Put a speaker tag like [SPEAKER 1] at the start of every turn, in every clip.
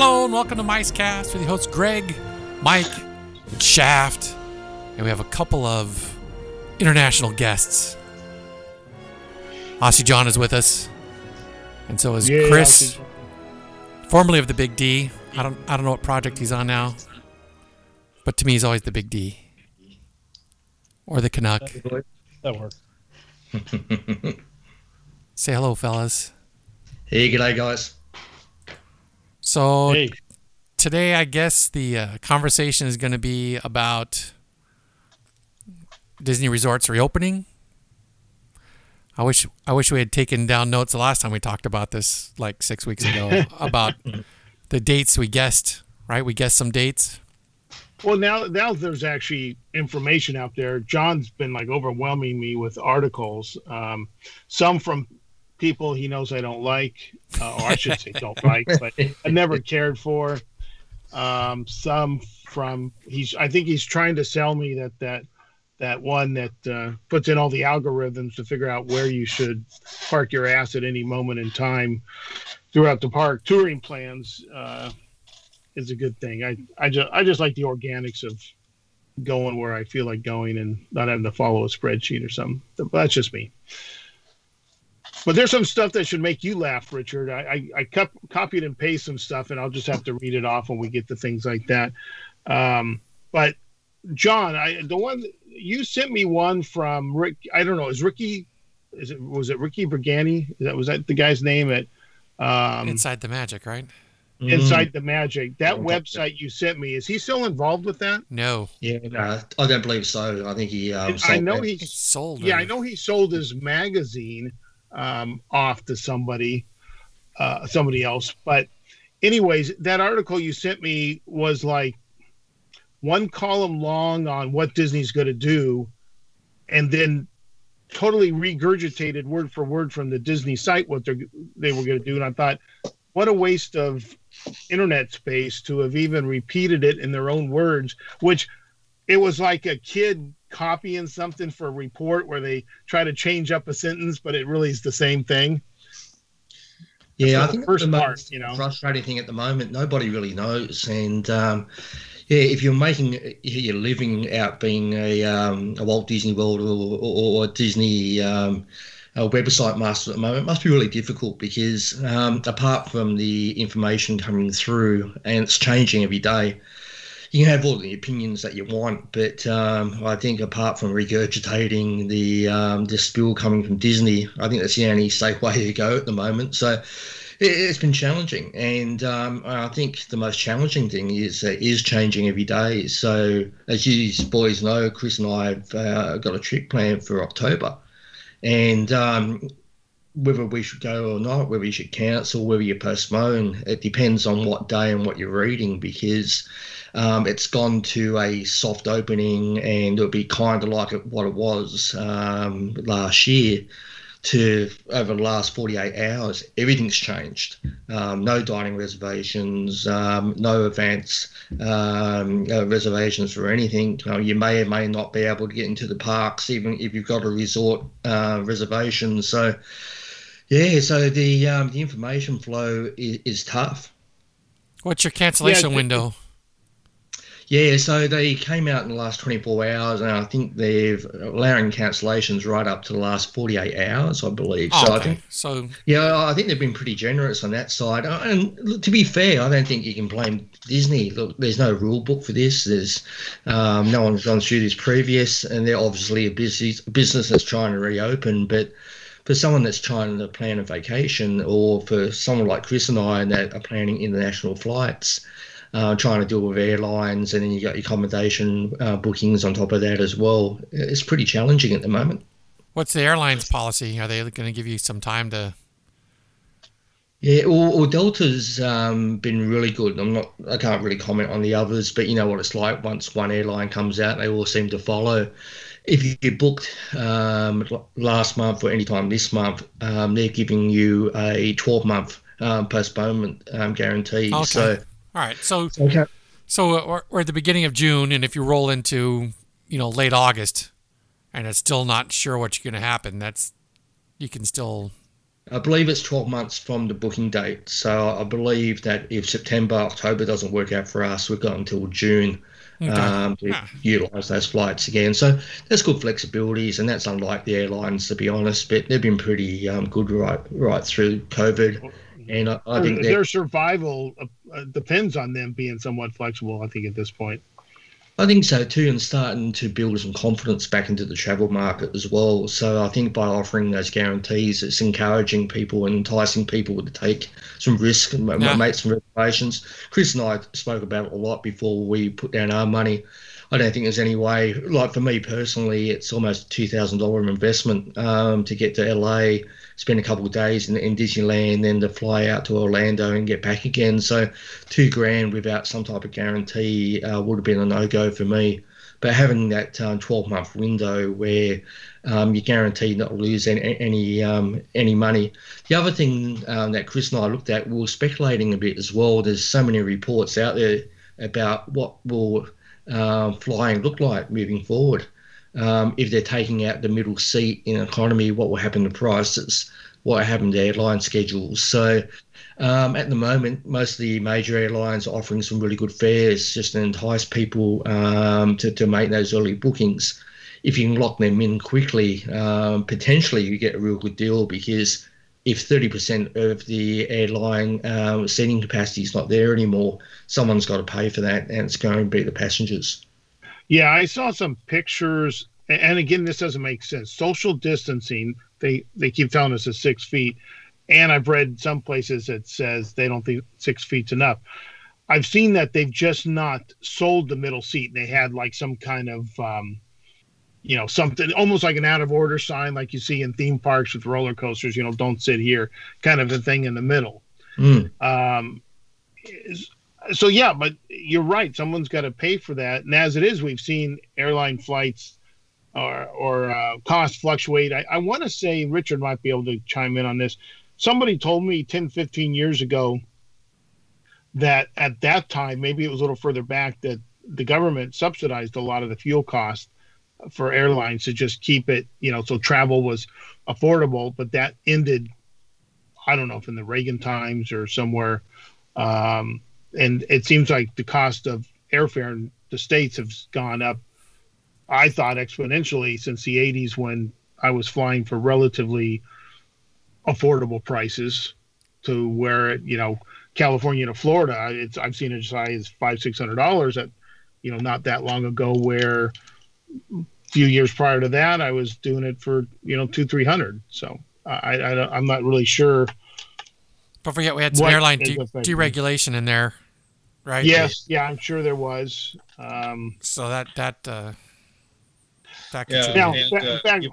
[SPEAKER 1] Hello and welcome to Micecast with your hosts Greg, Mike, and Shaft. And we have a couple of international guests. Aussie John is with us. And so is
[SPEAKER 2] Yeah,
[SPEAKER 1] Chris,
[SPEAKER 2] Aussie
[SPEAKER 1] formerly of the Big D. I don't I don't know what project he's on now. But to me he's always the Big D. Or the Canuck.
[SPEAKER 2] That works.
[SPEAKER 1] Say hello, fellas.
[SPEAKER 3] Hey, good g'day, guys.
[SPEAKER 1] So
[SPEAKER 2] Hey,
[SPEAKER 1] today I guess the uh, conversation is going to be about Disney resorts reopening. I wish I wish we had taken down notes the last time we talked about this like 6 weeks ago about the dates we guessed, right? We guessed some dates.
[SPEAKER 2] well now now there's actually information out there. John's been like overwhelming me with articles, um, some from people he knows I don't like, uh, or I should say don't like, but I never cared for. Um, some from he's I think he's trying to sell me that that that one that uh, puts in all the algorithms to figure out where you should park your ass at any moment in time throughout the park. Touring plans uh, is a good thing. I I just I just like the organics of going where I feel like going and not having to follow a spreadsheet or something. But that's just me. But there's some stuff that should make you laugh, Richard. I I, I cop, copied and pasted some stuff, and I'll just have to read it off when we get to things like that. Um, but John, I the one you sent me one from Rick. I don't know. Is Ricky? Is it was it Ricky Brigante? That was that the guy's name at? Um,
[SPEAKER 1] Inside the Magic, right?
[SPEAKER 2] Inside the Magic. That
[SPEAKER 3] Okay.
[SPEAKER 2] website you sent me, is he still involved with that?
[SPEAKER 1] No.
[SPEAKER 3] Yeah, no, I don't believe so. I think he. Um,
[SPEAKER 2] And I
[SPEAKER 3] sold
[SPEAKER 2] know
[SPEAKER 3] that.
[SPEAKER 2] he
[SPEAKER 1] sold.
[SPEAKER 2] yeah,
[SPEAKER 1] or-
[SPEAKER 2] I know he sold his magazine um, off to somebody, uh, somebody else. But, anyways, that article you sent me was like one column long on what Disney's going to do, and then totally regurgitated word for word from the Disney site what they they were going to do. And I thought, what a waste of internet space to have even repeated it in their own words, which it was like a kid copying something for a report where they try to change up a sentence, but it really is the same thing.
[SPEAKER 3] Yeah, I
[SPEAKER 2] the
[SPEAKER 3] think
[SPEAKER 2] first
[SPEAKER 3] the most
[SPEAKER 2] part, you know.
[SPEAKER 3] frustrating thing at the moment. Nobody really knows, and um, yeah, if you're making your living out being a, um, a Walt Disney World or, or, or Disney um, a website master at the moment, it must be really difficult because um, apart from the information coming through and it's changing every day. You can have all the opinions that you want, but um, I think apart from regurgitating the um, the spill coming from Disney, I think that's the only safe way to go at the moment. So it, it's been challenging, and um, I think the most challenging thing is uh, is changing every day. So as you boys know, Chris and I have uh, got a trip planned for October, and um, whether we should go or not, whether you should cancel, whether you postpone, it depends on what day and what you're reading because um, it's gone to a soft opening and it'll be kind of like what it was um, last year to over the last 48 hours everything's changed. Um, no dining reservations um, no advance um, uh, reservations for anything. You, know, you may or may not be able to get into the parks even if you've got a resort uh, reservation. So yeah so the um, the information flow is, is tough
[SPEAKER 1] What's your cancellation
[SPEAKER 2] Yeah,
[SPEAKER 1] window?
[SPEAKER 3] Yeah, so they came out in the last 24 hours, and I think they're allowing cancellations right up to the last 48 hours, I believe.
[SPEAKER 1] Oh,
[SPEAKER 3] so I
[SPEAKER 1] okay.
[SPEAKER 3] think,
[SPEAKER 1] So
[SPEAKER 3] yeah, I think they've been pretty generous on that side. Uh, And look, to be fair, I don't think you can blame Disney. Look, there's no rule book for this. There's um, no one's gone through this previous, and they're obviously a busy business that's trying to reopen, but. For someone that's trying to plan a vacation, or for someone like Chris and I that are planning international flights, uh, trying to deal with airlines, and then you've got your accommodation uh, bookings on top of that as well. It's pretty challenging at the moment.
[SPEAKER 1] what's the airline's policy? Are they going to give you some time to
[SPEAKER 3] Yeah, or, or Delta's um, been really good. I'm not, I can't really comment on the others, but you know what it's like. Once one airline comes out, they all seem to follow. If you booked um, last month or any time this month, um, they're giving you a 12 month um, postponement um, guarantee.
[SPEAKER 1] Okay.
[SPEAKER 3] So,
[SPEAKER 1] All right. So
[SPEAKER 3] okay.
[SPEAKER 1] so we're, we're at the beginning of June, and if you roll into you know late August, and it's still not sure what's going to happen, that's you can still
[SPEAKER 3] I believe it's 12 months from the booking date. So I believe that if September, October doesn't work out for us, we've got until June okay. um, to yeah. utilise those flights again. So there's good flexibilities, and that's unlike the airlines, to be honest. But they've been pretty um, good right right through COVID. And I, I think
[SPEAKER 2] their survival uh, depends on them being somewhat flexible. I think at this point.
[SPEAKER 3] I think so too, and starting to build some confidence back into the travel market as well. So I think by offering those guarantees, it's encouraging people and enticing people to take some risk and yeah. make some reservations. Chris and I spoke about it a lot before we put down our money. I don't think there's any way, like for me personally, it's almost two thousand dollar investment um, to get to LA spend a couple of days in, in Disneyland, then to fly out to Orlando and get back again. So two grand without some type of guarantee uh, would have been a no go for me. But having that um, 12 month window where um, you're guaranteed not to lose any any, um, any money. The other thing um, that Chris and I looked at, we were speculating a bit as well. There's so many reports out there about what will uh, flying look like moving forward um, if they're taking out the middle seat in economy, what will happen to prices, what will happen to airline schedules. So um, at the moment, most of the major airlines are offering some really good fares just to entice people um, to, to make those early bookings. If you can lock them in quickly, um, potentially you get a real good deal because if 30% of the airline um, seating capacity is not there anymore, someone's got to pay for that, and it's going to be the passengers.
[SPEAKER 2] Yeah, I saw some pictures, and again, this doesn't make sense. Social distancing, they they keep telling us is six feet, and I've read some places that says they don't think six feet's enough. I've seen that they've just not sold the middle seat. And they had like some kind of, um, you know, something almost like an out of order sign, like you see in theme parks with roller coasters. You know, don't sit here, kind of a thing in the middle. Mm. Um, so yeah, but you're right. Someone's got to pay for that. And as it is, we've seen airline flights or or uh, costs fluctuate. I, I want to say Richard might be able to chime in on this. Somebody told me 10, 15 years ago that at that time, maybe it was a little further back, that the government subsidized a lot of the fuel costs for airlines to just keep it, you know, so travel was affordable. But that ended, I don't know if in the Reagan times or somewhere. Um, and it seems like the cost of airfare in the states has gone up. I thought exponentially since the 80s when I was flying for relatively affordable prices to where you know California to Florida. It's I've seen it as high as five six hundred dollars at you know not that long ago. Where a few years prior to that, I was doing it for you know two three hundred. So I, I I'm not really sure
[SPEAKER 1] don't forget we had some airline de- deregulation in there, right?
[SPEAKER 2] Yes, yeah, I'm sure there was. Um,
[SPEAKER 1] so that that uh,
[SPEAKER 4] that yeah, now, and, uh, fact,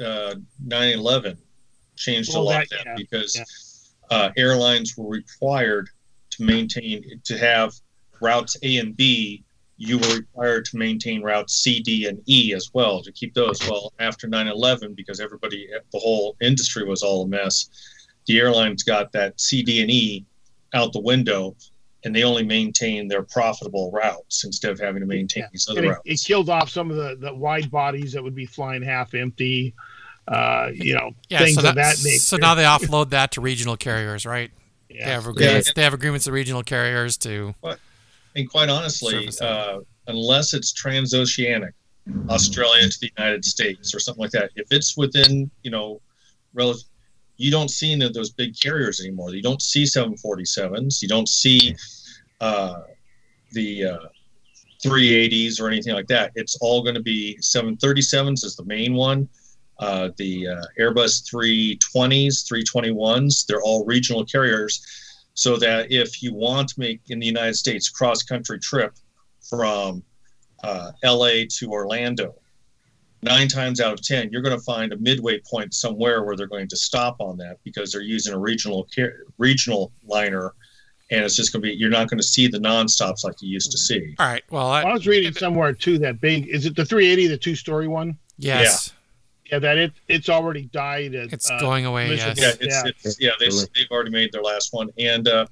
[SPEAKER 4] uh, 9/11 changed well, a lot that, yeah, because yeah. uh, airlines were required to maintain to have routes A and B. You were required to maintain routes C, D, and E as well to keep those. Well, after 9/11, because everybody, the whole industry was all a mess the airlines got that CD and E out the window, and they only maintain their profitable routes instead of having to maintain yeah. these other
[SPEAKER 2] it,
[SPEAKER 4] routes.
[SPEAKER 2] It killed off some of the, the wide bodies that would be flying half empty. Uh, you know, yeah, things so that, of that nature.
[SPEAKER 1] So now they offload that to regional carriers, yeah. They have agreements. Yeah. They have agreements with regional carriers to.
[SPEAKER 4] But, and quite honestly, uh, unless it's transoceanic, Australia to the United States or something like that, if it's within you know, relative you don't see any of those big carriers anymore. You don't see 747s. You don't see uh, the uh, 380s or anything like that. It's all going to be 737s is the main one. Uh, the uh, Airbus 320s, 321s, they're all regional carriers. So that if you want to make in the United States cross country trip from uh, LA to Orlando, nine times out of ten you're going to find a midway point somewhere where they're going to stop on that because they're using a regional regional liner and it's just going to be you're not going to see the non-stops like you used to see.
[SPEAKER 1] All right well
[SPEAKER 2] i, I was reading somewhere too that big is it the 380 the two story one?
[SPEAKER 1] Yes.
[SPEAKER 2] Yeah. yeah that it it's already died at,
[SPEAKER 1] it's uh, going away yes.
[SPEAKER 4] yeah it's, yeah, it's, yeah they've, they've already made their last one. And uh,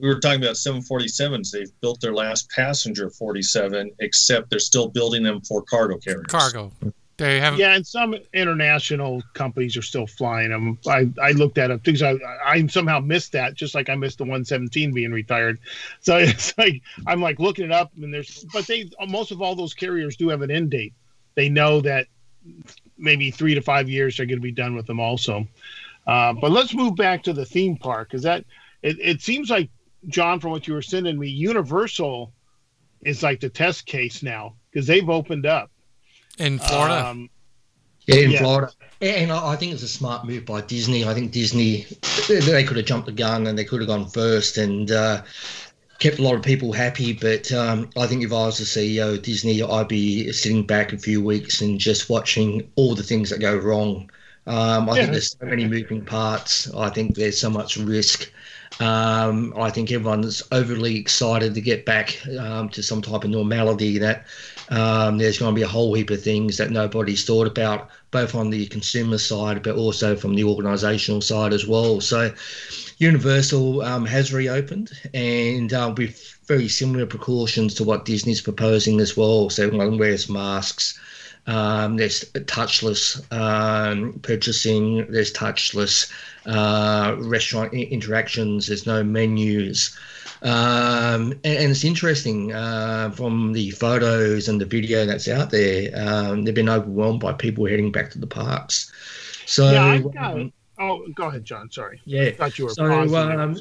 [SPEAKER 4] we were talking about 747s. They've built their last passenger 47, except they're still building them for cargo carriers.
[SPEAKER 1] Cargo. They haven't.
[SPEAKER 2] Yeah, and some international companies are still flying them. I, I looked at them because I, I somehow missed that, just like I missed the 117 being retired. So it's like I'm like looking it up, and there's but they most of all those carriers do have an end date. They know that maybe three to five years they're going to be done with them also. Uh, but let's move back to the theme park because that it, it seems like John, from what you were sending me, Universal is like the test case now because they've opened up
[SPEAKER 1] in Florida.
[SPEAKER 2] Um,
[SPEAKER 3] Yeah, in
[SPEAKER 2] Yeah.
[SPEAKER 3] Florida. And I I think it's a smart move by Disney. I think Disney, they- they could have jumped the gun and they could have gone first and uh, kept a lot of people happy. But um, I think if I was the CEO of Disney, I'd be sitting back a few weeks and just watching all the things that go wrong. Um, I
[SPEAKER 2] Yeah.
[SPEAKER 3] think there's so many moving parts. I think there's so much risk. Um, I think everyone's overly excited to get back um, to some type of normality that um, there's going to be a whole heap of things that nobody's thought about, both on the consumer side, but also from the organisational side as well. So, Universal um, has reopened and uh, with very similar precautions to what Disney's proposing as well. So, everyone wears masks. Um, there's touchless um, purchasing. There's touchless uh, restaurant interactions. There's no menus. Um, and, and it's interesting uh, from the photos and the video that's out there. Um, they've been overwhelmed by people heading back to the parks. So,
[SPEAKER 2] yeah, I got.
[SPEAKER 3] um,
[SPEAKER 2] Oh, go ahead, John. Sorry,
[SPEAKER 3] yeah,
[SPEAKER 2] I thought you were
[SPEAKER 3] So, um,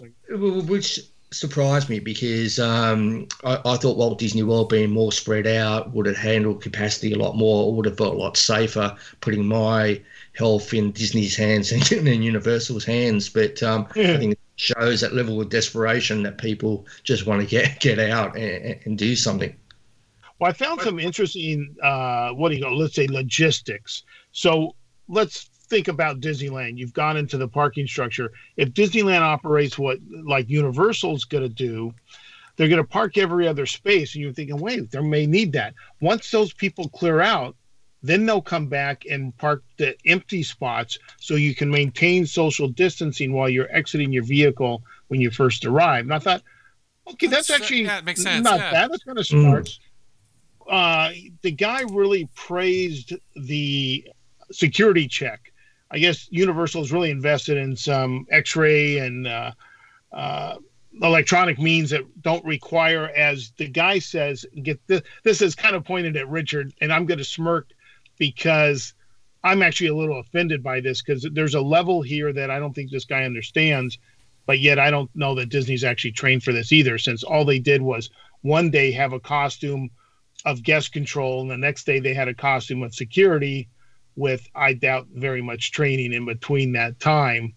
[SPEAKER 3] which surprised me because um, I, I thought Walt Disney World being more spread out would have handled capacity a lot more, would have felt a lot safer putting my health in Disney's hands and in Universal's hands. But um,
[SPEAKER 2] Yeah.
[SPEAKER 3] I think it shows that level of desperation that people just want to get get out and, and do something.
[SPEAKER 2] Well, I found some interesting, uh, what do you go? Let's say logistics. So let's think about Disneyland. You've gone into the parking structure. If Disneyland operates what like Universal's going to do, they're going to park every other space, and you're thinking, wait, they may need that. Once those people clear out, then they'll come back and park the empty spots so you can maintain social distancing while you're exiting your vehicle when you first arrive. And I thought, okay, that's,
[SPEAKER 1] That's-
[SPEAKER 2] actually
[SPEAKER 1] yeah, makes sense,
[SPEAKER 2] not
[SPEAKER 1] yeah.
[SPEAKER 2] bad. That's kind of smart. Uh, the guy really praised the security check. I guess Universal is really invested in some X-ray and uh, uh, electronic means that don't require, as the guy says, get this. This is kind of pointed at Richard, and I'm going to smirk because I'm actually a little offended by this because there's a level here that I don't think this guy understands, but yet I don't know that Disney's actually trained for this either, since all they did was one day have a costume of guest control, and the next day they had a costume of security with, I doubt, very much training in between that time.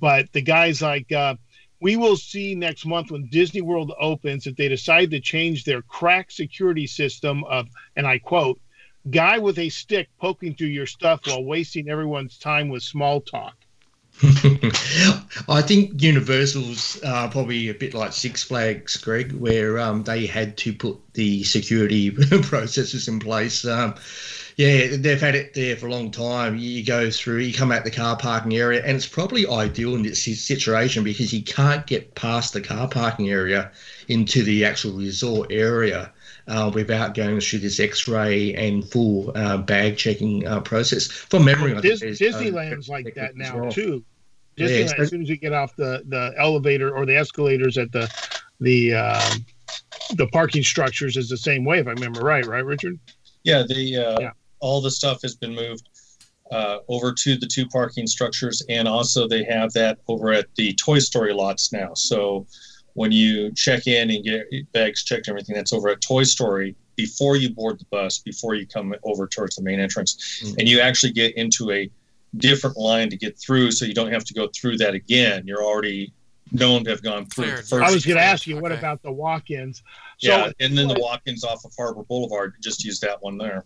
[SPEAKER 2] But the guy's like, uh, we will see next month when Disney World opens if they decide to change their crack security system of, and I quote, guy with a stick poking through your stuff while wasting everyone's time with small talk.
[SPEAKER 3] I think Universal's uh, probably a bit like Six Flags, Greg, where um, they had to put the security processes in place. Um, yeah, they've had it there for a long time. You go through, you come out the car parking area, and it's probably ideal in this situation because you can't get past the car parking area into the actual resort area. Uh, without going through this X-ray and full uh, bag checking uh, process. From memory, I think
[SPEAKER 2] Dis-
[SPEAKER 3] uh,
[SPEAKER 2] Disneyland's like that now
[SPEAKER 3] well.
[SPEAKER 2] too.
[SPEAKER 3] Yeah,
[SPEAKER 2] Disneyland, as soon as you get off the, the elevator or the escalators at the the um, the parking structures is the same way, if I remember right, right, Richard?
[SPEAKER 4] Yeah, the uh,
[SPEAKER 2] Yeah.
[SPEAKER 4] all the stuff has been moved uh, over to the two parking structures, and also they have that over at the Toy Story lots now. So when you check in and get bags checked, and everything that's over at Toy Story before you board the bus, before you come over towards the main entrance,
[SPEAKER 3] Mhm.
[SPEAKER 4] and you actually get into a different line to get through, so you don't have to go through that again. You're already known to have gone through the first.
[SPEAKER 2] I was going to ask you, what
[SPEAKER 1] Okay.
[SPEAKER 2] about the walk-ins? So
[SPEAKER 4] yeah, and then the walk-ins off of Harbor Boulevard. Just use that one there.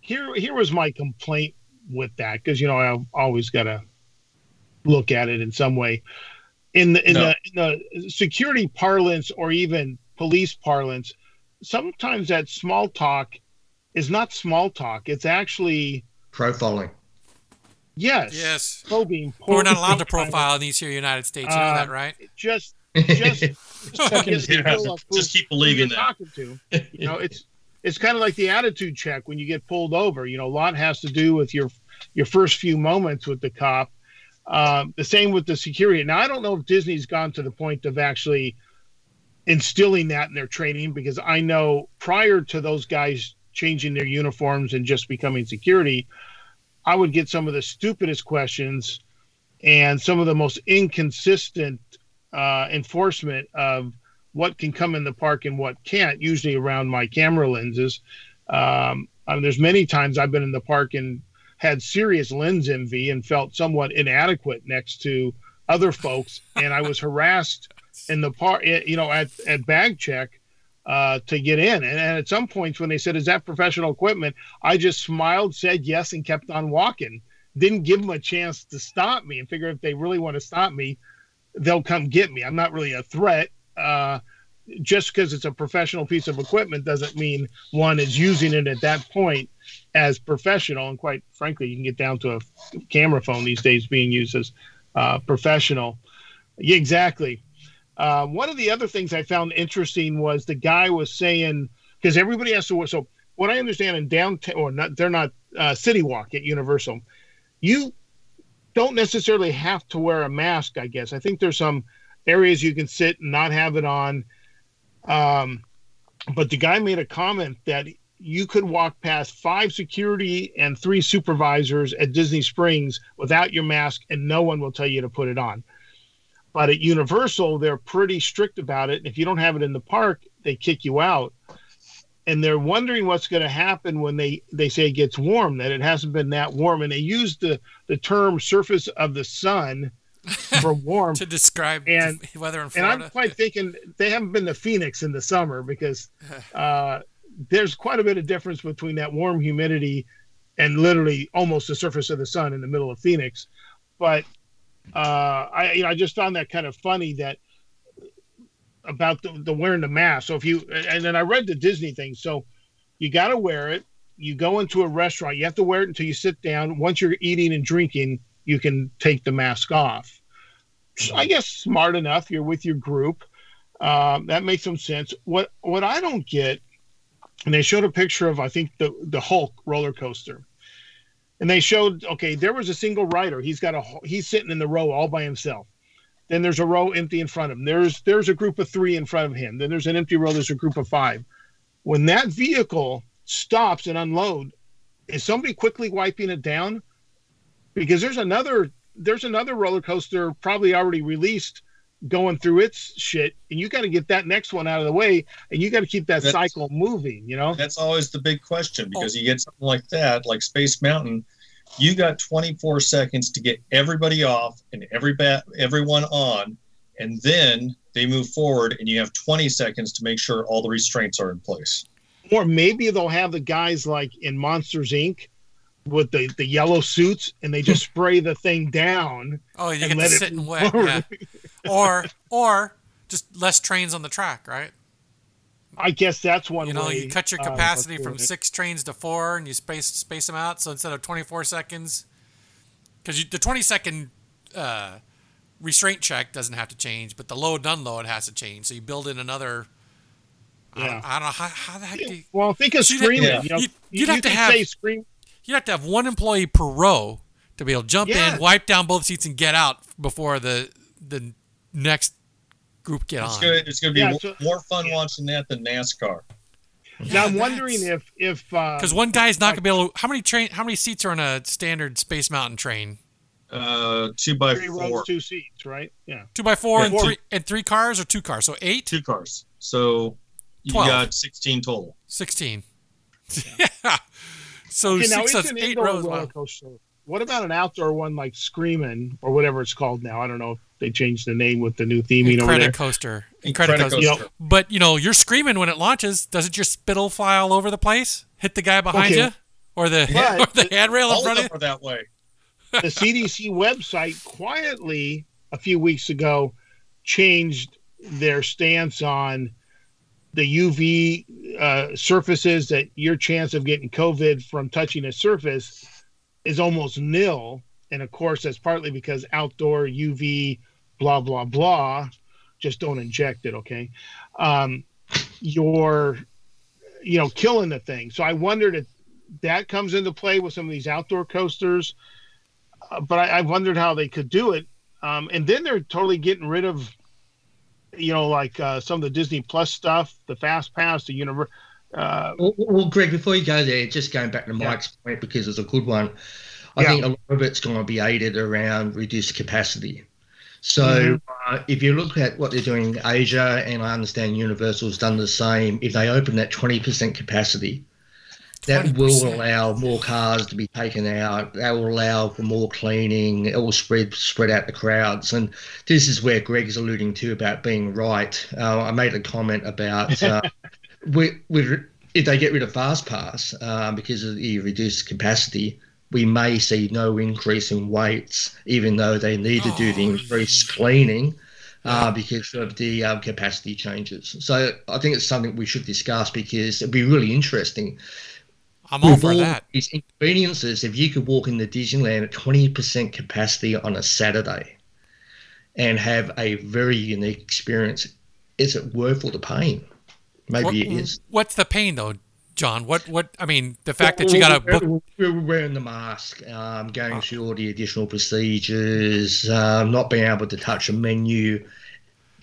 [SPEAKER 2] here here was my complaint with that because you know I've always got to look at it in some way. In the in,
[SPEAKER 4] No.
[SPEAKER 2] the in the security parlance or even police parlance, sometimes that small talk is not small talk. It's actually
[SPEAKER 3] profiling.
[SPEAKER 2] Yes,
[SPEAKER 1] Yes.
[SPEAKER 2] probing.
[SPEAKER 1] We're not allowed to profile in these here United States. You know
[SPEAKER 2] Uh,
[SPEAKER 1] that, right?
[SPEAKER 2] Just just to get the
[SPEAKER 4] Yeah,
[SPEAKER 2] feel of who-
[SPEAKER 4] just keep believing that.
[SPEAKER 2] talking to. You know, it's it's kind of like the attitude check when you get pulled over. You know, a lot has to do with your your first few moments with the cop. Um, the same with the security. Now, I don't know if Disney's gone to the point of actually instilling that in their training because I know prior to those guys changing their uniforms and just becoming security, I would get some of the stupidest questions and some of the most inconsistent uh, enforcement of what can come in the park and what can't, usually around my camera lenses. Um, I mean, there's many times I've been in the park and had serious lens envy and felt somewhat inadequate next to other folks, and I was harassed in the park, eh, you know, at, at bag check uh, to get in. And, and at some points, when they said, "Is that professional equipment?" I just smiled, said yes, and kept on walking. Didn't give them a chance to stop me, and figure if they really want to stop me, they'll come get me. I'm not really a threat. Uh, just because it's a professional piece of equipment doesn't mean one is using it at that point as professional. And quite frankly, you can get down to a camera phone these days being used as uh, professional. Yeah, exactly. Uh, one of the other things I found interesting was the guy was saying because everybody has to. Wear so what I understand in downtown, or not, they're not uh, City Walk at Universal. You don't necessarily have to wear a mask. I guess I think there's some areas you can sit and not have it on um, but the guy made a comment that you could walk past five security and three supervisors at Disney Springs without your mask, and no one will tell you to put it on. But at Universal, they're pretty strict about it. And if you don't have it in the park, they kick you out. And they're wondering what's going to happen when they, they say it gets warm, that it hasn't been that warm. And they use the, the term surface of the sun for warm
[SPEAKER 1] to describe
[SPEAKER 2] and
[SPEAKER 1] weather in Florida.
[SPEAKER 2] And I'm quite thinking they haven't been to Phoenix in the summer because uh, there's quite a bit of difference between that warm humidity and literally almost the surface of the sun in the middle of Phoenix. But uh, I, you know, I just found that kind of funny that about the, the wearing the mask. So if you and then I read the Disney thing, so you got to wear it. You go into a restaurant, you have to wear it until you sit down. Once you're eating and drinking, you can take the mask off. I guess smart enough. You're with your group. Um, that makes some sense. What what I don't get, and they showed a picture of I think the the Hulk roller coaster, and they showed okay there was a single rider. He's got a he's sitting in the row all by himself. Then there's a row empty in front of him. There's there's a group of three in front of him. Then there's an empty row. There's a group of five. When that vehicle stops and unload, is somebody quickly wiping it down? because there's another there's another roller coaster probably already released going through its shit and you got to get that next one out of the way and you got to keep that that's, cycle moving you know?
[SPEAKER 4] That's always the big question oh. because you get something like that like space mountain you got 24 seconds to get everybody off and every bat everyone on and then they move forward and you have 20 seconds to make sure all the restraints are in place.
[SPEAKER 2] Or maybe they'll have the guys like in monsters inc with the, the yellow suits and they just spray the thing down.
[SPEAKER 1] Oh, you get to sit and wet. Yeah. or or just less trains on the track, right?
[SPEAKER 2] I guess that's one.
[SPEAKER 1] You know,
[SPEAKER 2] way,
[SPEAKER 1] you cut your uh, capacity uh, from six trains to four, and you space space them out. So instead of twenty four seconds, because the twenty second uh, restraint check doesn't have to change, but the load and unload has to change. So you build in another. Yeah. I don't, I don't know how, how the heck. Do you,
[SPEAKER 2] well, think of screaming.
[SPEAKER 1] Yeah.
[SPEAKER 2] You know,
[SPEAKER 1] you'd, you'd you have to have say scream you'd have to have one employee per row to be able to jump yeah. in, wipe down both seats, and get out before the the next group get
[SPEAKER 4] it's
[SPEAKER 1] on.
[SPEAKER 4] Gonna, it's going to be yeah, more, so, more fun yeah. watching that than NASCAR.
[SPEAKER 2] Now I'm wondering if if
[SPEAKER 1] because uh, one guy's not going to be able. to... How many train? How many seats are on a standard Space Mountain train?
[SPEAKER 4] Uh, two by
[SPEAKER 2] three
[SPEAKER 4] four.
[SPEAKER 2] Rows, two seats, right? Yeah.
[SPEAKER 1] Two by four and three and three cars or two cars, so eight.
[SPEAKER 4] Two cars. So you 12. got sixteen total.
[SPEAKER 1] Sixteen. yeah. So okay, six, now, eight rows.
[SPEAKER 2] Roller coaster. What about an outdoor one like Screaming or whatever it's called now? I don't know if they changed the name with the new theming over there.
[SPEAKER 1] Credit Coaster. Incredicoaster. You know, but you know, you're screaming when it launches. Doesn't your spittle fly all over the place? Hit the guy behind okay. you, or the or the handrail in front of you.
[SPEAKER 4] that way.
[SPEAKER 2] the CDC website quietly a few weeks ago changed their stance on the UV uh, surfaces that your chance of getting COVID from touching a surface is almost nil. And of course, that's partly because outdoor UV, blah, blah, blah. Just don't inject it, okay? Um, you're, you know, killing the thing. So I wondered if that comes into play with some of these outdoor coasters. Uh, but I, I, wondered how they could do it. Um, and then they're totally getting rid of, you know, like uh, some of the Disney Plus stuff, the Fast Pass, the Universe. Uh,
[SPEAKER 3] well, well, Greg, before you go there, just going back to Mike's yeah. point because it's a good one. I yeah. think a lot of it's going to be aided around reduced capacity. So mm-hmm. uh, if you look at what they're doing in Asia, and I understand Universal's done the same, if they open that 20% capacity, that 20%. will allow more cars to be taken out. That will allow for more cleaning. It will spread spread out the crowds. And this is where Greg is alluding to about being right. Uh, I made a comment about uh, with, with, if they get rid of Fast Pass uh, because of the reduced capacity, we may see no increase in waits, even though they need to do the oh, increased cleaning uh, because of the um, capacity changes. So I think it's something we should discuss because it'd be really interesting.
[SPEAKER 1] I'm all for that.
[SPEAKER 3] These inconveniences, if you could walk into Disneyland at 20% capacity on a Saturday and have a very unique experience, is it worth all the pain? Maybe
[SPEAKER 1] what,
[SPEAKER 3] it is.
[SPEAKER 1] What's the pain though? John? What what I mean, the fact that you got to book.
[SPEAKER 3] We're wearing the mask, um, going oh. through all the additional procedures, um, not being able to touch a menu.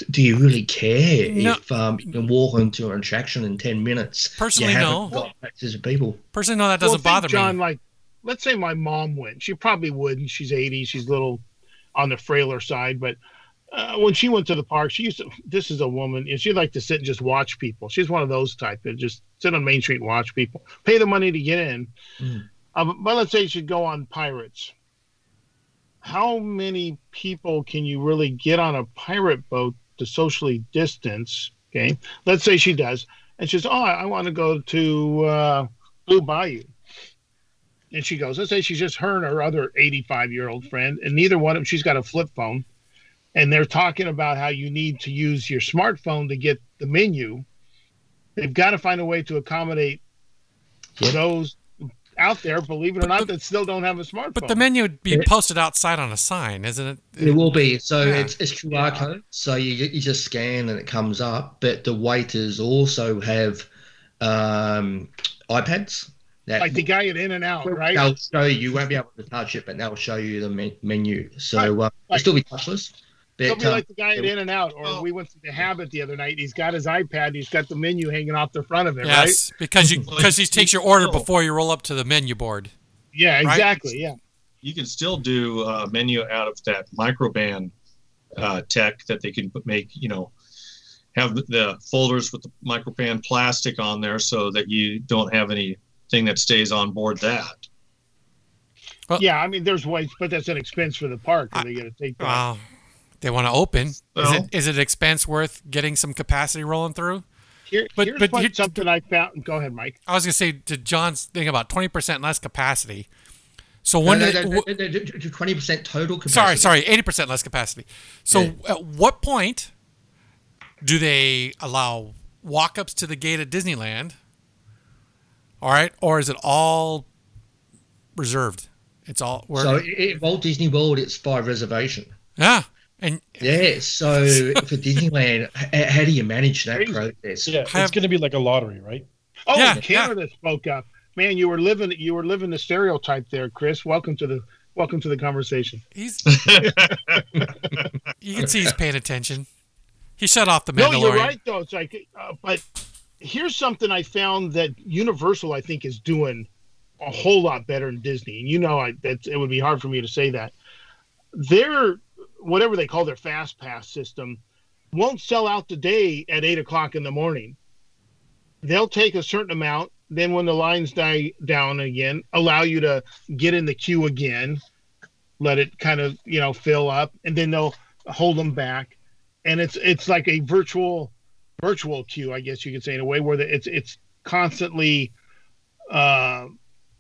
[SPEAKER 3] Do you really care no. if um, you can walk into an attraction in ten minutes?
[SPEAKER 1] Personally, you no.
[SPEAKER 3] Got access to people.
[SPEAKER 1] Personally, no, that doesn't
[SPEAKER 2] well,
[SPEAKER 1] bother
[SPEAKER 2] John,
[SPEAKER 1] me.
[SPEAKER 2] Like, let's say my mom went. She probably wouldn't. She's eighty. She's a little on the frailer side, but uh, when she went to the park, she used to. This is a woman, and she'd like to sit and just watch people. She's one of those type that just sit on Main Street and watch people, pay the money to get in. Mm. Um, but let's say you should go on Pirates. How many people can you really get on a pirate boat to socially distance? Okay, let's say she does, and she says, "Oh, I want to go to uh, Blue Bayou." And she goes, let's say she's just her and her other 85 year old friend, and neither one of them, she's got a flip phone and they're talking about how you need to use your smartphone to get the menu. They've got to find a way to accommodate those out there, believe it or not, the, that still don't have a smartphone.
[SPEAKER 1] But the menu would be posted outside on a sign, isn't it?
[SPEAKER 3] It will be. So yeah. it's, it's QR yeah. code. So you, you just scan and it comes up. But the waiters also have um, iPads.
[SPEAKER 2] That like the guy at In and Out, right?
[SPEAKER 3] They'll show you. You won't be able to touch it, but they'll show you the menu. So right. uh, right. it'll still be touchless.
[SPEAKER 2] He'll be like the guy at In and Out, or oh. we went to the Habit the other night. He's got his iPad. He's got the menu hanging off the front of it, yes,
[SPEAKER 1] right? because you because he takes your order before you roll up to the menu board.
[SPEAKER 2] Yeah, exactly. Right? Yeah,
[SPEAKER 4] you can still do a menu out of that Microban uh, tech that they can make. You know, have the folders with the Microban plastic on there so that you don't have anything that stays on board that.
[SPEAKER 2] Well, yeah, I mean, there's ways, but that's an expense for the park. Are they going to take that? Well,
[SPEAKER 1] they want to open. Well, is it is it expense worth getting some capacity rolling through?
[SPEAKER 2] Here, but, here's but what, something I found. Go ahead, Mike.
[SPEAKER 1] I was going to say to John's thing about twenty percent less capacity. So when
[SPEAKER 3] twenty percent total capacity.
[SPEAKER 1] Sorry, sorry, eighty percent less capacity. So yeah. at what point do they allow walk-ups to the gate at Disneyland? All right, or is it all reserved? It's all.
[SPEAKER 3] So at Walt Disney World, it's by reservation.
[SPEAKER 1] Yeah.
[SPEAKER 3] And yeah, so for Disneyland, how do you manage that process?
[SPEAKER 5] Yeah, it's going to be like a lottery, right?
[SPEAKER 2] Oh, yeah, Canada yeah. spoke up. Man, you were living you were living the stereotype there, Chris. Welcome to the welcome to the conversation.
[SPEAKER 1] He's you can see he's paying attention. He shut off the Mandalorian. No,
[SPEAKER 2] you're right though. It's like, uh, but here's something I found that Universal I think is doing a whole lot better than Disney. And you know, I that it would be hard for me to say that. They're whatever they call their fast pass system won't sell out today at eight o'clock in the morning. They'll take a certain amount, then when the lines die down again, allow you to get in the queue again, let it kind of you know fill up, and then they'll hold them back, and it's it's like a virtual virtual queue, I guess you could say in a way where the, it's it's constantly uh,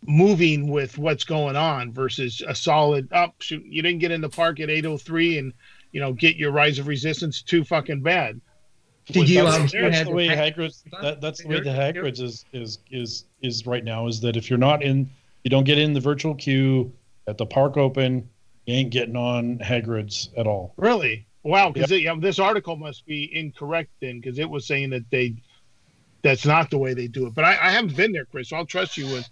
[SPEAKER 2] moving with what's going on versus a solid up. Oh, shoot, you didn't get in the park at 803 and you know get your rise of resistance too fucking bad.
[SPEAKER 5] Did you? Um, that's the way Hagrid's. That, that's the way the Hagrid's is is is is right now. Is that if you're not in, you don't get in the virtual queue at the park open, you ain't getting on Hagrid's at all.
[SPEAKER 2] Really? Wow. Because yep. yeah, this article must be incorrect then, because it was saying that they that's not the way they do it. But I, I haven't been there, Chris. So I'll trust you with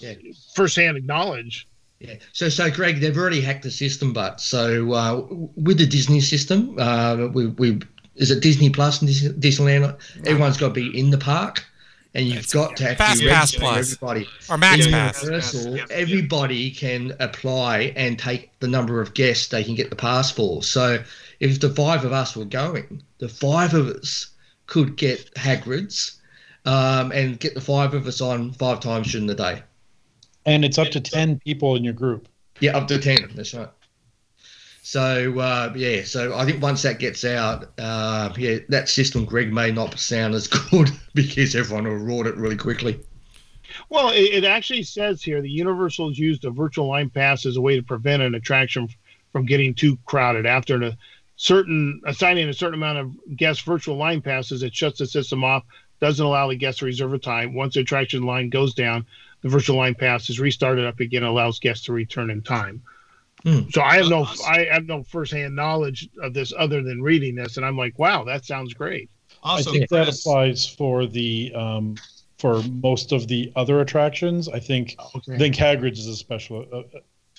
[SPEAKER 2] yeah. firsthand knowledge.
[SPEAKER 3] Yeah. So, so Greg, they've already hacked the system, but so uh, with the Disney system, uh, we, we is it Disney Plus and Disneyland? Everyone's got to be in the park, and you've it's got to actually
[SPEAKER 1] Fast Pass everybody or Max Pass.
[SPEAKER 3] Universal, everybody can apply and take the number of guests they can get the pass for. So, if the five of us were going, the five of us could get Hagrid's um, and get the five of us on five times during the day.
[SPEAKER 5] And it's up to 10 people in your group.
[SPEAKER 3] Yeah, up to 10. That's right. So, uh, yeah, so I think once that gets out, uh, yeah, that system, Greg, may not sound as good because everyone will roar it really quickly.
[SPEAKER 2] Well, it, it actually says here the Universal has used a virtual line pass as a way to prevent an attraction from getting too crowded. After a certain assigning a certain amount of guest virtual line passes, it shuts the system off, doesn't allow the guests to reserve a time. Once the attraction line goes down, the virtual line pass is restarted up again, allows guests to return in time. Mm. So I have no I have no firsthand knowledge of this other than reading this, and I'm like, wow, that sounds great.
[SPEAKER 5] Awesome. I think that applies for the um, for most of the other attractions. I think okay. I think Hagrid's is a special uh,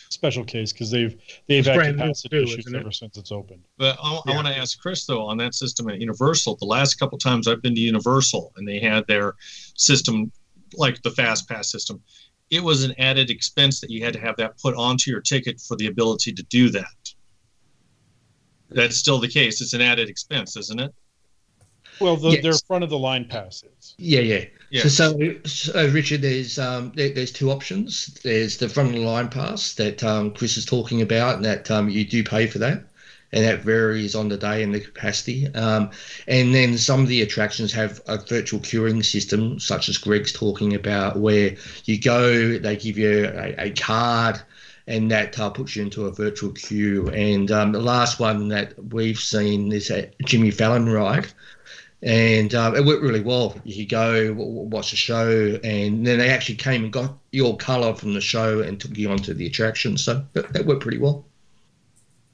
[SPEAKER 5] special case because they've they've it's had capacity too, issues ever since it's opened.
[SPEAKER 4] But I, yeah. I want to ask Chris though on that system at Universal. The last couple times I've been to Universal and they had their system like the fast pass system it was an added expense that you had to have that put onto your ticket for the ability to do that that's still the case it's an added expense isn't it
[SPEAKER 5] well the, yes. their front of the line passes
[SPEAKER 3] yeah yeah yeah. So, so, so Richard, there's um, there, there's two options. There's the front of the line pass that um, Chris is talking about, and that um, you do pay for that, and that varies on the day and the capacity. Um, and then some of the attractions have a virtual queuing system, such as Greg's talking about, where you go, they give you a, a card. And that uh, puts you into a virtual queue. And um, the last one that we've seen is a Jimmy Fallon ride, and um, it worked really well. You could go watch the show, and then they actually came and got your colour from the show and took you onto the attraction. So that worked pretty well.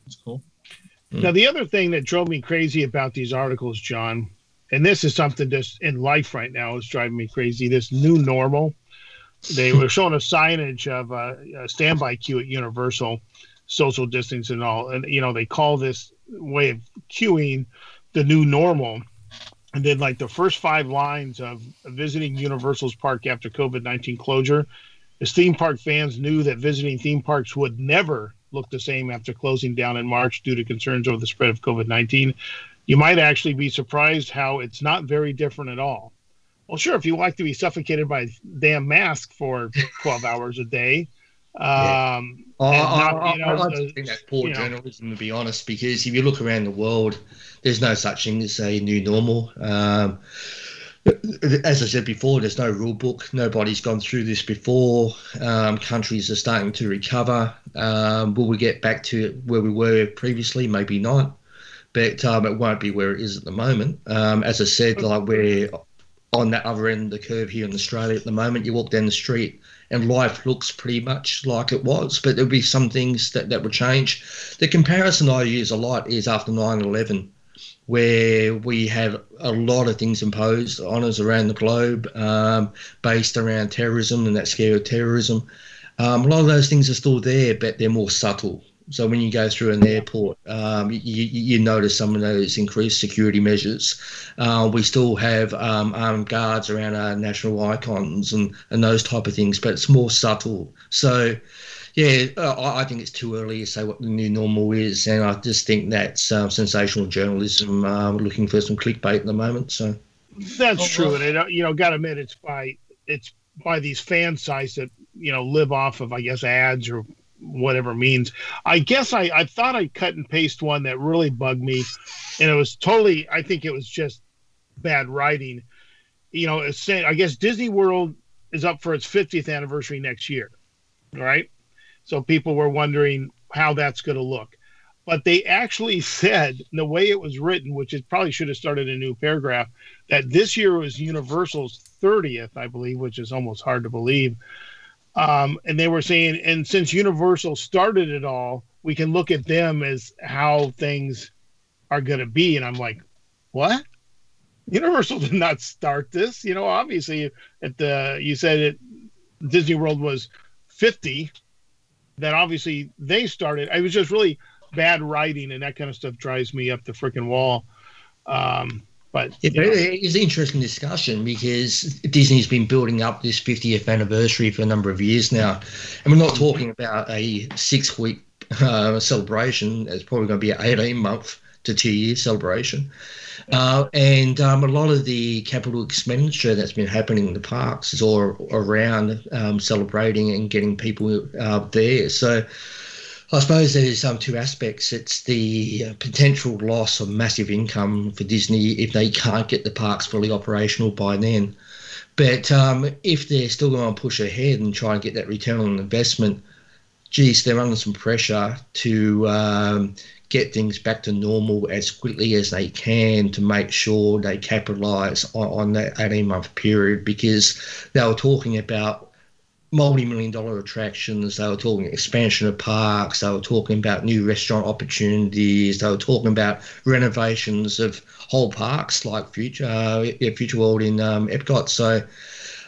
[SPEAKER 4] That's cool.
[SPEAKER 2] Mm. Now, the other thing that drove me crazy about these articles, John, and this is something just in life right now is driving me crazy. This new normal. They were showing a signage of a, a standby queue at Universal, social distance and all, and you know they call this way of queuing the new normal and then like the first five lines of visiting Universal's park after COVID nineteen closure, as theme park fans knew that visiting theme parks would never look the same after closing down in March due to concerns over the spread of COVID nineteen. You might actually be surprised how it's not very different at all. Well, sure, if you like to be suffocated by damn mask for twelve hours a day, um,
[SPEAKER 3] yeah. I, not, you know, I, think that's poor journalism, know. to be honest, because if you look around the world, there's no such thing as a new normal. Um, as I said before, there's no rule book. Nobody's gone through this before. Um, countries are starting to recover. Um, will we get back to where we were previously? Maybe not, but um, it won't be where it is at the moment. Um, as I said, like we're on that other end of the curve here in Australia at the moment. You walk down the street and life looks pretty much like it was, but there'll be some things that, that will change. The comparison I use a lot is after 9 11 where we have a lot of things imposed on us around the globe um, based around terrorism and that scare of terrorism. Um, a lot of those things are still there, but they're more subtle. So when you go through an airport, um, you, you, notice some of those increased security measures. Uh, we still have um, armed guards around our national icons and, and those type of things, but it's more subtle. So yeah, uh, I think it's too early to say what the new normal is, and I just think that's um, sensational journalism uh, looking for some clickbait at the moment. So
[SPEAKER 2] that's oh, true, well. and it, you know, got to admit, it's by it's by these fan sites that you know live off of, I guess, ads or whatever means. I guess I, I thought I cut and paste one that really bugged me, and it was totally. I think it was just bad writing. You know, it's saying I guess Disney World is up for its 50th anniversary next year, right? So people were wondering how that's going to look. But they actually said, the way it was written, which it probably should have started a new paragraph, that this year was Universal's 30th, I believe, which is almost hard to believe. Um, and they were saying, and since Universal started it all, we can look at them as how things are going to be. And I'm like, what? Universal did not start this. You know, obviously, at the you said it, Disney World was 50. That obviously they started. It was just really bad writing, and that kind of stuff drives me up the freaking wall. Um, but
[SPEAKER 3] yeah, it's an interesting discussion because Disney's been building up this 50th anniversary for a number of years now, and we're not talking about a six-week uh, celebration. It's probably going to be an 18-month to two-year celebration. Uh, and um, a lot of the capital expenditure that's been happening in the parks is all around um, celebrating and getting people uh, there. So I suppose there's um, two aspects. It's the uh, potential loss of massive income for Disney if they can't get the parks fully operational by then. But um, if they're still going to push ahead and try and get that return on investment, geez, they're under some pressure to um, get things back to normal as quickly as they can to make sure they capitalise on, on that 18 month period because they were talking about multi-million dollar attractions they were talking expansion of parks they were talking about new restaurant opportunities they were talking about renovations of whole parks like future uh, future world in um, epcot. So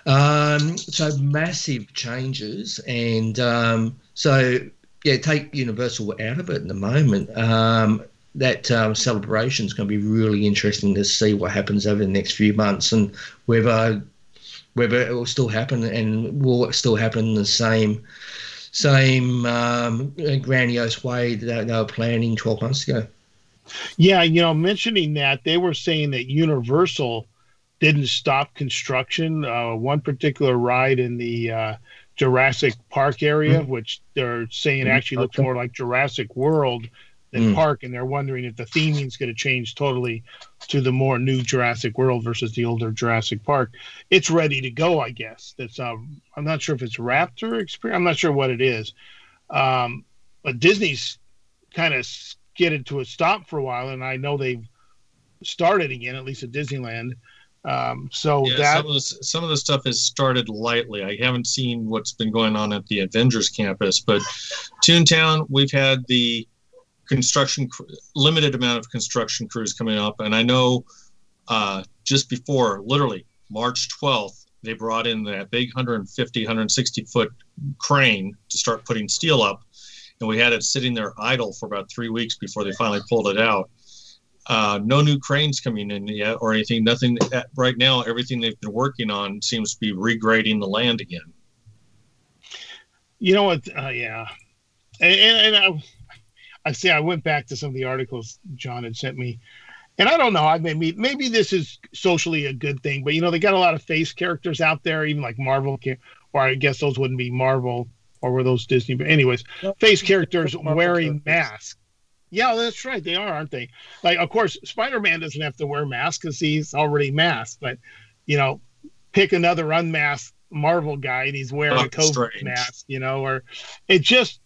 [SPEAKER 3] um, so massive changes and um, so yeah, take Universal out of it in the moment. Um, that um, celebration is going to be really interesting to see what happens over the next few months and whether whether it will still happen and will it still happen in the same same um, grandiose way that they were planning 12 months ago.
[SPEAKER 2] Yeah, you know, mentioning that they were saying that Universal didn't stop construction. Uh, one particular ride in the uh, Jurassic Park area, mm-hmm. which they're saying mm-hmm. actually looks more like Jurassic World than mm. Park, and they're wondering if the theming is going to change totally to the more new Jurassic World versus the older Jurassic Park. It's ready to go, I guess. That's um, I'm not sure if it's Raptor experience. I'm not sure what it is, um, but Disney's kind of skidded to a stop for a while, and I know they've started again, at least at Disneyland. Um, so yeah, that
[SPEAKER 4] some of, this, some of the stuff has started lightly. I haven't seen what's been going on at the Avengers campus, but Toontown, we've had the construction limited amount of construction crews coming up, and I know uh, just before, literally March 12th, they brought in that big 150, 160 foot crane to start putting steel up, and we had it sitting there idle for about three weeks before they finally pulled it out. Uh, no new cranes coming in yet or anything. Nothing right now. Everything they've been working on seems to be regrading the land again.
[SPEAKER 2] You know what? Uh, yeah, and, and I, I say I went back to some of the articles John had sent me, and I don't know. I maybe maybe this is socially a good thing, but you know they got a lot of face characters out there, even like Marvel, or I guess those wouldn't be Marvel, or were those Disney? But anyways, face characters wearing masks yeah, that's right. They are, aren't they? Like, of course, Spider Man doesn't have to wear masks because he's already masked. But you know, pick another unmasked Marvel guy and he's wearing oh, a COVID strange. mask. You know, or it just,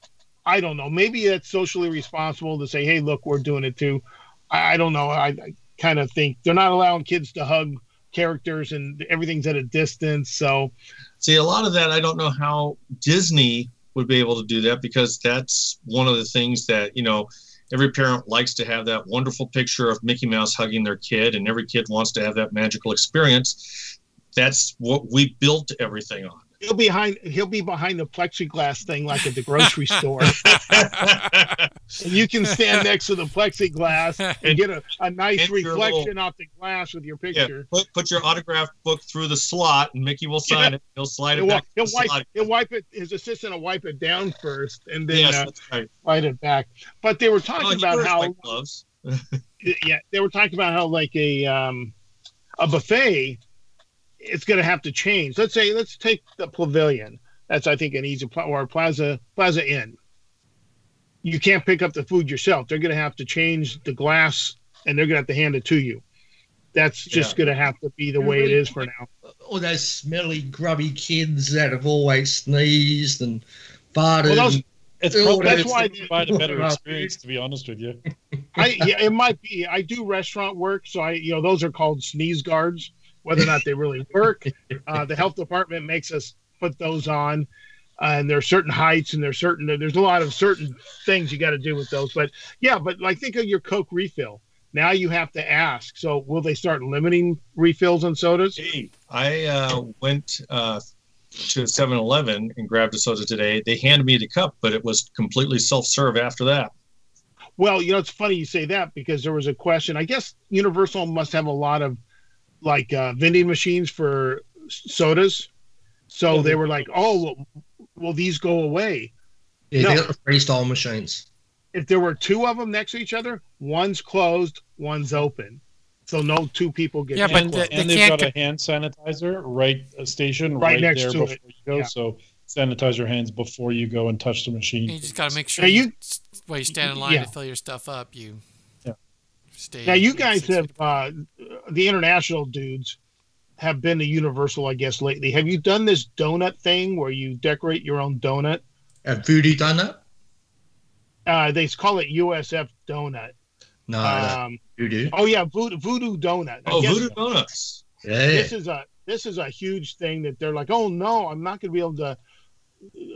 [SPEAKER 2] I don't know. Maybe it's socially responsible to say, "Hey, look, we're doing it too." I, I don't know. I, I kind of think they're not allowing kids to hug characters and everything's at a distance. So,
[SPEAKER 4] see, a lot of that I don't know how Disney would be able to do that because that's one of the things that you know every parent likes to have that wonderful picture of Mickey Mouse hugging their kid, and every kid wants to have that magical experience. That's what we built everything on.
[SPEAKER 2] He'll be behind. He'll be behind the plexiglass thing, like at the grocery store. and you can stand next to the plexiglass and, and get a, a nice reflection little, off the glass with your picture.
[SPEAKER 4] Yeah, put, put your autograph book through the slot, and Mickey will sign yeah. it. He'll slide
[SPEAKER 2] he'll,
[SPEAKER 4] it back.
[SPEAKER 2] He'll wipe. Slot. He'll wipe it. His assistant will wipe it down first, and then yes, uh, right. slide it back. But they were talking oh, about how gloves. yeah, they were talking about how like a um, a buffet it's going to have to change. Let's say, let's take the pavilion. That's, I think, an easy or Plaza Plaza Inn. You can't pick up the food yourself. They're going to have to change the glass, and they're going to have to hand it to you. That's just yeah. going to have to be the way it is for now.
[SPEAKER 3] All those smelly, grubby kids that have always sneezed and farted. Well, those,
[SPEAKER 5] it's probably that's why provide a better experience, to be honest with you.
[SPEAKER 2] I yeah, it might be. I do restaurant work, so I you know those are called sneeze guards whether or not they really work. Uh, the health department makes us put those on. Uh, and are certain heights and there's certain there's a lot of certain things you got to do with those but yeah but like think of your coke refill Now you have to ask. So will they start limiting refills on sodas?
[SPEAKER 4] Hey, I uh, went uh, to 7-Eleven and grabbed a soda today. They handed me the cup, but it was completely self-serve after that.
[SPEAKER 2] Well, you know, it's funny you say that because there was a question. I guess Universal must have a lot of like uh, vending machines for sodas. So they were like, "Oh, well, will these go away?"
[SPEAKER 3] Yeah, no. they got the freestyle machines.
[SPEAKER 2] If there were two of them next to each other, one's closed, one's open, so no two people get.
[SPEAKER 5] Yeah, but the, and they've got a hand sanitizer right a station right, right next there to before it. you go. Yeah. So sanitize your hands before you go and touch the machine.
[SPEAKER 1] You just got to make sure you, you while you stand in line yeah. to fill your stuff up, you
[SPEAKER 2] yeah. stay. Now you guys have uh, the international dudes have been to Universal, I guess, lately. Have you done this donut thing where you decorate your own donut?
[SPEAKER 3] A voodoo donut?
[SPEAKER 2] Uh, they call it USF donut.
[SPEAKER 3] No, um,
[SPEAKER 2] voodoo. Oh yeah, voodoo, voodoo donut.
[SPEAKER 4] I oh, voodoo donuts.
[SPEAKER 2] Yeah. This is a this is a huge thing that they're like, oh no, I'm not going to be able to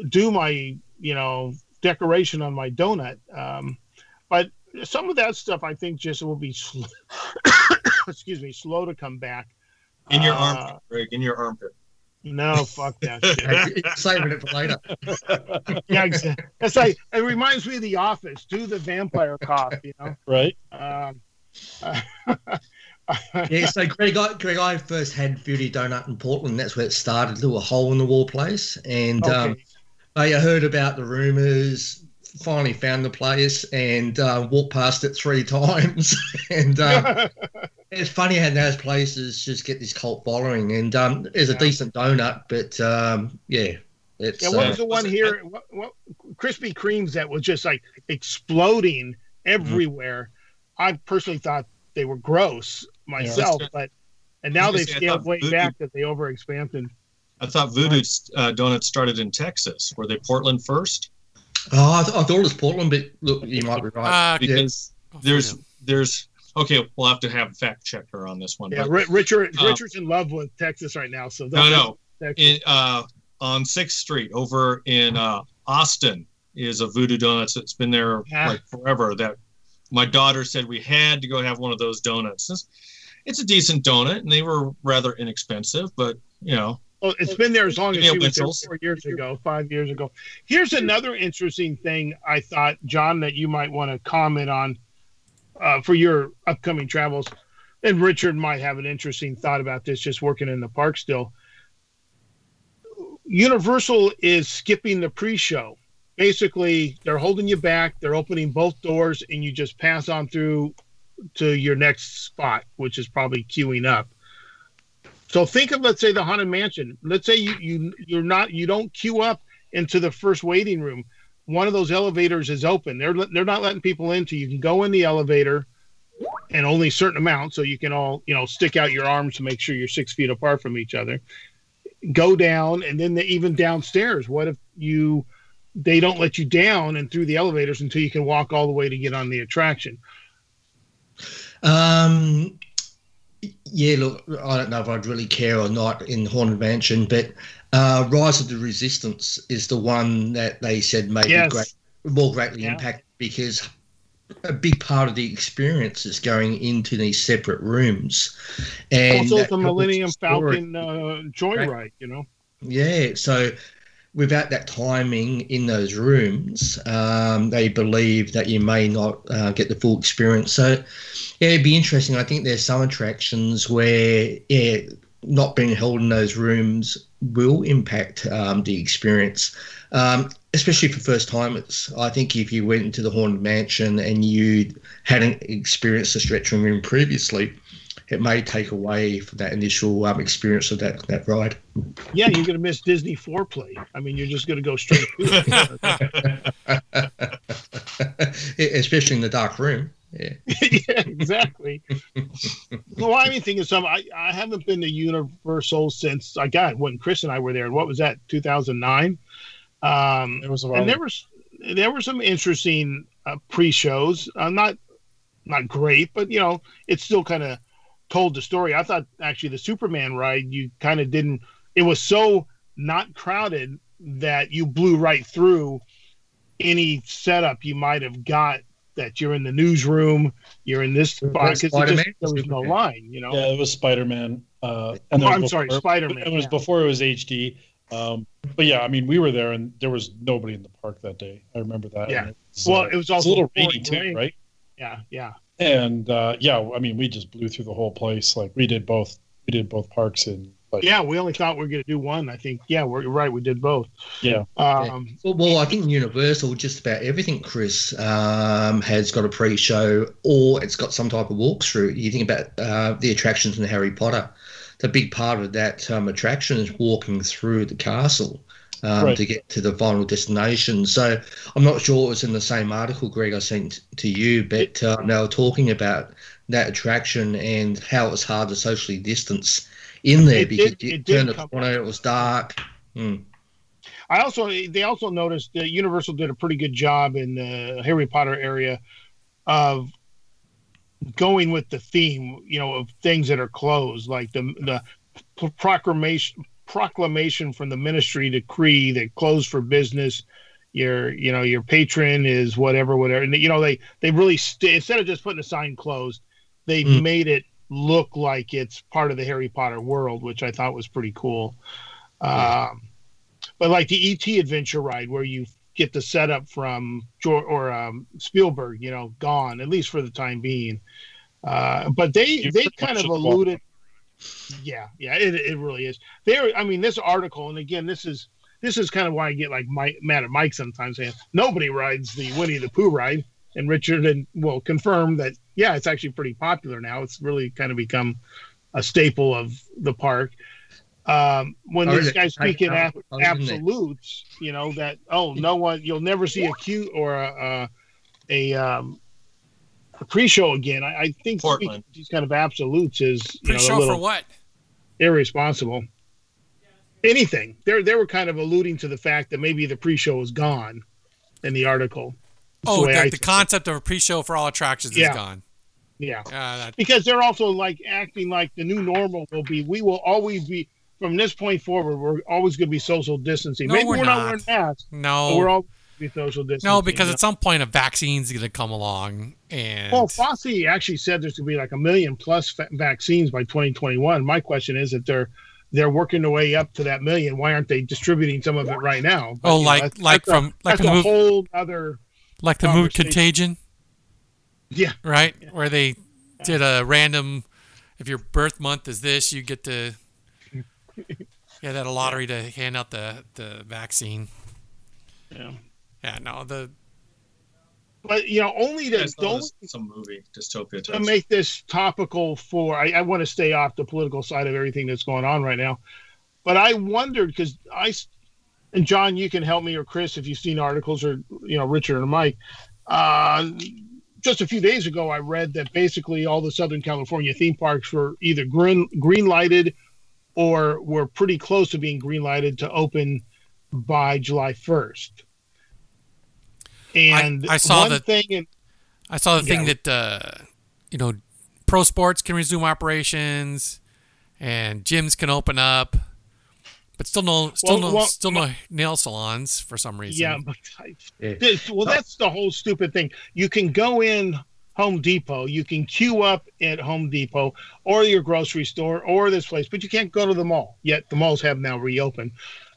[SPEAKER 2] do my you know decoration on my donut. Um, but some of that stuff, I think, just will be slow, excuse me, slow to come back.
[SPEAKER 4] In your uh, armpit, Greg. In your armpit.
[SPEAKER 2] No, fuck that shit.
[SPEAKER 3] Saving it for later.
[SPEAKER 2] yeah, exactly. It's like it reminds me of The Office. Do the vampire cough, you know?
[SPEAKER 5] Right.
[SPEAKER 2] Um,
[SPEAKER 3] yeah, so Greg, I, Greg, I first had Voodoo Donut in Portland. That's where it started, Little hole in the wall place, and okay. um, I heard about the rumors. Finally found the place and uh, walked past it three times, and um, it's funny how those places just get this cult following, and um, it's a decent donut, but um, yeah, it's.
[SPEAKER 2] Yeah, what was uh, the one here? What, what, Krispy Kremes that was just like exploding mm-hmm. everywhere. Mm-hmm. I personally thought they were gross myself, yeah. but and now they've scaled way Voodoo, back that they overexpanded.
[SPEAKER 4] I thought Voodoo uh, Donuts started in Texas. Were they Portland first?
[SPEAKER 3] Oh, I, th- I, thought it was Portland, but look, you might be right.
[SPEAKER 4] Uh, because yeah. there's there's Okay, we'll have to have a fact checker on this one.
[SPEAKER 2] Yeah, but, Richard uh, Richard's in love with Texas right now. So
[SPEAKER 4] no, no. In, uh, on Sixth Street over in uh, Austin is a Voodoo Donuts that's been there yeah. like forever. That my daughter said we had to go have one of those donuts. It's, it's a decent donut, and they were rather inexpensive, but you know.
[SPEAKER 2] Well, it's been there as long as she was there four years ago, five years ago. Here's another interesting thing I thought, John, that you might want to comment on uh, for your upcoming travels. And Richard might have an interesting thought about this, just working in the park still. Universal is skipping the pre-show. Basically, they're holding you back. They're opening both doors, and you just pass on through to your next spot, which is probably queuing up. So think of let's say the haunted mansion. Let's say you you you're not you don't queue up into the first waiting room one of those elevators is open. They're they're not letting people into. You can go in the elevator, and only a certain amount, so you can all you know stick out your arms to make sure you're six feet apart from each other. Go down, and then the, even downstairs. What if you they don't let you down and through the elevators until you can walk all the way to get on the attraction?
[SPEAKER 3] Um, yeah, look, I don't know if I'd really care or not in Haunted Mansion, but uh, Rise of the Resistance is the one that they said made yes. great, more greatly yeah. impact because a big part of the experience is going into these separate rooms.
[SPEAKER 2] And also the Millennium Falcon uh, joyride? You know.
[SPEAKER 3] Yeah, so without that timing in those rooms, um, they believe that you may not uh, get the full experience. So, yeah, it'd be interesting. I think there's some attractions where, yeah, not being held in those rooms will impact um, the experience, um, especially for first timers. I think if you went into the Haunted Mansion and you hadn't experienced the stretching room previously, it may take away from that initial um, experience of that that ride.
[SPEAKER 2] Yeah, you're going to miss Disney foreplay. I mean, you're just going to go straight
[SPEAKER 3] Especially in the dark room. Yeah,
[SPEAKER 2] yeah exactly. well, I mean, thing is, some I, I haven't been to Universal since I got when Chris and I were there. What was that? 2009. Um, it was and there was there were some interesting uh, pre-shows. Uh, not not great, but you know, it's still kind of told the story. I thought actually the Superman ride you kind of didn't. It was so not crowded that you blew right through any setup you might have got that you're in the newsroom, you're in this spot because there was no line, you know.
[SPEAKER 5] Yeah, it was Spider Man. Uh,
[SPEAKER 2] and oh, I'm before, sorry, Spider Man.
[SPEAKER 5] It was
[SPEAKER 2] yeah.
[SPEAKER 5] before it was HD. Um, but yeah, I mean, we were there and there was nobody in the park that day. I remember that.
[SPEAKER 2] Yeah. It was, well, uh, it was also
[SPEAKER 5] a little rainy too, rain. right?
[SPEAKER 2] Yeah, yeah.
[SPEAKER 5] And uh, yeah, I mean, we just blew through the whole place. Like we did both. We did both parks in
[SPEAKER 2] like, yeah, we only thought we were going to do one. I think. Yeah, we're right. We did both.
[SPEAKER 5] Yeah.
[SPEAKER 2] Um,
[SPEAKER 3] yeah. Well, well, I think Universal, just about everything, Chris, um, has got a pre-show or it's got some type of walkthrough. You think about uh, the attractions in Harry Potter. The big part of that um, attraction is walking through the castle. Um, right. to get to the final destination. So I'm not sure it was in the same article, Greg, I sent to you, but uh, they were talking about that attraction and how it was hard to socially distance in there it because did, you turned the corner, it was dark. Mm.
[SPEAKER 2] I also they also noticed that Universal did a pretty good job in the Harry Potter area of going with the theme, you know, of things that are closed, like the the proclamation proclamation from the ministry decree that closed for business. Your you know your patron is whatever whatever, and you know they they really st- instead of just putting a sign closed, they mm. made it look like it's part of the Harry Potter world, which I thought was pretty cool. Um, but like the ET adventure ride, where you get the setup from George, or um, Spielberg, you know, gone at least for the time being. Uh, but they you they kind of alluded. Yeah, yeah, it, it really is. There, I mean, this article, and again, this is this is kind of why I get like Mike, mad at Mike sometimes saying nobody rides the Winnie the Pooh ride, and Richard and will confirm that yeah, it's actually pretty popular now. It's really kind of become a staple of the park. Um, when these guys speak in ab- absolutes, you know that oh no one you'll never see a cute or a a, a, um, a pre-show again. I, I think these kind of absolutes is
[SPEAKER 1] you pre-show know, for what
[SPEAKER 2] irresponsible. Anything. They they were kind of alluding to the fact that maybe the pre-show is gone in the article.
[SPEAKER 1] oh, the, the concept of a pre-show for all attractions yeah. is gone.
[SPEAKER 2] Yeah, uh, because they're also like acting like the new normal will be. We will always be from this point forward. We're always going to be social distancing.
[SPEAKER 1] No,
[SPEAKER 2] Maybe
[SPEAKER 1] we're,
[SPEAKER 2] we're
[SPEAKER 1] not.
[SPEAKER 2] not. wearing masks.
[SPEAKER 1] No,
[SPEAKER 2] we're all be social distancing.
[SPEAKER 1] No, because at some point a vaccine's going to come along, and
[SPEAKER 2] well, Fauci actually said there's going to be like a million plus fa- vaccines by 2021. My question is if they're they're working their way up to that million. Why aren't they distributing some of it right now?
[SPEAKER 1] But, oh, like know, that's, like that's from
[SPEAKER 2] a, like
[SPEAKER 1] that's a
[SPEAKER 2] move, whole other
[SPEAKER 1] like the movie Contagion.
[SPEAKER 2] Yeah.
[SPEAKER 1] Right, yeah. where they did a random. If your birth month is this, you get to yeah that a lottery to hand out the the vaccine.
[SPEAKER 2] Yeah.
[SPEAKER 1] Yeah. No. The.
[SPEAKER 2] But you know, only to
[SPEAKER 4] don't some movie dystopia
[SPEAKER 2] to make this topical for. I, I want to stay off the political side of everything that's going on right now, but I wondered because I and John, you can help me or Chris if you've seen articles or you know Richard or Mike. Uh, just a few days ago, I read that basically all the Southern California theme parks were either green green lighted or were pretty close to being green lighted to open by July 1st. And
[SPEAKER 1] I, I saw
[SPEAKER 2] the
[SPEAKER 1] thing.
[SPEAKER 2] In,
[SPEAKER 1] I saw the yeah, thing that uh, you know, pro sports can resume operations, and gyms can open up. But still no, still well, no, well, still no nail salons for some reason.
[SPEAKER 2] Yeah, but I, this, well, that's the whole stupid thing. You can go in Home Depot, you can queue up at Home Depot or your grocery store or this place, but you can't go to the mall. Yet the malls have now reopened.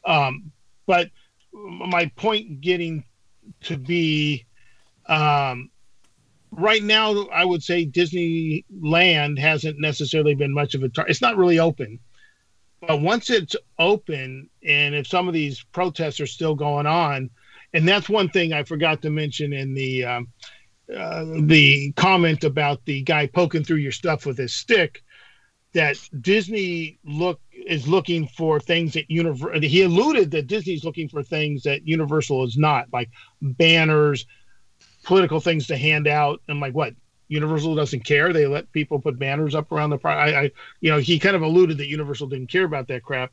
[SPEAKER 2] Um, but my point getting to be, um, right now, I would say Disneyland hasn't necessarily been much of a. Tar- it's not really open but once it's open, and if some of these protests are still going on, and that's one thing I forgot to mention in the um, uh, the comment about the guy poking through your stuff with his stick, that Disney look is looking for things that Universal. He alluded that Disney's looking for things that Universal is not, like banners, political things to hand out. and like, what? Universal doesn't care. They let people put banners up around the. I, I, you know, he kind of alluded that Universal didn't care about that crap.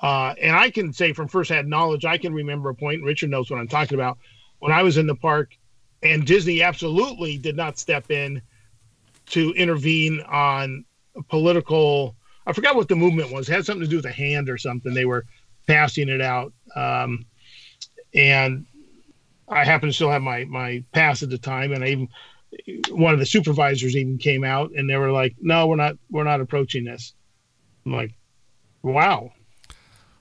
[SPEAKER 2] Uh, and I can say from firsthand knowledge, I can remember a point. Richard knows what I'm talking about. When I was in the park, and Disney absolutely did not step in to intervene on political. I forgot what the movement was. It had something to do with a hand or something. They were passing it out, um, and I happen to still have my my pass at the time, and I even one of the supervisors even came out and they were like, "No, we're not we're not approaching this." I'm like, "Wow,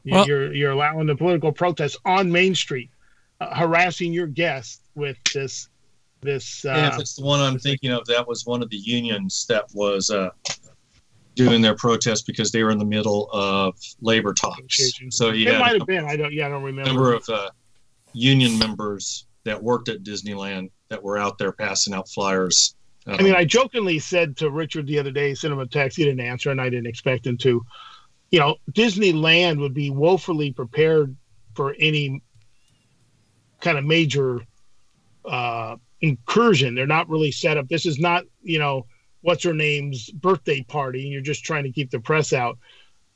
[SPEAKER 2] well, you're you're allowing the political protest on Main Street, uh, harassing your guests with this this." Uh,
[SPEAKER 4] yeah, if it's the one I'm thinking of, that was one of the unions that was uh, doing their protest because they were in the middle of labor talks. So yeah,
[SPEAKER 2] it might have been. I don't. Yeah, I don't remember.
[SPEAKER 4] Number of uh, union members that worked at Disneyland that were out there passing out flyers.
[SPEAKER 2] Um, I mean, I jokingly said to Richard the other day, sent him a text. He didn't answer, and I didn't expect him to. You know, Disneyland would be woefully prepared for any kind of major uh, incursion. They're not really set up. This is not, you know, what's her name's birthday party, and you're just trying to keep the press out.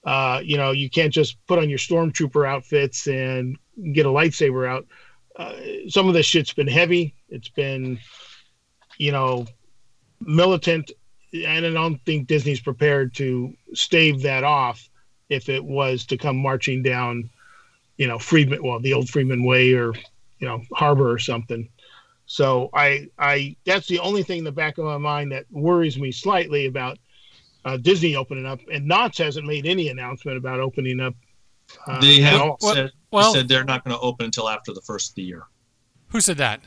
[SPEAKER 2] Uh, you know, you can't just put on your stormtrooper outfits and get a lightsaber out. Uh, some of this shit's been heavy. It's been, you know, militant, and I don't think Disney's prepared to stave that off if it was to come marching down, you know, Freedman, well, the old Freedman Way or, you know, Harbor or something. So I, I, that's the only thing in the back of my mind that worries me slightly about uh, Disney opening up. And Knott's hasn't made any announcement about opening up.
[SPEAKER 4] Uh, they have said, well, said they're not going to open until after the first of the year.
[SPEAKER 1] Who said that?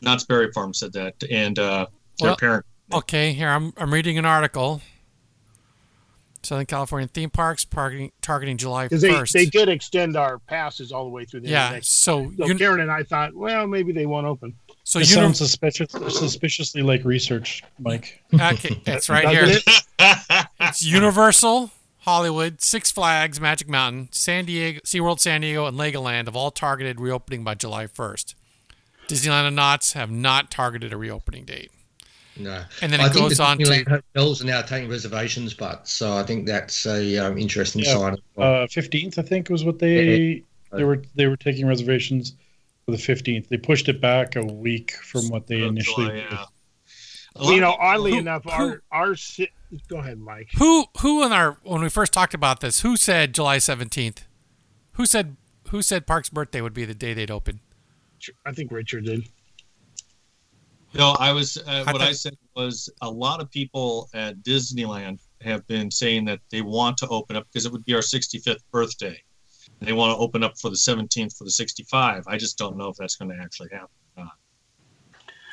[SPEAKER 4] Knott's Berry Farm said that, and uh, their well, parent.
[SPEAKER 1] Okay, here I'm I'm reading an article. Southern California theme parks targeting, targeting July first.
[SPEAKER 2] They, they did extend our passes all the way through the
[SPEAKER 1] yeah. Next. So,
[SPEAKER 2] so un- Karen and I thought, well, maybe they won't open.
[SPEAKER 5] So you sounds suspicious, suspiciously like research, Mike.
[SPEAKER 1] Okay, it's right here. It? it's Universal, Hollywood, Six Flags, Magic Mountain, San Diego, SeaWorld San Diego, and Legoland have all targeted reopening by July 1st. Disneyland and Knott's have not targeted a reopening date.
[SPEAKER 3] No.
[SPEAKER 1] And then it I goes on to
[SPEAKER 3] hotels are now taking reservations, but so I think that's a um, interesting yeah, sign.
[SPEAKER 5] Uh, fifteenth, I think, was what they yeah. they were they were taking reservations for the fifteenth. They pushed it back a week from what they initially. July, yeah.
[SPEAKER 2] You know, oddly who, enough, who, our our go ahead, Mike.
[SPEAKER 1] Who who in our when we first talked about this, who said July seventeenth? Who said who said Park's birthday would be the day they'd open?
[SPEAKER 2] I think Richard did.
[SPEAKER 4] No, I was. Uh, what I said was a lot of people at Disneyland have been saying that they want to open up because it would be our 65th birthday. And they want to open up for the 17th for the 65. I just don't know if that's going to actually happen. Or not.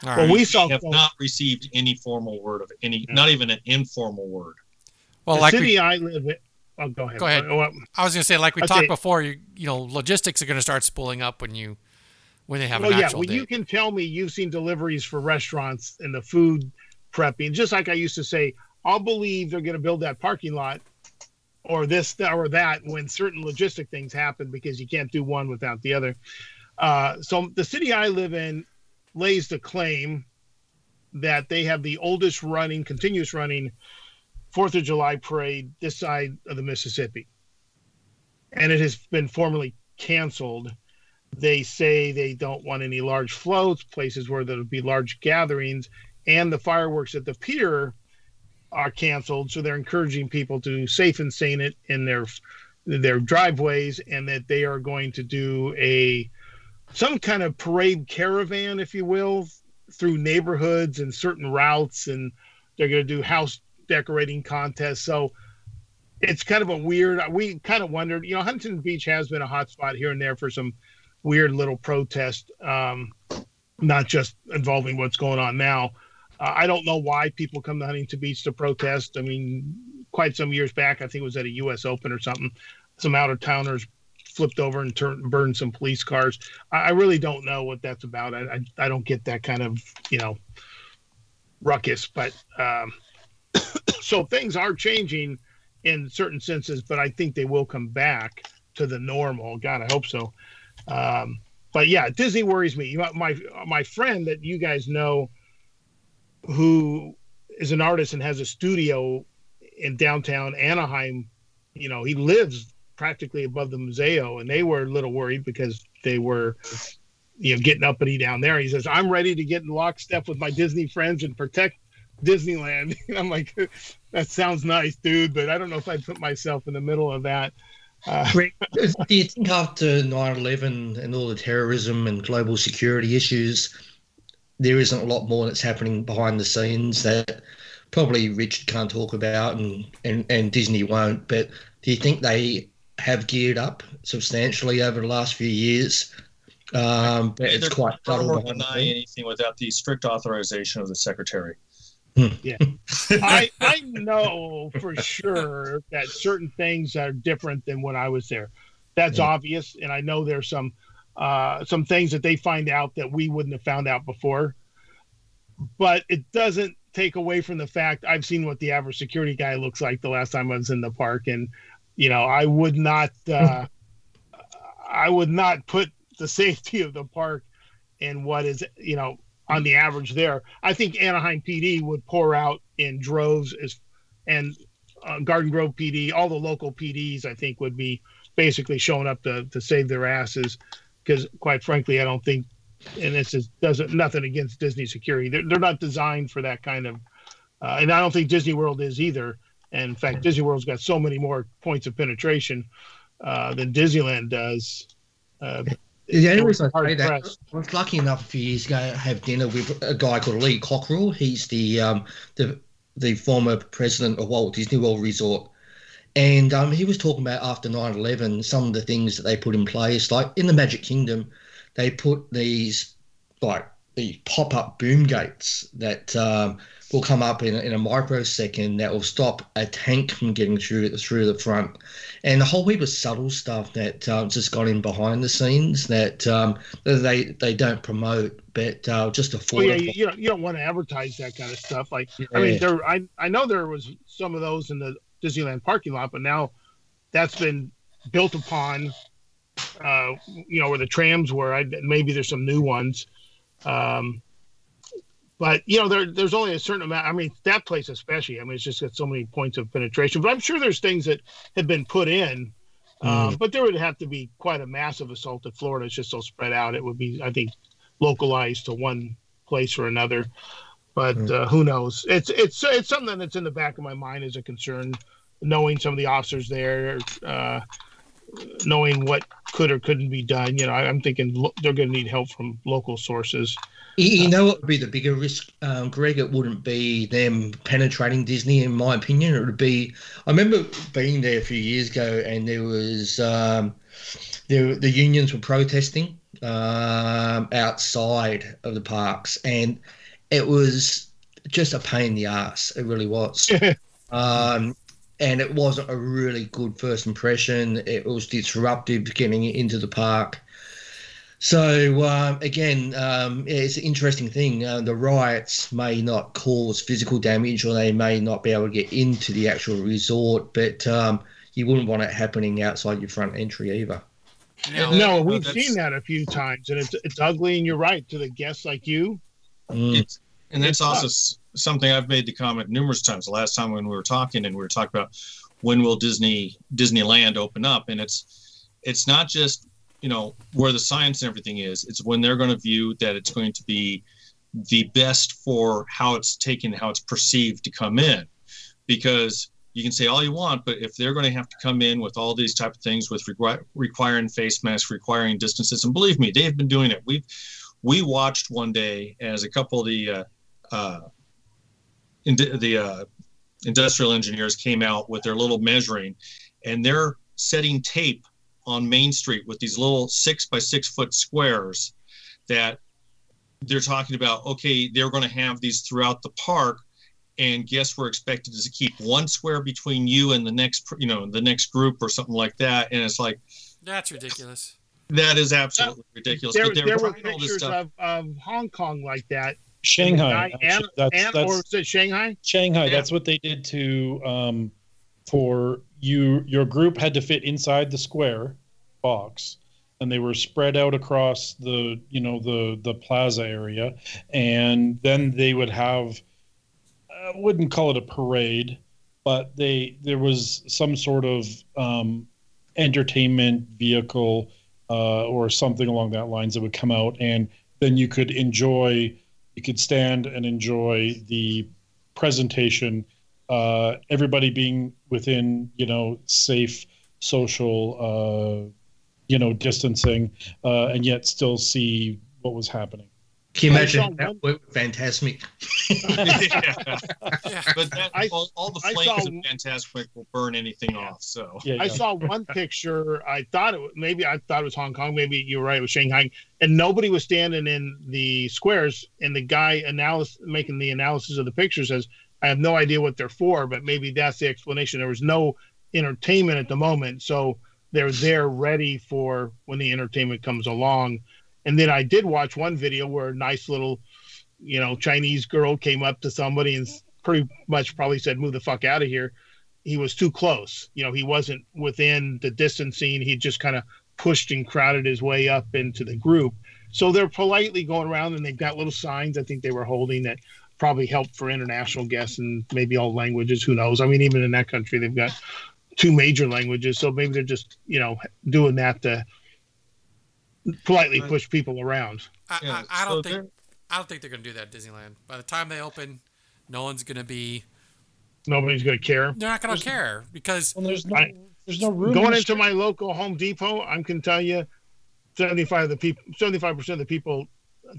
[SPEAKER 2] All well, right. we saw
[SPEAKER 4] have not received any formal word of any, not even an informal word.
[SPEAKER 2] Well, the like city we, I live in. Oh, go ahead.
[SPEAKER 1] Go ahead. Oh, I was going to say, like we talked before, you you know, logistics are going to start spooling up when you when they have well, an yeah,
[SPEAKER 2] when
[SPEAKER 1] date.
[SPEAKER 2] you can tell me you've seen deliveries for restaurants and the food prepping, just like I used to say, I'll believe they're going to build that parking lot or this or that when certain logistic things happen because you can't do one without the other. Uh, so the city I live in lays the claim that they have the oldest running, continuous running Fourth of July parade this side of the Mississippi, and it has been formally canceled they say they don't want any large floats, places where there'll be large gatherings, and the fireworks at the pier are canceled. So they're encouraging people to safe and sane it in their their driveways, and that they are going to do a some kind of parade caravan, if you will, through neighborhoods and certain routes, and they're going to do house decorating contests. So it's kind of a weird. We kind of wondered, you know, Huntington Beach has been a hot spot here and there for some weird little protest, um, not just involving what's going on now. Uh, I don't know why people come to Huntington Beach to protest. I mean, quite some years back, I think it was at a U.S. Open or something. Some out of towners flipped over and turned burned some police cars. I, I really don't know what that's about. I, I, I don't get that kind of you know ruckus, but um, so things are changing in certain senses, but I think they will come back to the normal. God, I hope so. Um, but yeah, Disney worries me. My my friend that you guys know, who is an artist and has a studio in downtown Anaheim, you know, he lives practically above the Muzeo, and they were a little worried because they were, you know, getting uppity down there. He says, "I'm ready to get in lockstep with my Disney friends and protect Disneyland." I'm like, "That sounds nice, dude, but I don't know if I'd put myself in the middle of that."
[SPEAKER 3] Uh, do you think after 9-11 and all the terrorism and global security issues, there isn't a lot more that's happening behind the scenes that probably Richard can't talk about and, and, and Disney won't, but do you think they have geared up substantially over the last few years? Um, but it's quite
[SPEAKER 4] subtle. Or deny anything without the strict authorization of the secretary.
[SPEAKER 2] Hmm. Yeah, I I know for sure that certain things are different than when I was there. That's yeah. obvious, and I know there's some uh, some things that they find out that we wouldn't have found out before. But it doesn't take away from the fact I've seen what the average security guy looks like the last time I was in the park, and you know I would not uh, I would not put the safety of the park and what is you know on the average there. I think Anaheim PD would pour out in droves as and uh, Garden Grove PD, all the local PDs, I think would be basically showing up to to save their asses because quite frankly, I don't think and this is doesn't nothing against Disney security. They're, they're not designed for that kind of, uh, and I don't think Disney World is either. And in fact, Disney World's got so many more points of penetration uh, than Disneyland does. Uh,
[SPEAKER 3] the only reason I say that, I was lucky enough a few years ago to have dinner with a guy called Lee Cockerell. He's the um, the the former president of Walt Disney World Resort. And um, he was talking about after 9 11, some of the things that they put in place. Like in the Magic Kingdom, they put these like these pop up boom gates that um, will come up in, in a microsecond that will stop a tank from getting through through the front, and a whole heap of subtle stuff that um, just got in behind the scenes that um, they they don't promote, but uh, just a
[SPEAKER 2] well, yeah, you, you, don't, you don't want to advertise that kind of stuff. Like yeah. I mean, there I I know there was some of those in the Disneyland parking lot, but now that's been built upon. Uh, you know where the trams were. I, maybe there's some new ones. Um, but you know, there, there's only a certain amount. I mean, that place especially. I mean, it's just got so many points of penetration. But I'm sure there's things that have been put in. Mm. but there would have to be quite a massive assault at Florida. It's just so spread out. It would be, I think, localized to one place or another. But mm. uh, who knows? It's it's it's something that's in the back of my mind as a concern, knowing some of the officers there, uh, knowing what could or couldn't be done. You know, I, am thinking lo- they're going to need help from local sources.
[SPEAKER 3] You know what would be the bigger risk, um, Greg? It wouldn't be them penetrating Disney, in my opinion. It would be. I remember being there a few years ago, and there was um, there, the unions were protesting um, outside of the parks, and it was just a pain in the ass. It really was. um, and it wasn't a really good first impression. It was disruptive getting into the park. So um, again, um, it's an interesting thing. Uh, the riots may not cause physical damage, or they may not be able to get into the actual resort, but um, you wouldn't want it happening outside your front entry either.
[SPEAKER 2] No, no we've seen that a few times, and it's it's ugly. And you're right to the guests like you.
[SPEAKER 4] Mm. and that's also something I've made the comment numerous times. The last time when we were talking, and we were talking about when will Disney Disneyland open up, and it's it's not just you know where the science and everything is it's when they're going to view that it's going to be the best for how it's taken how it's perceived to come in because you can say all you want but if they're going to have to come in with all these type of things with requ- requiring face masks requiring distances and believe me they've been doing it we've we watched one day as a couple of the uh, uh, in the uh, industrial engineers came out with their little measuring and they're setting tape on Main Street with these little six by six foot squares that they're talking about. Okay, they're going to have these throughout the park, and guests were expected to keep one square between you and the next, you know, the next group or something like that. And it's like
[SPEAKER 1] that's ridiculous.
[SPEAKER 4] That is absolutely ridiculous.
[SPEAKER 2] There, there were pictures of, of Hong Kong like that.
[SPEAKER 5] Shanghai,
[SPEAKER 2] and, that's, and, that's, or is it Shanghai?
[SPEAKER 5] Shanghai. Yeah. That's what they did to um, for you. Your group had to fit inside the square box, and they were spread out across the you know the the plaza area, and then they would have. I wouldn't call it a parade, but they there was some sort of um, entertainment vehicle uh, or something along that lines that would come out, and then you could enjoy, you could stand and enjoy the presentation. Uh, everybody being within you know safe social, uh, you know, distancing, uh, and yet still see what was happening.
[SPEAKER 3] Can you imagine that Fantasmic?
[SPEAKER 4] yeah. But that, I, all, all, the flames saw, of Fantasmic will burn anything yeah. off. So
[SPEAKER 2] yeah, yeah. I saw one picture. I thought it maybe I thought it was Hong Kong. Maybe you were right. It was Shanghai, and nobody was standing in the squares. And the guy analysis making the analysis of the picture says, "I have no idea what they're for, but maybe that's the explanation." There was no entertainment at the moment, so they're there ready for when the entertainment comes along and then I did watch one video where a nice little, you know, Chinese girl came up to somebody and pretty much probably said, "Move the fuck out of here." He was too close. You know, he wasn't within the distancing. He just kind of pushed and crowded his way up into the group. So they're politely going around and they've got little signs I think they were holding that probably helped for international guests and maybe all languages. Who knows? I mean, even in that country, they've got two major languages. So maybe they're just, you know, doing that to politely push people around.
[SPEAKER 1] I, yeah, I, I don't so think I don't think they're going to do that at Disneyland. By the time they open, no one's going to be.
[SPEAKER 2] Nobody's going to care.
[SPEAKER 1] They're not going to care because
[SPEAKER 5] well, there's no I, there's no room.
[SPEAKER 2] Going into my local Home Depot, I can tell you, seventy five of the people, seventy five percent of the people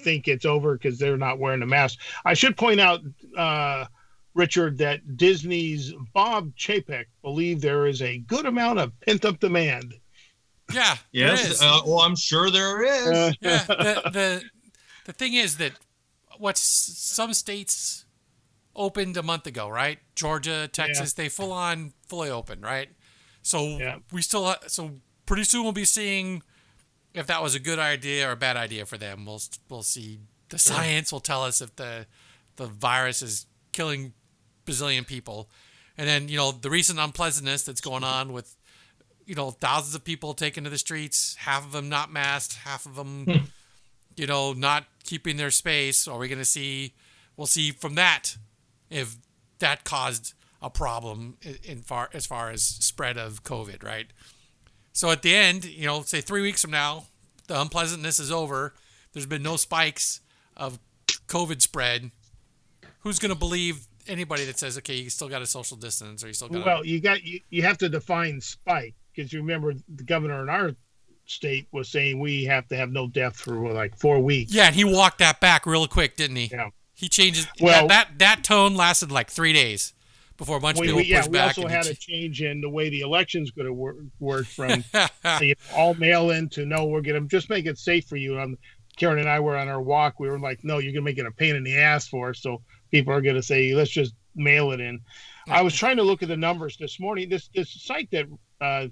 [SPEAKER 2] think it's over because they're not wearing a mask. I should point out. Uh, Richard, that Disney's Bob Chapek believed there is a good amount of pent up demand
[SPEAKER 1] yeah.
[SPEAKER 4] Yes. Uh, well, I'm sure there is.
[SPEAKER 1] yeah. The, the the thing is that what some states opened a month ago, right? Georgia, Texas, yeah. they full on fully open, right? So yeah. we still so pretty soon we'll be seeing if that was a good idea or a bad idea for them. We'll we'll see. The science will tell us if the the virus is killing bazillion people, and then you know the recent unpleasantness that's going on with you know, thousands of people taken to the streets, half of them not masked, half of them, hmm. you know, not keeping their space. Are we going to see? We'll see from that if that caused a problem in far as far as spread of COVID, right? So at the end, you know, say three weeks from now, the unpleasantness is over. There's been no spikes of COVID spread. Who's going to believe anybody that says, okay, you still got a social distance or you still got?
[SPEAKER 2] Well, you got you, you have to define spike because you remember the governor in our state was saying we have to have no death for like four weeks.
[SPEAKER 1] Yeah, and he walked that back real quick, didn't he?
[SPEAKER 2] Yeah.
[SPEAKER 1] He changes. Well, that, that that tone lasted like three days before a bunch we, of people we, yeah, pushed back.
[SPEAKER 2] We also had a change in the way the election's going to work, work from all mail in to no, we're going to just make it safe for you. Um, Karen and I were on our walk. We were like, no, you're going to make it a pain in the ass for us. So people are going to say, let's just mail it in. I was trying to look at the numbers this morning. This this site that uh,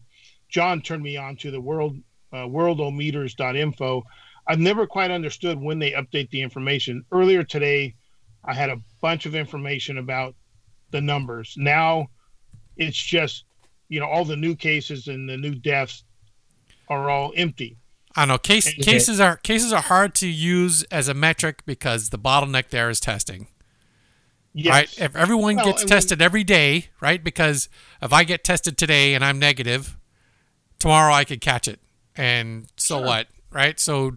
[SPEAKER 2] John turned me on to the world uh, worldometers.info. I've never quite understood when they update the information. Earlier today, I had a bunch of information about the numbers. Now it's just, you know, all the new cases and the new deaths are all empty.
[SPEAKER 1] I know case, cases are cases are hard to use as a metric because the bottleneck there is testing. Yes. Right? If everyone well, gets tested every day, right? Because if I get tested today and I'm negative, tomorrow I could catch it, and so sure. what, right? So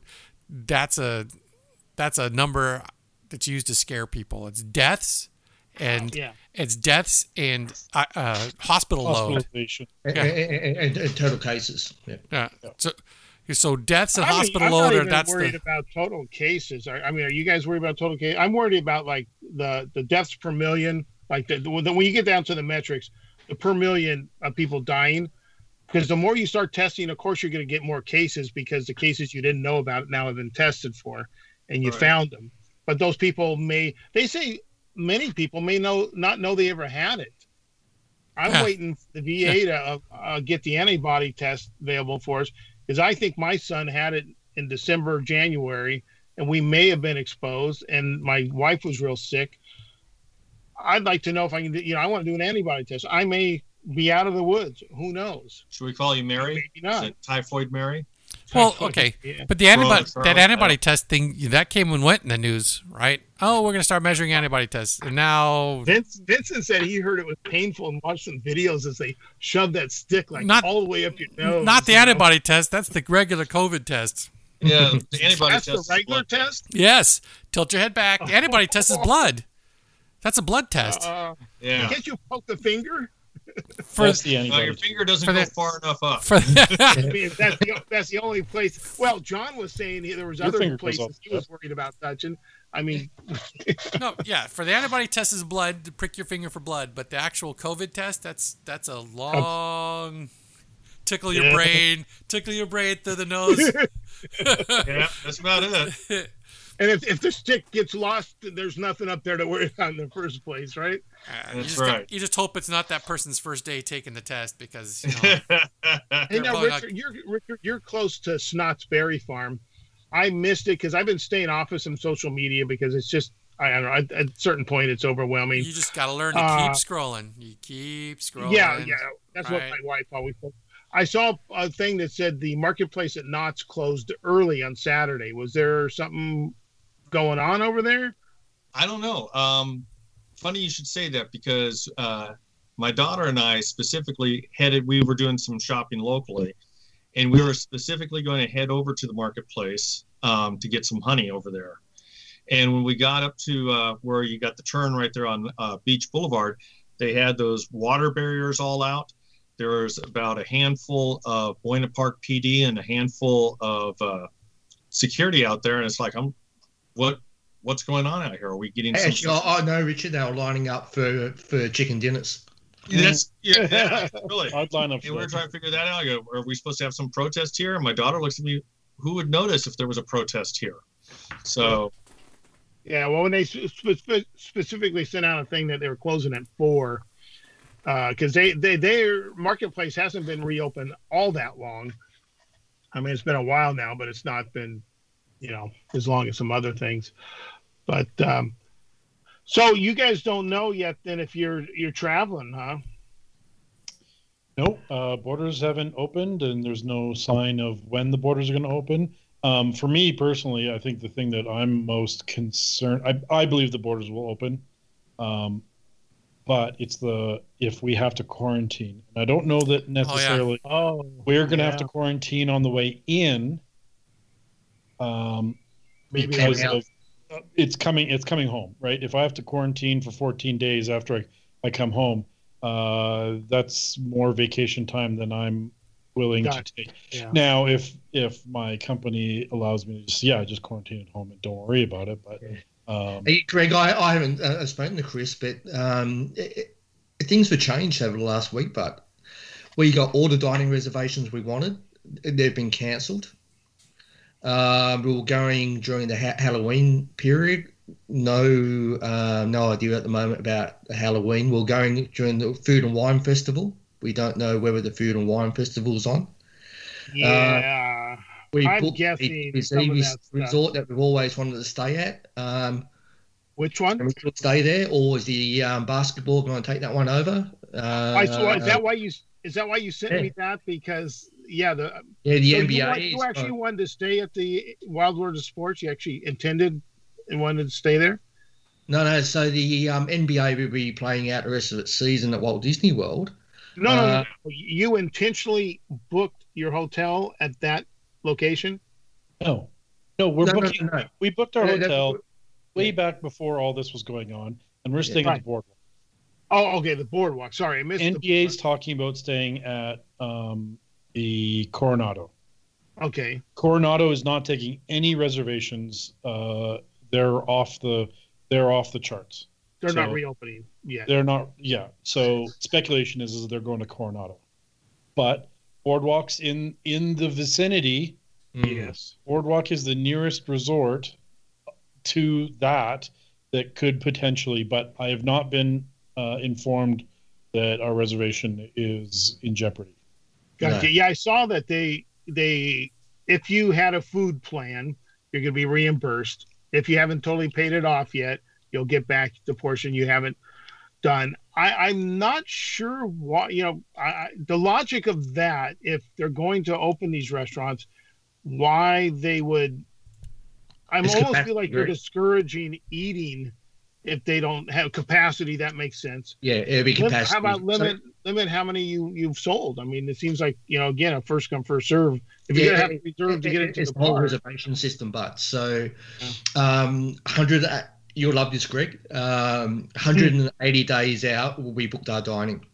[SPEAKER 1] that's a that's a number that's used to scare people. It's deaths and yeah. it's deaths and uh, uh, hospital load
[SPEAKER 3] yeah. and, and, and, total cases.
[SPEAKER 1] Yeah. yeah. So so deaths and I mean, hospital
[SPEAKER 2] I'm
[SPEAKER 1] load
[SPEAKER 2] not
[SPEAKER 1] are that's
[SPEAKER 2] worried
[SPEAKER 1] the...
[SPEAKER 2] about total cases. I mean, are you guys worried about total cases? I'm worried about like the the deaths per million. Like the, the when you get down to the metrics, the per million of people dying because the more you start testing, of course, you're going to get more cases because the cases you didn't know about now have been tested for, and you right. found them. But those people may they say many people may know not know they ever had it. I'm waiting for the VA to uh, uh, get the antibody test available for us because I think my son had it in December, January, and we may have been exposed. And my wife was real sick. I'd like to know if I can, you know, I want to do an antibody test. I may be out of the woods. Who knows?
[SPEAKER 4] Should we call you Mary? Maybe not. Typhoid Mary?
[SPEAKER 1] Well, okay, yeah. but the antibody that antibody test thing that came and went in the news, right? Oh, we're going to start measuring antibody tests, and now
[SPEAKER 2] Vince, Vincent said he heard it was painful and watched some videos as they shoved that stick like not, all the way up your nose.
[SPEAKER 1] Not the antibody know? test. That's the regular COVID test.
[SPEAKER 4] Yeah, the antibody
[SPEAKER 2] that's test. the regular test.
[SPEAKER 1] Yes, tilt your head back. The antibody test is blood. That's a blood test.
[SPEAKER 2] Uh, yeah. Can't you poke the finger?
[SPEAKER 4] For that's the anybody. your finger doesn't go the, far enough up. For
[SPEAKER 2] the, I mean, that's the that's the only place. Well, John was saying there was your other places he was worried about touching. I mean,
[SPEAKER 1] no, yeah. For the antibody test is blood. To prick your finger for blood, but the actual COVID test, that's that's a oh. long tickle your yeah. brain, tickle your brain through the nose.
[SPEAKER 4] yeah, that's about it.
[SPEAKER 2] And if, if the stick gets lost, there's nothing up there to worry about in the first place, right?
[SPEAKER 1] Uh, That's you right. you just hope it's not that person's first day taking the test because. You know,
[SPEAKER 2] hey, now, Richard, you're Richard, you're close to Knott's Berry Farm. I missed it because I've been staying off of some social media because it's just I don't know. At, at a certain point, it's overwhelming.
[SPEAKER 1] You just got to learn to uh, keep scrolling. You keep scrolling.
[SPEAKER 2] Yeah, yeah. That's right. what my wife always said. I saw a thing that said the marketplace at Knott's closed early on Saturday. Was there something going on over there?
[SPEAKER 4] I don't know. Um, funny you should say that because uh, my daughter and I specifically headed. We were doing some shopping locally, and we were specifically going to head over to the marketplace um, to get some honey over there. And when we got up to uh, where you got the turn right there on uh, Beach Boulevard, they had those water barriers all out. There was about a handful of Buena Park PD and a handful of uh, security out there, and it's like I'm what what's going on out here? Are we getting?
[SPEAKER 3] Actually, some... I, I know Richard. They were lining up for for chicken dinners.
[SPEAKER 4] That's yeah, yeah really. I'd line up. And we are trying to figure that out. I go, are we supposed to have some protest here? And my daughter looks at me. Who would notice if there was a protest here? So.
[SPEAKER 2] Yeah, well, when they spe- specifically sent out a thing that they were closing at four, because uh, they, they their marketplace hasn't been reopened all that long. I mean, it's been a while now, but it's not been you know, as long as some other things. But um, so you guys don't know yet then if you're you're traveling, huh?
[SPEAKER 5] Nope. Uh, borders haven't opened, and there's no sign of when the borders are going to open. Um, for me personally, I think the thing that I'm most concerned, I, I believe the borders will open, um, but it's the if we have to quarantine, and I don't know that necessarily. Oh, yeah. oh we're going to yeah. have to quarantine on the way in um, Maybe because of, uh, it's coming it's coming home right? If i have to quarantine for 14 days after i, I come home uh, that's more vacation time than i'm willing to take. Yeah. now if if my company allows me to just yeah just quarantine at home and don't worry about it but um,
[SPEAKER 3] hey, greg i, I haven't uh, spoken to chris but um, it, it, things have changed over the last week but we got all the dining reservations we wanted. They've been cancelled uh, we were going during the ha- Halloween period. No, uh, no idea at the moment about Halloween. We're going during the Food and Wine Festival. We don't know whether the Food and Wine Festival is on.
[SPEAKER 2] Yeah, uh, we I'm booked guessing
[SPEAKER 3] the resort that we've always wanted to stay at. Um,
[SPEAKER 2] Which one?
[SPEAKER 3] Can we stay there, or is the um, basketball going to take that one over?
[SPEAKER 2] Uh, I saw. Is that why you? Is that why you sent yeah. me that? Because yeah, the
[SPEAKER 3] yeah the so NBA.
[SPEAKER 2] You, you actually uh, wanted to stay at the Wide World of Sports. You actually intended and wanted to stay there.
[SPEAKER 3] No, no. So the um, NBA will be playing out the rest of its season at Walt Disney World.
[SPEAKER 2] No, uh, no, no. You intentionally booked your hotel at that location.
[SPEAKER 5] No, no. We're no, booking. No, no, we booked our hotel way back before all this was going on, and we're staying right. at the boardwalk.
[SPEAKER 2] Oh, okay, the boardwalk. Sorry, I missed.
[SPEAKER 5] NBA's talking about staying at um, the Coronado.
[SPEAKER 2] Okay.
[SPEAKER 5] Coronado is not taking any reservations. Uh, they're off the they're off the charts.
[SPEAKER 2] They're so not reopening Yeah.
[SPEAKER 5] They're not. Yeah. So speculation is, is they're going to Coronado, but Boardwalk's in in the vicinity.
[SPEAKER 2] Yes.
[SPEAKER 5] Boardwalk is the nearest resort to that that could potentially, but I have not been uh, informed that our reservation is in jeopardy.
[SPEAKER 2] Gotcha. Yeah. yeah, I saw that they they if you had a food plan, you're going to be reimbursed. If you haven't totally paid it off yet, you'll get back the portion you haven't done. I, I'm not sure why, you know. I, the logic of that, if they're going to open these restaurants, why they would. I'm it's almost feel like you're discouraging eating if they don't have capacity. That makes sense.
[SPEAKER 3] Yeah, it'd be capacity.
[SPEAKER 2] How about limit limit how many you you've sold. I mean, it seems like you know again a first come first serve. If you're yeah, gonna have to reserve to get into
[SPEAKER 3] it's
[SPEAKER 2] the whole
[SPEAKER 3] reservation system, but so um, hundred. Uh, you'll love this, Greg. Um, 180 days out, we booked our dining.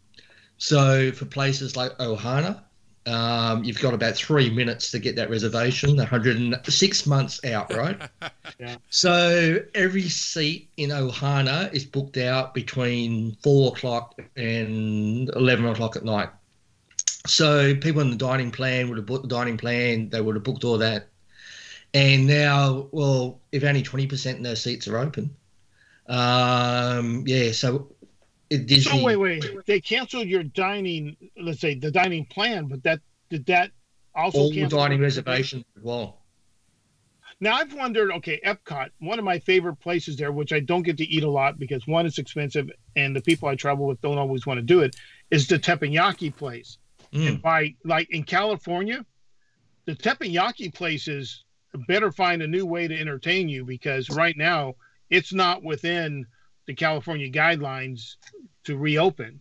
[SPEAKER 3] So for places like Ohana, um, you've got about three minutes to get that reservation. 106 months out, right? yeah. So every seat in Ohana is booked out between four o'clock and 11 o'clock at night. So people in the dining plan would have booked the dining plan. They would have booked all that. And now, well, if only 20% of those seats are open, um, yeah. So
[SPEAKER 2] Disney. So wait, wait. They canceled your dining. Let's say the dining plan, but that did that also
[SPEAKER 3] all dining reservations as well.
[SPEAKER 2] Now I've wondered. Okay, Epcot, one of my favorite places there, which I don't get to eat a lot because one, it's expensive, and the people I travel with don't always want to do it. Is the teppanyaki place? Mm. And by like in California, the teppanyaki places better find a new way to entertain you because right now it's not within the California guidelines to reopen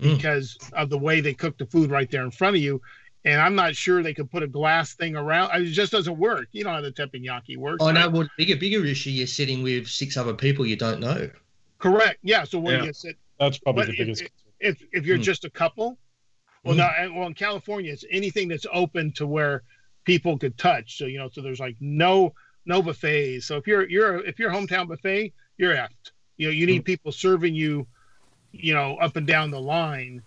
[SPEAKER 2] mm. because of the way they cook the food right there in front of you. And I'm not sure they could put a glass thing around. It just doesn't work. You know how the teppanyaki works.
[SPEAKER 3] Oh right? no, well, bigger bigger issue. You're sitting with six other people you don't know.
[SPEAKER 2] Correct. Yeah. So when yeah. you sit,
[SPEAKER 5] that's probably the biggest.
[SPEAKER 2] If, if, if you're mm. just a couple, well, mm. now, well, in California, it's anything that's open to where people could touch. So you know, so there's like no no buffets. So if you're you're if you're hometown buffet, you're effed. You know, you need mm. people serving you, you know, up and down the line.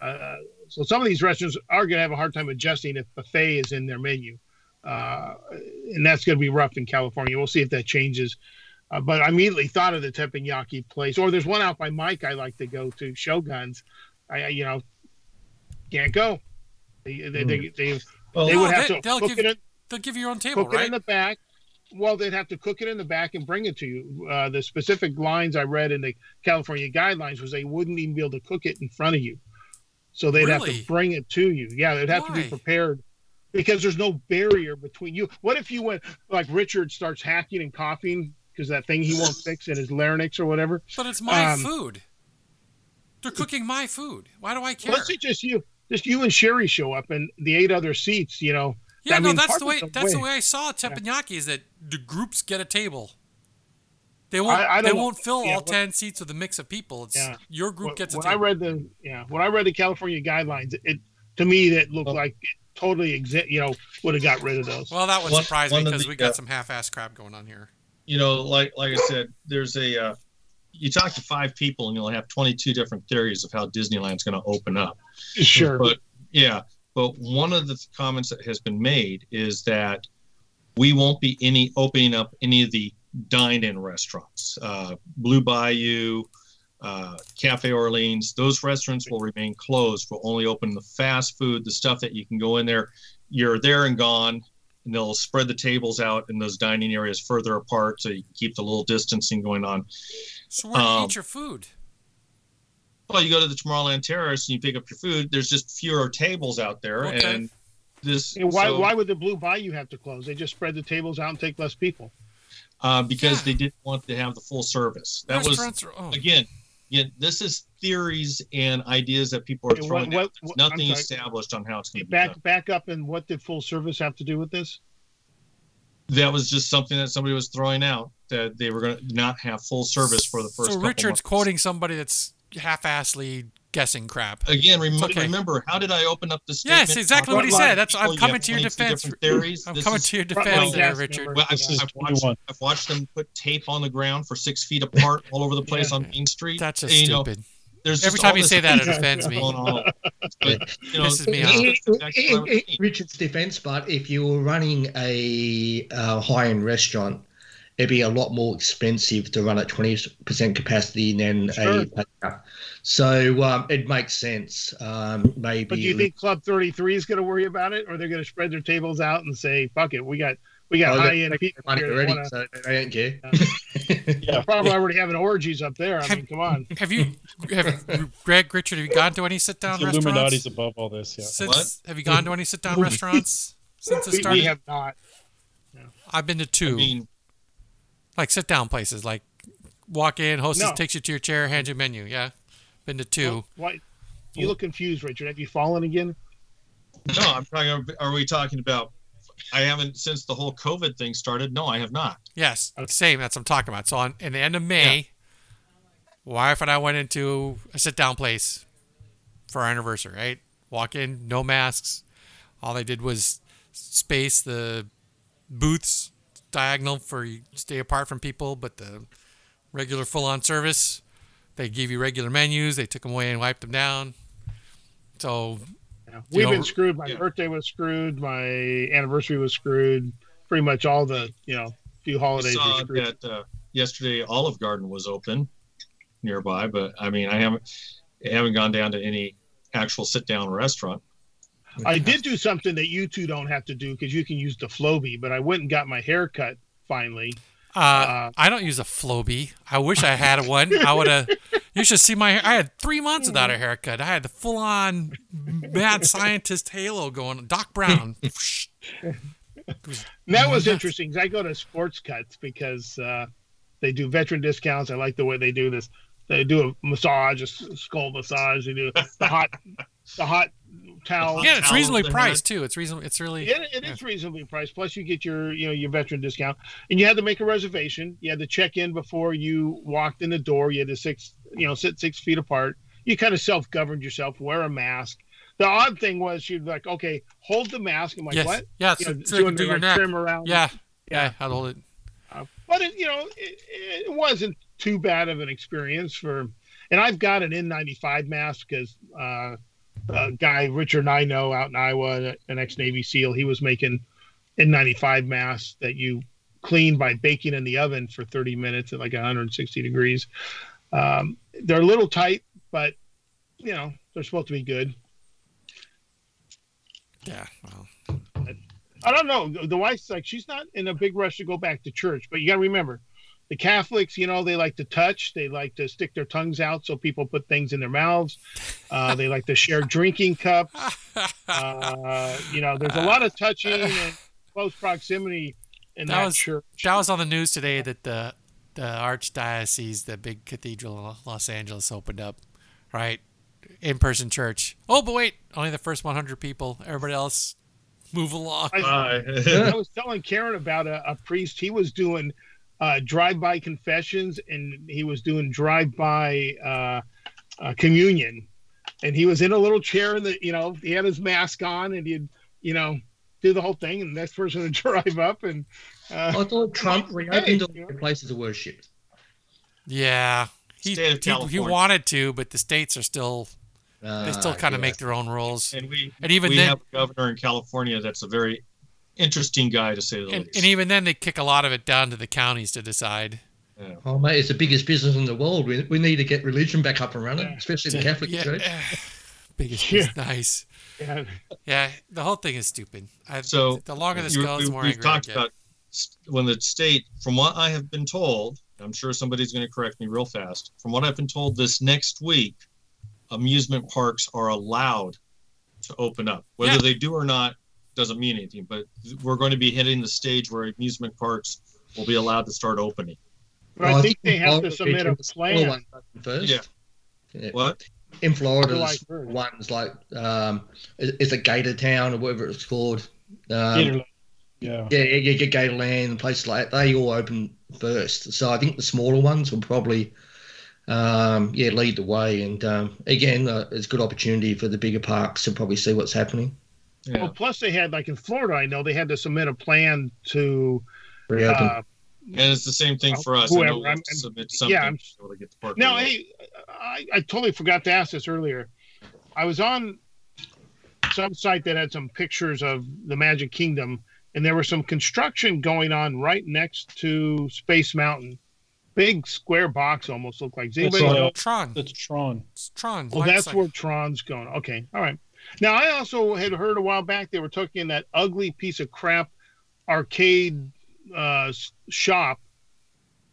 [SPEAKER 2] Uh, so some of these restaurants are going to have a hard time adjusting if buffet is in their menu, uh, and that's going to be rough in California. We'll see if that changes. Uh, but I immediately thought of the teppanyaki place, or there's one out by Mike I like to go to, Shoguns. I, you know, can't go. They, they, mm. they, they, well, they would have they, to
[SPEAKER 1] cook give, it in, they'll give you your own table,
[SPEAKER 2] cook
[SPEAKER 1] right?
[SPEAKER 2] it in the back, well, they'd have to cook it in the back and bring it to you. Uh, the specific lines I read in the California guidelines was they wouldn't even be able to cook it in front of you, so they'd really? have to bring it to you. Yeah, they'd have Why? to be prepared because there's no barrier between you. What if you went like Richard starts hacking and coughing because that thing he won't fix in his larynx or whatever?
[SPEAKER 1] But it's my um, food. They're cooking my food. Why do I care?
[SPEAKER 2] Let's say just you, just you and Sherry show up, and the eight other seats. You know,
[SPEAKER 1] yeah, I no, mean, that's the way. That's way. the way I saw teppanyaki. Yeah. Is that the groups get a table. They won't. I, I they won't fill yeah, all ten seats with a mix of people. It's yeah. your group gets a
[SPEAKER 2] when
[SPEAKER 1] table.
[SPEAKER 2] I read the yeah, when I read the California guidelines, it to me that looked oh. like it totally exist. You know, would have got rid of those.
[SPEAKER 1] Well, that would one, surprise me because we got uh, some half-ass crap going on here.
[SPEAKER 4] You know, like like I said, there's a. Uh, you talk to five people and you'll have 22 different theories of how Disneyland's going to open up.
[SPEAKER 2] Sure.
[SPEAKER 4] But yeah, but one of the comments that has been made is that we won't be any opening up any of the dine-in restaurants. Uh, Blue Bayou, uh, Cafe Orleans, those restaurants will remain closed. We'll only open the fast food, the stuff that you can go in there. You're there and gone, and they'll spread the tables out in those dining areas further apart so you can keep the little distancing going on.
[SPEAKER 1] So where do you um, eat your food?
[SPEAKER 4] Well, you go to the Tomorrowland Terrace and you pick up your food. There's just fewer tables out there, okay. and this.
[SPEAKER 2] And why so, why would the Blue Bayou have to close? They just spread the tables out and take less people.
[SPEAKER 4] Uh, because yeah. they didn't want to have the full service. That was are, oh. again, again. This is theories and ideas that people are throwing. What, what, nothing established on how it's going to
[SPEAKER 2] back
[SPEAKER 4] done.
[SPEAKER 2] back up. And what did full service have to do with this?
[SPEAKER 4] That was just something that somebody was throwing out that they were going to not have full service for the first.
[SPEAKER 1] So Richard's months. quoting somebody that's half-assly guessing crap.
[SPEAKER 4] Again, rem- okay. remember how did I open up the statement?
[SPEAKER 1] Yes, exactly what he said. That's I'm coming to your defense. Theories. I'm this coming to your defense, there, Richard.
[SPEAKER 4] Well, I've, I've, watched, I've, watched, them put tape on the ground for six feet apart all over the place yeah. on Main Street.
[SPEAKER 1] That's just stupid. Know, there's Every time you say that, it offends me. But, you know, Pisses me
[SPEAKER 3] off. Richard's defense, but if you were running a uh, high-end restaurant, it'd be a lot more expensive to run at 20% capacity than sure. a so um, it makes sense. Um, maybe.
[SPEAKER 2] But do you think Club 33 is going to worry about it, or they're going to spread their tables out and say, "Fuck it, we got we got oh, high end people money already, wanna, so
[SPEAKER 3] they don't care."
[SPEAKER 2] Uh, yeah, probably already having orgies up there. I have, mean, come on.
[SPEAKER 1] Have you, have, Greg, Richard, have you gone to any sit down restaurants?
[SPEAKER 5] Illuminati's above all this. Yeah.
[SPEAKER 1] Since, have you gone to any sit down restaurants since it started?
[SPEAKER 2] We have not.
[SPEAKER 1] I've been to two. I mean, like sit down places, like walk in, hostess no. takes you to your chair, hands you a menu. Yeah. Been to two. Well,
[SPEAKER 2] why? You look confused, Richard. Have you fallen again?
[SPEAKER 4] No, I'm talking. Are we talking about? I haven't since the whole COVID thing started. No, I have not.
[SPEAKER 1] Yes, same. That's what I'm talking about. So on in the end of May, yeah. wife and I went into a sit down place for our anniversary, right? Walk in, no masks. All they did was space the booths diagonal for you stay apart from people, but the regular full on service, they give you regular menus. They took them away and wiped them down. So
[SPEAKER 2] yeah. we've know, been screwed. My yeah. birthday was screwed. My anniversary was screwed. Pretty much all the you know few holidays.
[SPEAKER 4] We saw that uh, yesterday. Olive Garden was open nearby, but I mean, I haven't I haven't gone down to any actual sit down restaurant.
[SPEAKER 2] I did do something that you two don't have to do because you can use the Flowbee, but I went and got my hair cut finally.
[SPEAKER 1] Uh, uh, I don't use a Flowbee. I wish I had one. I would have. You should see my. Hair. I had three months without a haircut. I had the full on mad scientist halo going. Doc Brown.
[SPEAKER 2] that was interesting. I go to sports cuts because uh, they do veteran discounts. I like the way they do this. They do a massage, a skull massage. They do the hot, the hot towel.
[SPEAKER 1] Yeah, it's reasonably priced too. It's reasonable. It's really.
[SPEAKER 2] Yeah, it yeah. is reasonably priced. Plus, you get your you know your veteran discount, and you had to make a reservation. You had to check in before you walked in the door. You had to six you know sit six feet apart. You kind of self governed yourself. Wear a mask. The odd thing was she'd be like, okay, hold the mask. I'm like,
[SPEAKER 1] yes.
[SPEAKER 2] what?
[SPEAKER 1] Yeah, you know, so doing do your like trim around. Yeah, yeah, yeah, I'd hold it.
[SPEAKER 2] Uh, but it, you know, it, it wasn't too bad of an experience for. And I've got an N95 mask because uh, a guy Richard I know out in Iowa, an ex Navy SEAL, he was making N95 masks that you clean by baking in the oven for 30 minutes at like 160 degrees. Um, they're a little tight, but you know they're supposed to be good.
[SPEAKER 1] Yeah. Well.
[SPEAKER 2] I don't know. The wife's like she's not in a big rush to go back to church, but you got to remember the Catholics, you know, they like to touch, they like to stick their tongues out so people put things in their mouths. Uh, they like to share drinking cups. Uh, you know, there's a lot of touching and close proximity in that, that
[SPEAKER 1] was,
[SPEAKER 2] church.
[SPEAKER 1] That was on the news today that the the archdiocese, the big cathedral in Los Angeles, opened up, right? In person church. Oh, but wait, only the first 100 people. Everybody else, move along.
[SPEAKER 2] I, I was telling Karen about a, a priest. He was doing uh, drive-by confessions, and he was doing drive-by uh, uh, communion, and he was in a little chair, and the you know he had his mask on, and he'd you know do the whole thing, and the next person would drive up, and
[SPEAKER 3] uh, I thought Trump reopened hey, all places of worship.
[SPEAKER 1] Yeah, he, he, he wanted to, but the states are still they still kind of yeah. make their own rules.
[SPEAKER 4] And we and even we then, have a governor in California that's a very interesting guy to say the
[SPEAKER 1] and,
[SPEAKER 4] least.
[SPEAKER 1] And even then, they kick a lot of it down to the counties to decide.
[SPEAKER 3] Yeah. Oh mate, it's the biggest business in the world. We, we need to get religion back up and running, especially the Catholic
[SPEAKER 1] yeah,
[SPEAKER 3] Church.
[SPEAKER 1] biggest yeah. nice. Yeah. yeah, the whole thing is stupid. I,
[SPEAKER 4] so
[SPEAKER 1] the longer this goes, the more
[SPEAKER 4] we've talked about when the state, from what I have been told, I'm sure somebody's going to correct me real fast. From what I've been told, this next week, amusement parks are allowed to open up. Whether yeah. they do or not doesn't mean anything. But we're going to be hitting the stage where amusement parks will be allowed to start opening.
[SPEAKER 2] But I think they have to submit a plan
[SPEAKER 3] first.
[SPEAKER 4] Yeah. yeah. What?
[SPEAKER 3] In Florida, like ones like um, is it Gator Town or whatever it's called. Um, yeah. Yeah, yeah, get Gatorland and places like that. They all open first. So I think the smaller ones will probably um, yeah, lead the way. And um, again, uh, it's a good opportunity for the bigger parks to probably see what's happening.
[SPEAKER 2] Yeah. Well, plus they had like in Florida, I know they had to submit a plan to. Uh,
[SPEAKER 4] and it's the same thing for us. Whoever, I'm, submit something
[SPEAKER 2] yeah, I'm, to get the park. Now, hey, I, I totally forgot to ask this earlier. I was on some site that had some pictures of the Magic Kingdom, and there was some construction going on right next to Space Mountain. Big square box almost looked like. Does anybody
[SPEAKER 1] that's,
[SPEAKER 2] uh.
[SPEAKER 1] Tron.
[SPEAKER 5] That's Tron.
[SPEAKER 1] It's Tron.
[SPEAKER 2] Well, that's like... where Tron's going. Okay, all right. Now, I also had heard a while back they were talking that ugly piece of crap arcade uh, shop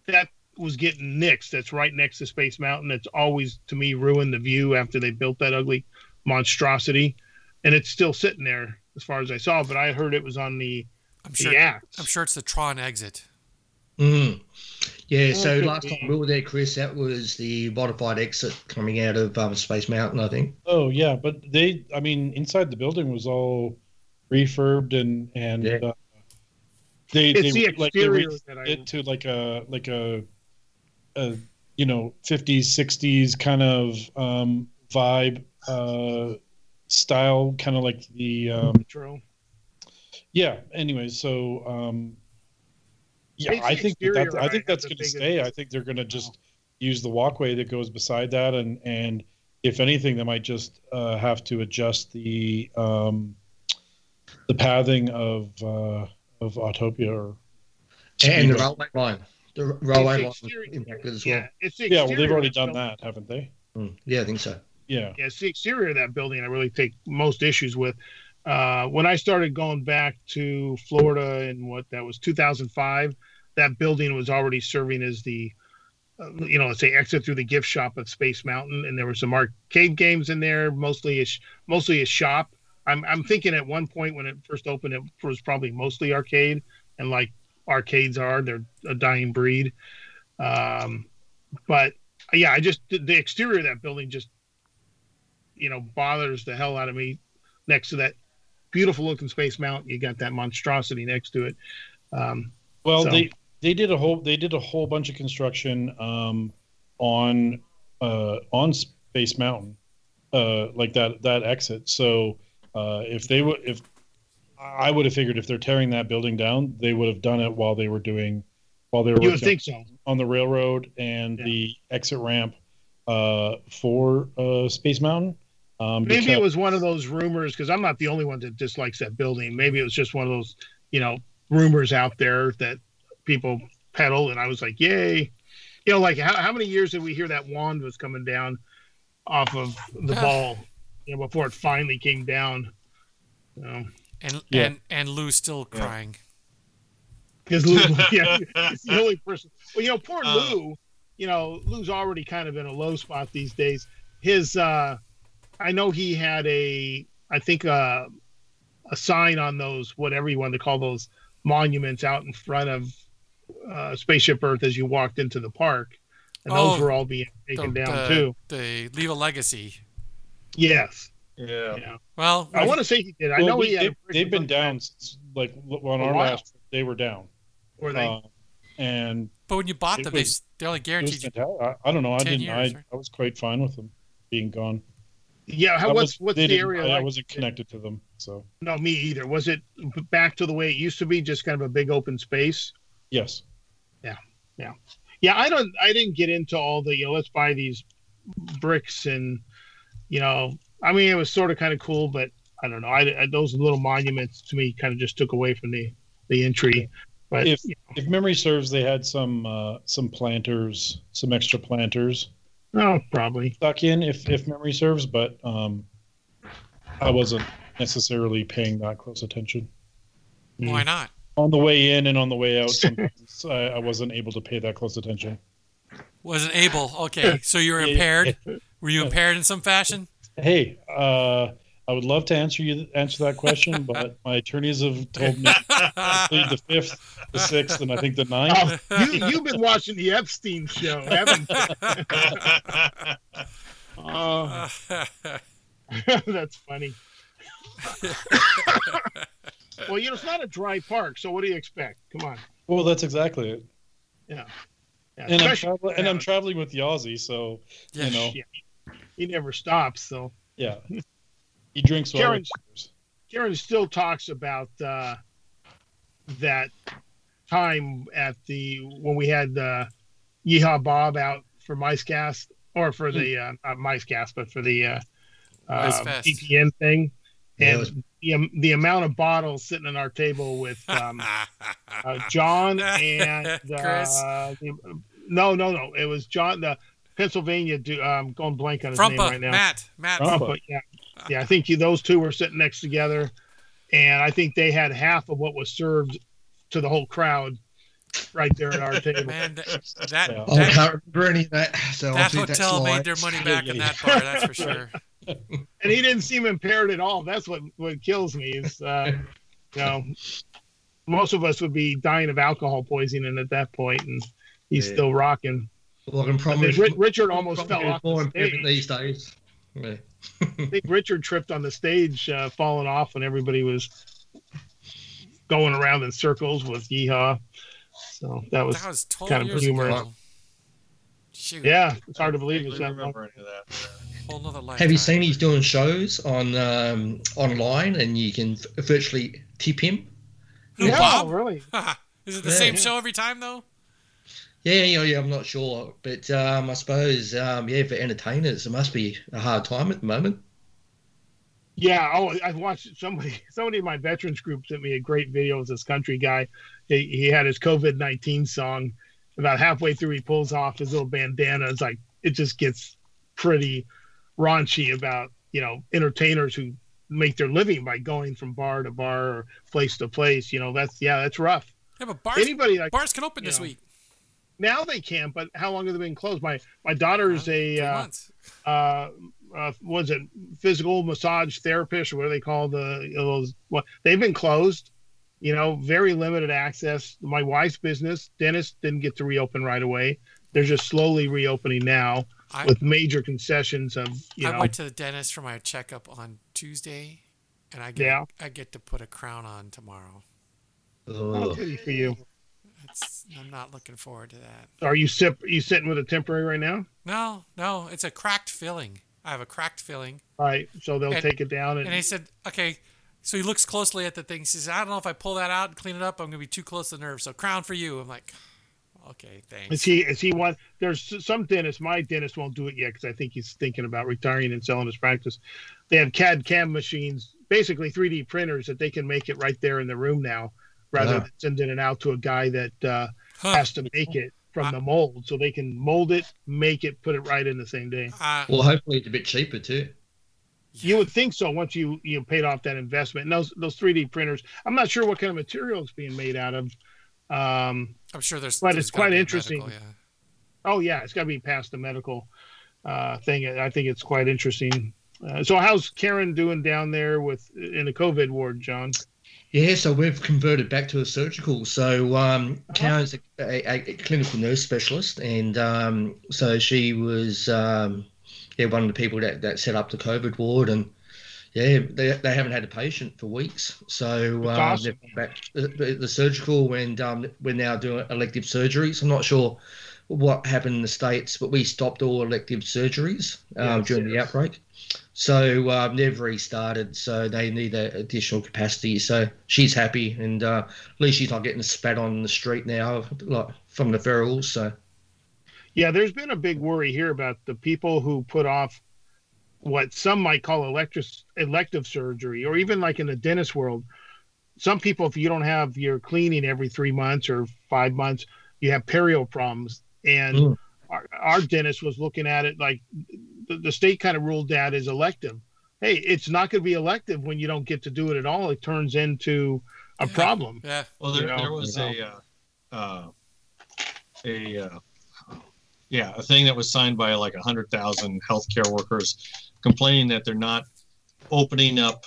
[SPEAKER 2] that was getting nixed. That's right next to Space Mountain. That's always, to me, ruined the view after they built that ugly monstrosity. And it's still sitting there as far as I saw, but I heard it was on the,
[SPEAKER 1] I'm sure,
[SPEAKER 2] the act.
[SPEAKER 1] I'm sure it's the Tron exit.
[SPEAKER 3] Mm. Yeah, so last time we were there, Chris, that was the modified exit coming out of um, Space Mountain, I think.
[SPEAKER 5] Oh yeah, but they, I mean, inside the building was all refurbed and and yeah. uh, they
[SPEAKER 2] it's
[SPEAKER 5] they
[SPEAKER 2] the like they
[SPEAKER 5] it to like a like a, a you know 50s 60s kind of um, vibe uh, style, kind of like the um,
[SPEAKER 2] True.
[SPEAKER 5] Yeah. Anyway, so um, yeah, I think that, I think that's going to stay. I think they're going to just use the walkway that goes beside that, and and if anything, they might just uh, have to adjust the um, the pathing of uh, of Autopia or
[SPEAKER 3] and the railway line. The railway line impacted as well.
[SPEAKER 5] Yeah, yeah well, they've already done that, haven't they?
[SPEAKER 3] Mm, yeah, I think so.
[SPEAKER 5] Yeah.
[SPEAKER 2] Yeah, it's the exterior of that building I really take most issues with. Uh, when I started going back to Florida in what that was 2005, that building was already serving as the, uh, you know, let's say exit through the gift shop of Space Mountain, and there were some arcade games in there, mostly a mostly a shop. I'm I'm thinking at one point when it first opened, it was probably mostly arcade, and like arcades are, they're a dying breed. Um, but yeah, I just the exterior of that building just you know bothers the hell out of me next to that beautiful looking space mountain you got that monstrosity next to it um,
[SPEAKER 5] well so. they they did a whole they did a whole bunch of construction um, on uh, on space mountain uh, like that that exit so uh, if they would if i would have figured if they're tearing that building down they would have done it while they were doing while they were
[SPEAKER 2] you would think so
[SPEAKER 5] on the railroad and yeah. the exit ramp uh, for uh, space mountain
[SPEAKER 2] um, Maybe because, it was one of those rumors because I'm not the only one that dislikes that building. Maybe it was just one of those, you know, rumors out there that people peddle, and I was like, "Yay!" You know, like how, how many years did we hear that wand was coming down off of the ball, you know, before it finally came down? You know?
[SPEAKER 1] And yeah. and and Lou's still crying.
[SPEAKER 2] Because Lou, yeah, he's the only person. Well, you know, poor uh, Lou. You know, Lou's already kind of in a low spot these days. His uh I know he had a, I think uh, a sign on those whatever you want to call those monuments out in front of uh, Spaceship Earth as you walked into the park, and oh, those were all being taken the, down
[SPEAKER 1] the,
[SPEAKER 2] too.
[SPEAKER 1] They leave a legacy.
[SPEAKER 2] Yes.
[SPEAKER 4] Yeah. yeah.
[SPEAKER 1] Well,
[SPEAKER 2] I, want to say he did. I know we, he
[SPEAKER 5] they, have been down since, like on our last they were down.
[SPEAKER 2] Were they? Uh,
[SPEAKER 5] and
[SPEAKER 1] but when you bought them, was, they, they only guaranteed
[SPEAKER 5] you. I, I, don't know. I didn't. Years, I, I was quite fine with them being gone.
[SPEAKER 2] Yeah, how, what's what's the area?
[SPEAKER 5] I,
[SPEAKER 2] like?
[SPEAKER 5] I wasn't connected to them, so
[SPEAKER 2] no, me either. Was it back to the way it used to be, just kind of a big open space?
[SPEAKER 5] Yes.
[SPEAKER 2] Yeah, yeah, yeah. I don't. I didn't get into all the you know. Let's buy these bricks and you know. I mean, it was sort of kind of cool, but I don't know. I, I those little monuments to me kind of just took away from the the entry. But
[SPEAKER 5] if you know. if memory serves, they had some uh, some planters, some extra planters
[SPEAKER 2] Oh, probably
[SPEAKER 5] stuck in if if memory serves, but um, I wasn't necessarily paying that close attention.
[SPEAKER 1] Why not?
[SPEAKER 5] On the way in and on the way out, sometimes I, I wasn't able to pay that close attention.
[SPEAKER 1] Wasn't able. Okay, so you were impaired. Were you impaired in some fashion?
[SPEAKER 5] Hey, uh, I would love to answer you answer that question, but my attorneys have told me to plead the fifth, the sixth, and I think the oh, ninth.
[SPEAKER 2] Oh, you, you've been watching the Epstein show, haven't you? oh, that's funny. well, you know, it's not a dry park, so what do you expect? Come on.
[SPEAKER 5] Well, that's exactly it.
[SPEAKER 2] Yeah. yeah
[SPEAKER 5] and, I'm traveling, and I'm traveling with the Aussie, so you know,
[SPEAKER 2] yeah. he never stops. So
[SPEAKER 5] yeah. He drinks
[SPEAKER 2] Karen, Karen still talks about uh, that time at the when we had uh, Yeehaw Bob out for MiceCast or for the uh, not MiceCast but for the uh, uh, VPN thing, and yeah, the, the amount of bottles sitting on our table with um, uh, John and uh, the, no, no, no, it was John the Pennsylvania. Do, um, going blank on his
[SPEAKER 1] Frumpa,
[SPEAKER 2] name right now.
[SPEAKER 1] Matt, Matt,
[SPEAKER 2] Frumpa, yeah, yeah, I think those two were sitting next together, and I think they had half of what was served to the whole crowd right there at our table.
[SPEAKER 1] Man, that, that,
[SPEAKER 3] oh, I can't remember any of that. So
[SPEAKER 1] that hotel made their money back in that bar, that's for sure.
[SPEAKER 2] and he didn't seem impaired at all. That's what what kills me is, uh, you know, most of us would be dying of alcohol poisoning at that point, and he's yeah. still rocking.
[SPEAKER 3] Well, I can promise. I
[SPEAKER 2] mean, Richard almost fell off the
[SPEAKER 3] stage. these days.
[SPEAKER 2] Yeah. I think Richard tripped on the stage, uh, falling off when everybody was going around in circles with Yeehaw. So that was, that was kind of humorous. Yeah, it's hard to believe.
[SPEAKER 4] I remember any of that.
[SPEAKER 1] Whole nother life.
[SPEAKER 3] Have you seen he's doing shows on um, online, and you can virtually tip him?
[SPEAKER 1] Who,
[SPEAKER 2] yeah,
[SPEAKER 1] Bob?
[SPEAKER 2] really?
[SPEAKER 1] Is it the yeah, same yeah. show every time though?
[SPEAKER 3] Yeah, yeah, yeah. I'm not sure, but um, I suppose, um, yeah, for entertainers, it must be a hard time at the moment.
[SPEAKER 2] Yeah. Oh, I've watched somebody. Somebody in my veterans group sent me a great video of this country guy. He, he had his COVID nineteen song. About halfway through, he pulls off his little bandana. It's like it just gets pretty raunchy about you know entertainers who make their living by going from bar to bar or place to place. You know, that's yeah, that's rough.
[SPEAKER 1] Yeah, but bars, anybody like, bars can open this know, week.
[SPEAKER 2] Now they can't. but how long have they been closed? My my daughter's a uh, uh, uh, was it physical massage therapist or what do they call the those? What they've been closed. You know, very limited access. My wife's business, dentist, didn't get to reopen right away. They're just slowly reopening now I, with major concessions of you know.
[SPEAKER 1] I
[SPEAKER 2] know.
[SPEAKER 1] went to the dentist for my checkup on Tuesday, and I get yeah. I get to put a crown on tomorrow.
[SPEAKER 2] Oh, for you.
[SPEAKER 1] I'm not looking forward to that.
[SPEAKER 2] Are you sip? Are you sitting with a temporary right now?
[SPEAKER 1] No, no. It's a cracked filling. I have a cracked filling.
[SPEAKER 2] Right. So they'll and, take it down.
[SPEAKER 1] And, and he said, okay. So he looks closely at the thing. He says, I don't know if I pull that out and clean it up, I'm going to be too close to the nerve. So crown for you. I'm like, okay, thanks.
[SPEAKER 2] Is he? Is he one? There's some dentists. My dentist won't do it yet because I think he's thinking about retiring and selling his practice. They have CAD CAM machines, basically 3D printers that they can make it right there in the room now, rather yeah. than sending it out to a guy that uh, huh. has to make it from the mold, so they can mold it, make it, put it right in the same day.
[SPEAKER 3] Uh, well, hopefully it's a bit cheaper too.
[SPEAKER 2] You would think so once you you paid off that investment. And those those 3D printers, I'm not sure what kind of material it's being made out of. Um,
[SPEAKER 1] I'm sure there's,
[SPEAKER 2] but
[SPEAKER 1] there's
[SPEAKER 2] it's quite interesting.
[SPEAKER 1] Medical, yeah.
[SPEAKER 2] Oh yeah, it's got to be past the medical uh, thing. I think it's quite interesting. Uh, so how's Karen doing down there with in the COVID ward, John?
[SPEAKER 3] Yeah, so we've converted back to a surgical. So um, uh-huh. Karen's a, a, a, clinical nurse specialist, and um, so she was um, yeah one of the people that, that set up the COVID ward, and yeah, they, they haven't had a patient for weeks. So um, awesome. back the, the surgical, and um, we're now doing elective surgeries. I'm not sure what happened in the states, but we stopped all elective surgeries um, yes, during yes. the outbreak. So um, they've restarted, so they need additional capacity. So she's happy, and uh, at least she's not getting spat on the street now, like from the ferals. So,
[SPEAKER 2] yeah, there's been a big worry here about the people who put off what some might call elective elective surgery, or even like in the dentist world. Some people, if you don't have your cleaning every three months or five months, you have perio problems, and mm. our, our dentist was looking at it like the, the state kind of ruled that as elective. Hey, it's not going to be elective when you don't get to do it at all. It turns into a
[SPEAKER 1] yeah.
[SPEAKER 2] problem.
[SPEAKER 1] Yeah.
[SPEAKER 4] Well, there, you know? there was a uh, uh, a uh, yeah a thing that was signed by like a hundred thousand healthcare workers complaining that they're not opening up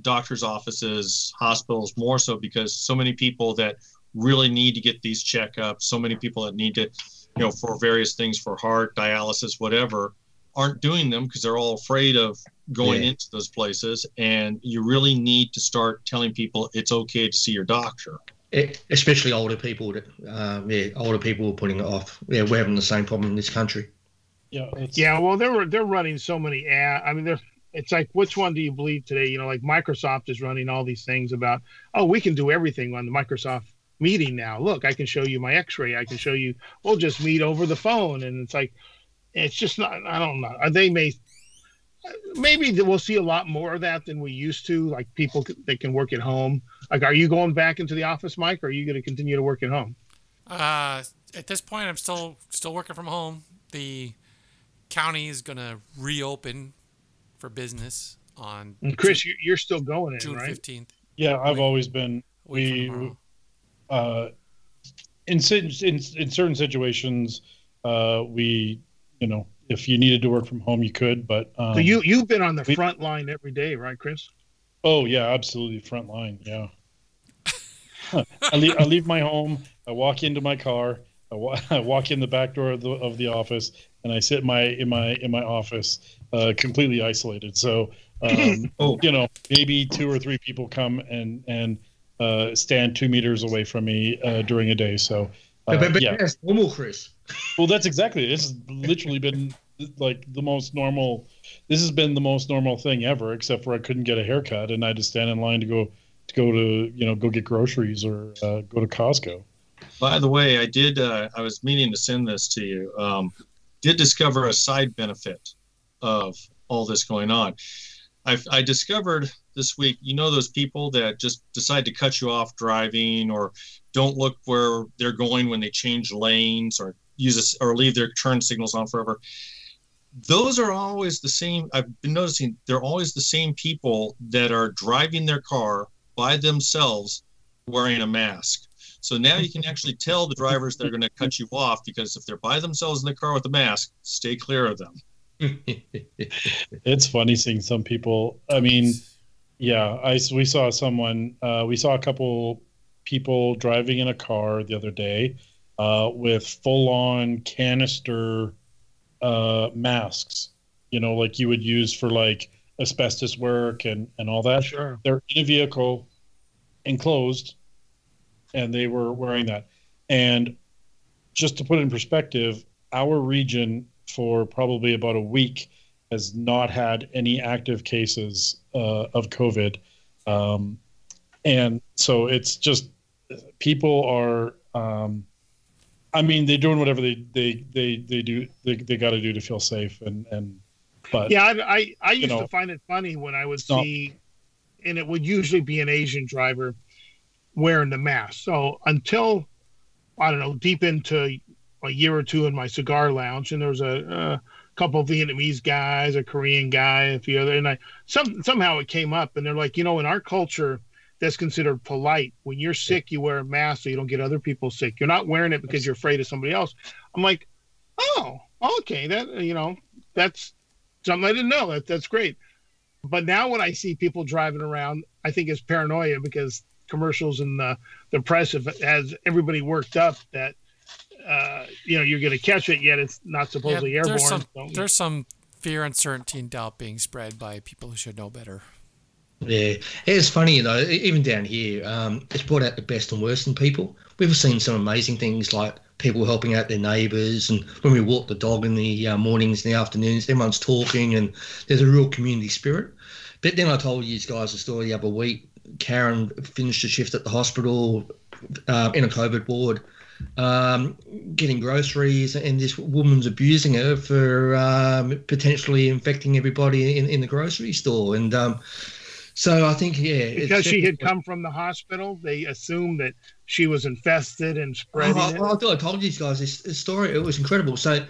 [SPEAKER 4] doctors' offices, hospitals more so because so many people that really need to get these checkups, so many people that need to, you know, for various things for heart, dialysis, whatever, aren't doing them because they're all afraid of going yeah. into those places. And you really need to start telling people it's okay to see your doctor.
[SPEAKER 3] It, especially older people. That, um, yeah, older people are putting it off. Yeah, we're having the same problem in this country.
[SPEAKER 2] Yeah, yeah. Well, they're they're running so many ads. I mean, they're it's like which one do you believe today? You know, like Microsoft is running all these things about oh, we can do everything on the Microsoft meeting now. Look, I can show you my X-ray. I can show you. We'll just meet over the phone, and it's like it's just not. I don't know. They may maybe we'll see a lot more of that than we used to. Like people that can work at home. Like, are you going back into the office, Mike, or are you going to continue to work at home?
[SPEAKER 1] Uh, at this point, I'm still still working from home. The county is going to reopen for business on.
[SPEAKER 2] And Chris, June, you're still going in,
[SPEAKER 1] June
[SPEAKER 2] right?
[SPEAKER 1] 15th.
[SPEAKER 5] Yeah, I've always been. We, uh, in, in in certain situations, uh, we you know, if you needed to work from home, you could. But um,
[SPEAKER 2] so you you've been on the we, front line every day, right, Chris?
[SPEAKER 5] Oh yeah, absolutely front line. Yeah. I leave I leave my home. I walk into my car. I, wa- I walk in the back door of the of the office, and I sit in my in my in my office, uh, completely isolated. So, um, oh. you know, maybe two or three people come and and uh, stand two meters away from me uh, during a day. So
[SPEAKER 3] uh, but, but yeah. that's normal, Chris.
[SPEAKER 5] Well, that's exactly. This has literally been like the most normal. This has been the most normal thing ever, except for I couldn't get a haircut and I had to stand in line to go to go to you know go get groceries or uh, go to Costco.
[SPEAKER 4] By the way, I did. Uh, I was meaning to send this to you. Um, did discover a side benefit of all this going on. I've, I discovered this week. You know those people that just decide to cut you off driving or don't look where they're going when they change lanes or use this or leave their turn signals on forever. Those are always the same. I've been noticing they're always the same people that are driving their car by themselves wearing a mask. So now you can actually tell the drivers that are going to cut you off because if they're by themselves in the car with a mask, stay clear of them.
[SPEAKER 5] it's funny seeing some people. I mean, yeah, I we saw someone. Uh, we saw a couple people driving in a car the other day uh, with full-on canister uh, masks. You know, like you would use for like asbestos work and and all that.
[SPEAKER 2] Sure.
[SPEAKER 5] They're in a vehicle, enclosed, and they were wearing that. And just to put it in perspective, our region for probably about a week has not had any active cases uh, of COVID. Um, and so it's just people are, um, I mean, they're doing whatever they, they, they, they do, they, they got to do to feel safe. And, and, but
[SPEAKER 2] yeah, I, I, I used know, to find it funny when I would see, not, and it would usually be an Asian driver wearing the mask. So until I don't know, deep into a year or two in my cigar lounge, and there was a, a couple of Vietnamese guys, a Korean guy, a few other, and I some somehow it came up, and they're like, you know, in our culture, that's considered polite. When you're sick, you wear a mask so you don't get other people sick. You're not wearing it because you're afraid of somebody else. I'm like, oh, okay, that you know, that's something I didn't know. That that's great. But now when I see people driving around, I think it's paranoia because commercials and the, the press have, has everybody worked up that uh, you know you're going to catch it yet it's not supposedly yeah, airborne
[SPEAKER 1] there's some,
[SPEAKER 2] so.
[SPEAKER 1] there's some fear uncertainty and doubt being spread by people who should know better.
[SPEAKER 3] Yeah. It's funny you know even down here um, it's brought out the best and worst in people. We've seen some amazing things like people helping out their neighbours and when we walk the dog in the uh, mornings and the afternoons everyone's talking and there's a real community spirit. But then i told you guys a story the other week. Karen finished a shift at the hospital uh, in a COVID ward, um, getting groceries, and this woman's abusing her for um, potentially infecting everybody in, in the grocery store. And um, so I think, yeah,
[SPEAKER 2] because she had come from the hospital, they assumed that she was infested and spreading oh, it.
[SPEAKER 3] I, I, I told you guys this, this story; it was incredible. So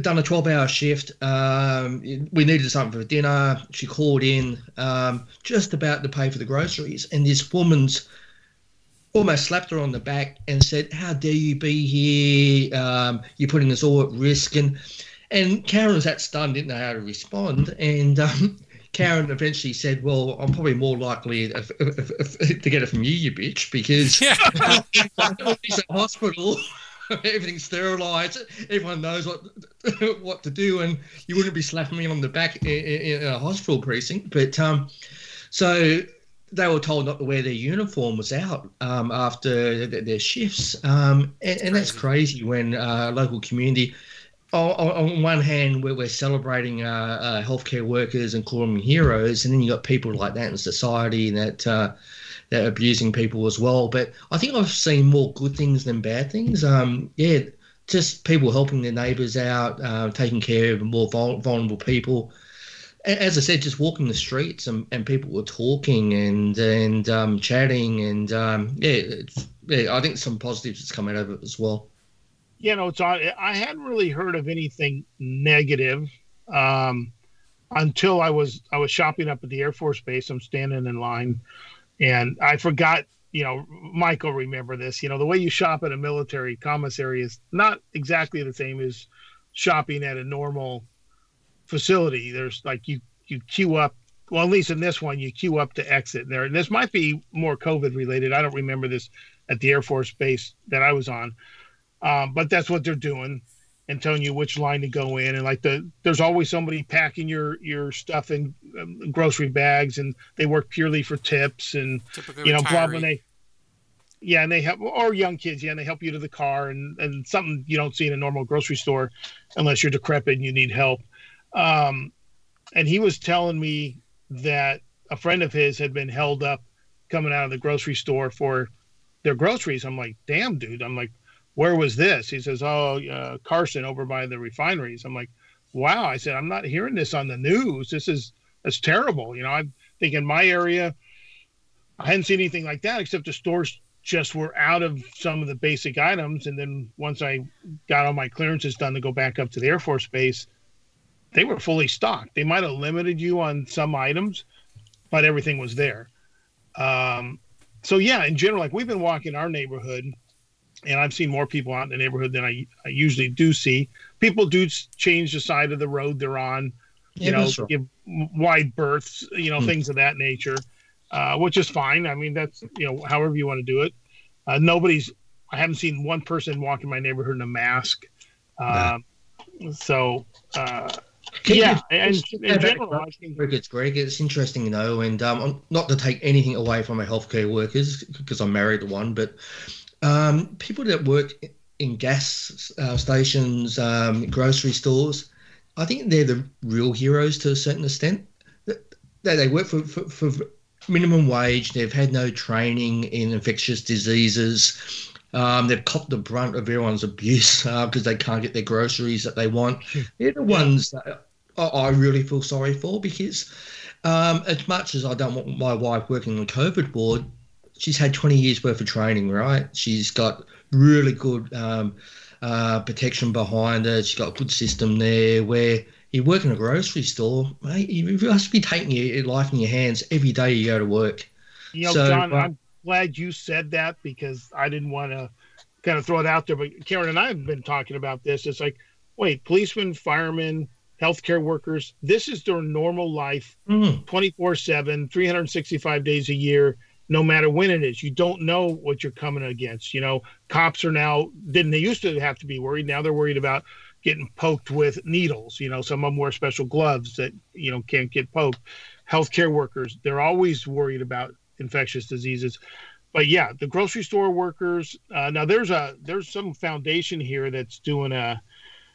[SPEAKER 3] done a 12 hour shift. Um, we needed something for dinner. She called in um, just about to pay for the groceries. And this woman's almost slapped her on the back and said, How dare you be here? Um, you're putting us all at risk. And, and Karen was that stunned, didn't know how to respond. And um, Karen eventually said, "Well, I'm probably more likely if, if, if, to get it from you, you bitch, because yeah. she's at hospital." everything's sterilized. Everyone knows what what to do, and you wouldn't be slapping me on the back in, in a hospital precinct. But um, so they were told not to wear their uniform was out um, after their shifts, um, and, and, that's crazy when uh, local community. On, one hand, we're, we're celebrating uh, uh, healthcare workers and calling them heroes, and then you got people like that in society that uh, that abusing people as well. But I think I've seen more good things than bad things. Um, yeah, just people helping their neighbours out, uh, taking care of more vul- vulnerable people. As I said, just walking the streets and, and people were talking and and um, chatting and um, yeah, yeah, I think some positives has come out of it as well.
[SPEAKER 2] You know, it's I hadn't really heard of anything negative um, until I was I was shopping up at the Air Force Base. I'm standing in line and I forgot, you know, Michael remember this. You know, the way you shop at a military commissary is not exactly the same as shopping at a normal facility. There's like you you queue up. Well, at least in this one, you queue up to exit there. And this might be more COVID related. I don't remember this at the Air Force Base that I was on, um, but that's what they're doing and telling you which line to go in and like the there's always somebody packing your your stuff in um, grocery bags and they work purely for tips and Typical you know blah they yeah, and they help or young kids, yeah, and they help you to the car and and something you don't see in a normal grocery store unless you're decrepit and you need help. Um, and he was telling me that a friend of his had been held up coming out of the grocery store for their groceries. I'm like, damn, dude. I'm like, where was this? He says, oh, uh, Carson over by the refineries. I'm like, wow. I said, I'm not hearing this on the news. This is that's terrible. You know, I think in my area, I hadn't seen anything like that except the stores just were out of some of the basic items. And then once I got all my clearances done to go back up to the Air Force Base, they were fully stocked. They might have limited you on some items, but everything was there. Um, so yeah, in general, like we've been walking our neighborhood, and I've seen more people out in the neighborhood than I, I usually do see. People do change the side of the road they're on, you yeah, know, give wide berths, you know, hmm. things of that nature, uh, which is fine. I mean, that's you know, however you want to do it. Uh, nobody's. I haven't seen one person walk in my neighborhood in a mask. Um, so uh, yeah, and in general, I think
[SPEAKER 3] it's Greg. It's interesting, you know, and um, not to take anything away from our healthcare workers because I'm married to one, but um, people that work in gas uh, stations, um, grocery stores, I think they're the real heroes to a certain extent. They, they work for, for, for minimum wage. They've had no training in infectious diseases. Um, they've copped the brunt of everyone's abuse because uh, they can't get their groceries that they want. They're the ones that I really feel sorry for because, um, as much as I don't want my wife working on the COVID ward, she's had 20 years worth of training, right? She's got really good um, uh, protection behind her. She's got a good system there where you work in a grocery store, mate, you must be taking your life in your hands every day you go to work.
[SPEAKER 2] You know, so, John, I'm glad you said that because I didn't want to kind of throw it out there. But Karen and I have been talking about this. It's like, wait, policemen, firemen, healthcare workers, this is their normal life mm. 24 7, 365 days a year, no matter when it is. You don't know what you're coming against. You know, cops are now, didn't they used to have to be worried? Now they're worried about getting poked with needles. You know, some of them wear special gloves that, you know, can't get poked. Healthcare workers, they're always worried about infectious diseases. But yeah, the grocery store workers. Uh, now there's a there's some foundation here that's doing a,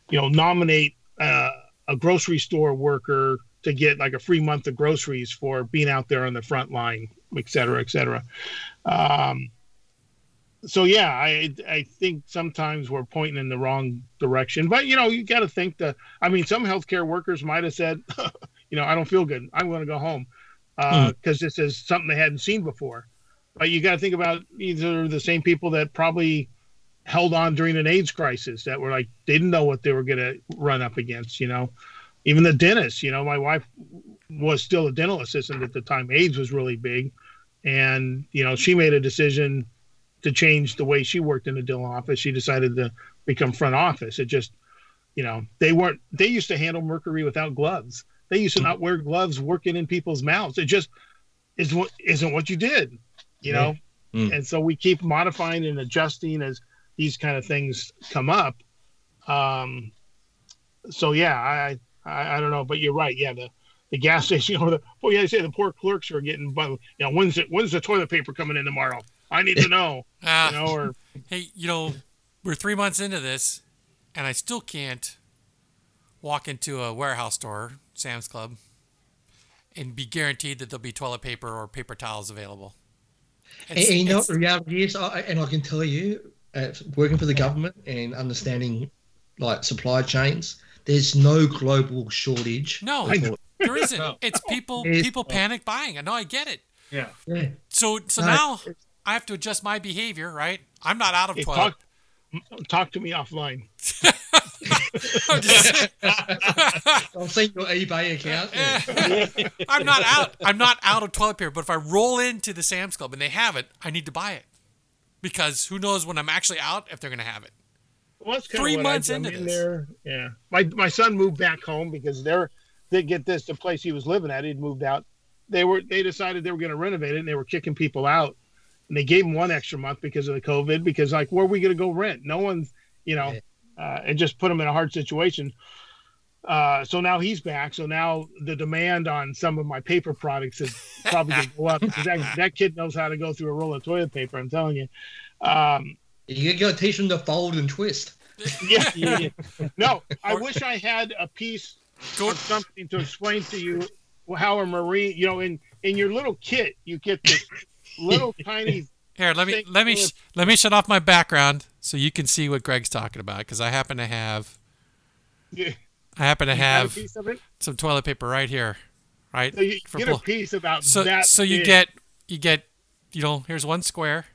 [SPEAKER 2] you know, nominate uh, a grocery store worker to get like a free month of groceries for being out there on the front line, et cetera, et cetera. Um, so yeah, I I think sometimes we're pointing in the wrong direction. But you know, you got to think that. I mean, some healthcare workers might have said, you know, I don't feel good. I'm going to go home because uh, mm. this is something they hadn't seen before. But you got to think about these are the same people that probably held on during an AIDS crisis that were like they didn't know what they were going to run up against. You know, even the dentist. You know, my wife was still a dental assistant at the time. AIDS was really big, and you know she made a decision to change the way she worked in the dental office. She decided to become front office. It just, you know, they weren't. They used to handle mercury without gloves they used to not wear gloves working in people's mouths. It just is what isn't what you did, you know. Mm. And so we keep modifying and adjusting as these kind of things come up. Um, so yeah, I, I I don't know, but you're right. Yeah, the the gas station or the well, yeah, they say the poor clerks are getting, but you know, when's it when's the toilet paper coming in tomorrow? I need to know. Uh, you know, or
[SPEAKER 1] hey, you know, we're three months into this, and I still can't walk into a warehouse store Sam's Club and be guaranteed that there'll be toilet paper or paper towels available.
[SPEAKER 3] And, and you know, the reality is, I, and I can tell you, uh, working for the government and understanding like supply chains, there's no global shortage.
[SPEAKER 1] No, there isn't. No. It's people it's, people panic buying. I know, I get it.
[SPEAKER 2] Yeah. yeah.
[SPEAKER 1] So so no, now I have to adjust my behavior, right? I'm not out of toilet.
[SPEAKER 2] Talk, talk to me offline.
[SPEAKER 3] I'll see your eBay
[SPEAKER 1] account. I'm not out. I'm not out of toilet paper. But if I roll into the Sam's Club and they have it, I need to buy it because who knows when I'm actually out if they're going to have it.
[SPEAKER 2] Well, Three months into this. There. Yeah, my my son moved back home because they're they get this the place he was living at. He'd moved out. They were they decided they were going to renovate it and they were kicking people out. And they gave him one extra month because of the COVID. Because like, where are we going to go rent? No one's, you know. Yeah uh, and just put him in a hard situation. Uh, so now he's back. So now the demand on some of my paper products is probably going to go up because that, that kid knows how to go through a roll of toilet paper. I'm telling you. Um,
[SPEAKER 3] you got to teach him to fold and twist.
[SPEAKER 2] Yeah. yeah. No, I wish I had a piece or something to explain to you how a marine, you know, in in your little kit, you get this little tiny.
[SPEAKER 1] Here, let me let me sh- let me shut off my background so you can see what Greg's talking about because I happen to have. Yeah. I happen to have some toilet paper right here, right?
[SPEAKER 2] So you get a piece about
[SPEAKER 1] so,
[SPEAKER 2] that.
[SPEAKER 1] So you
[SPEAKER 2] big.
[SPEAKER 1] get you get you know here's one square,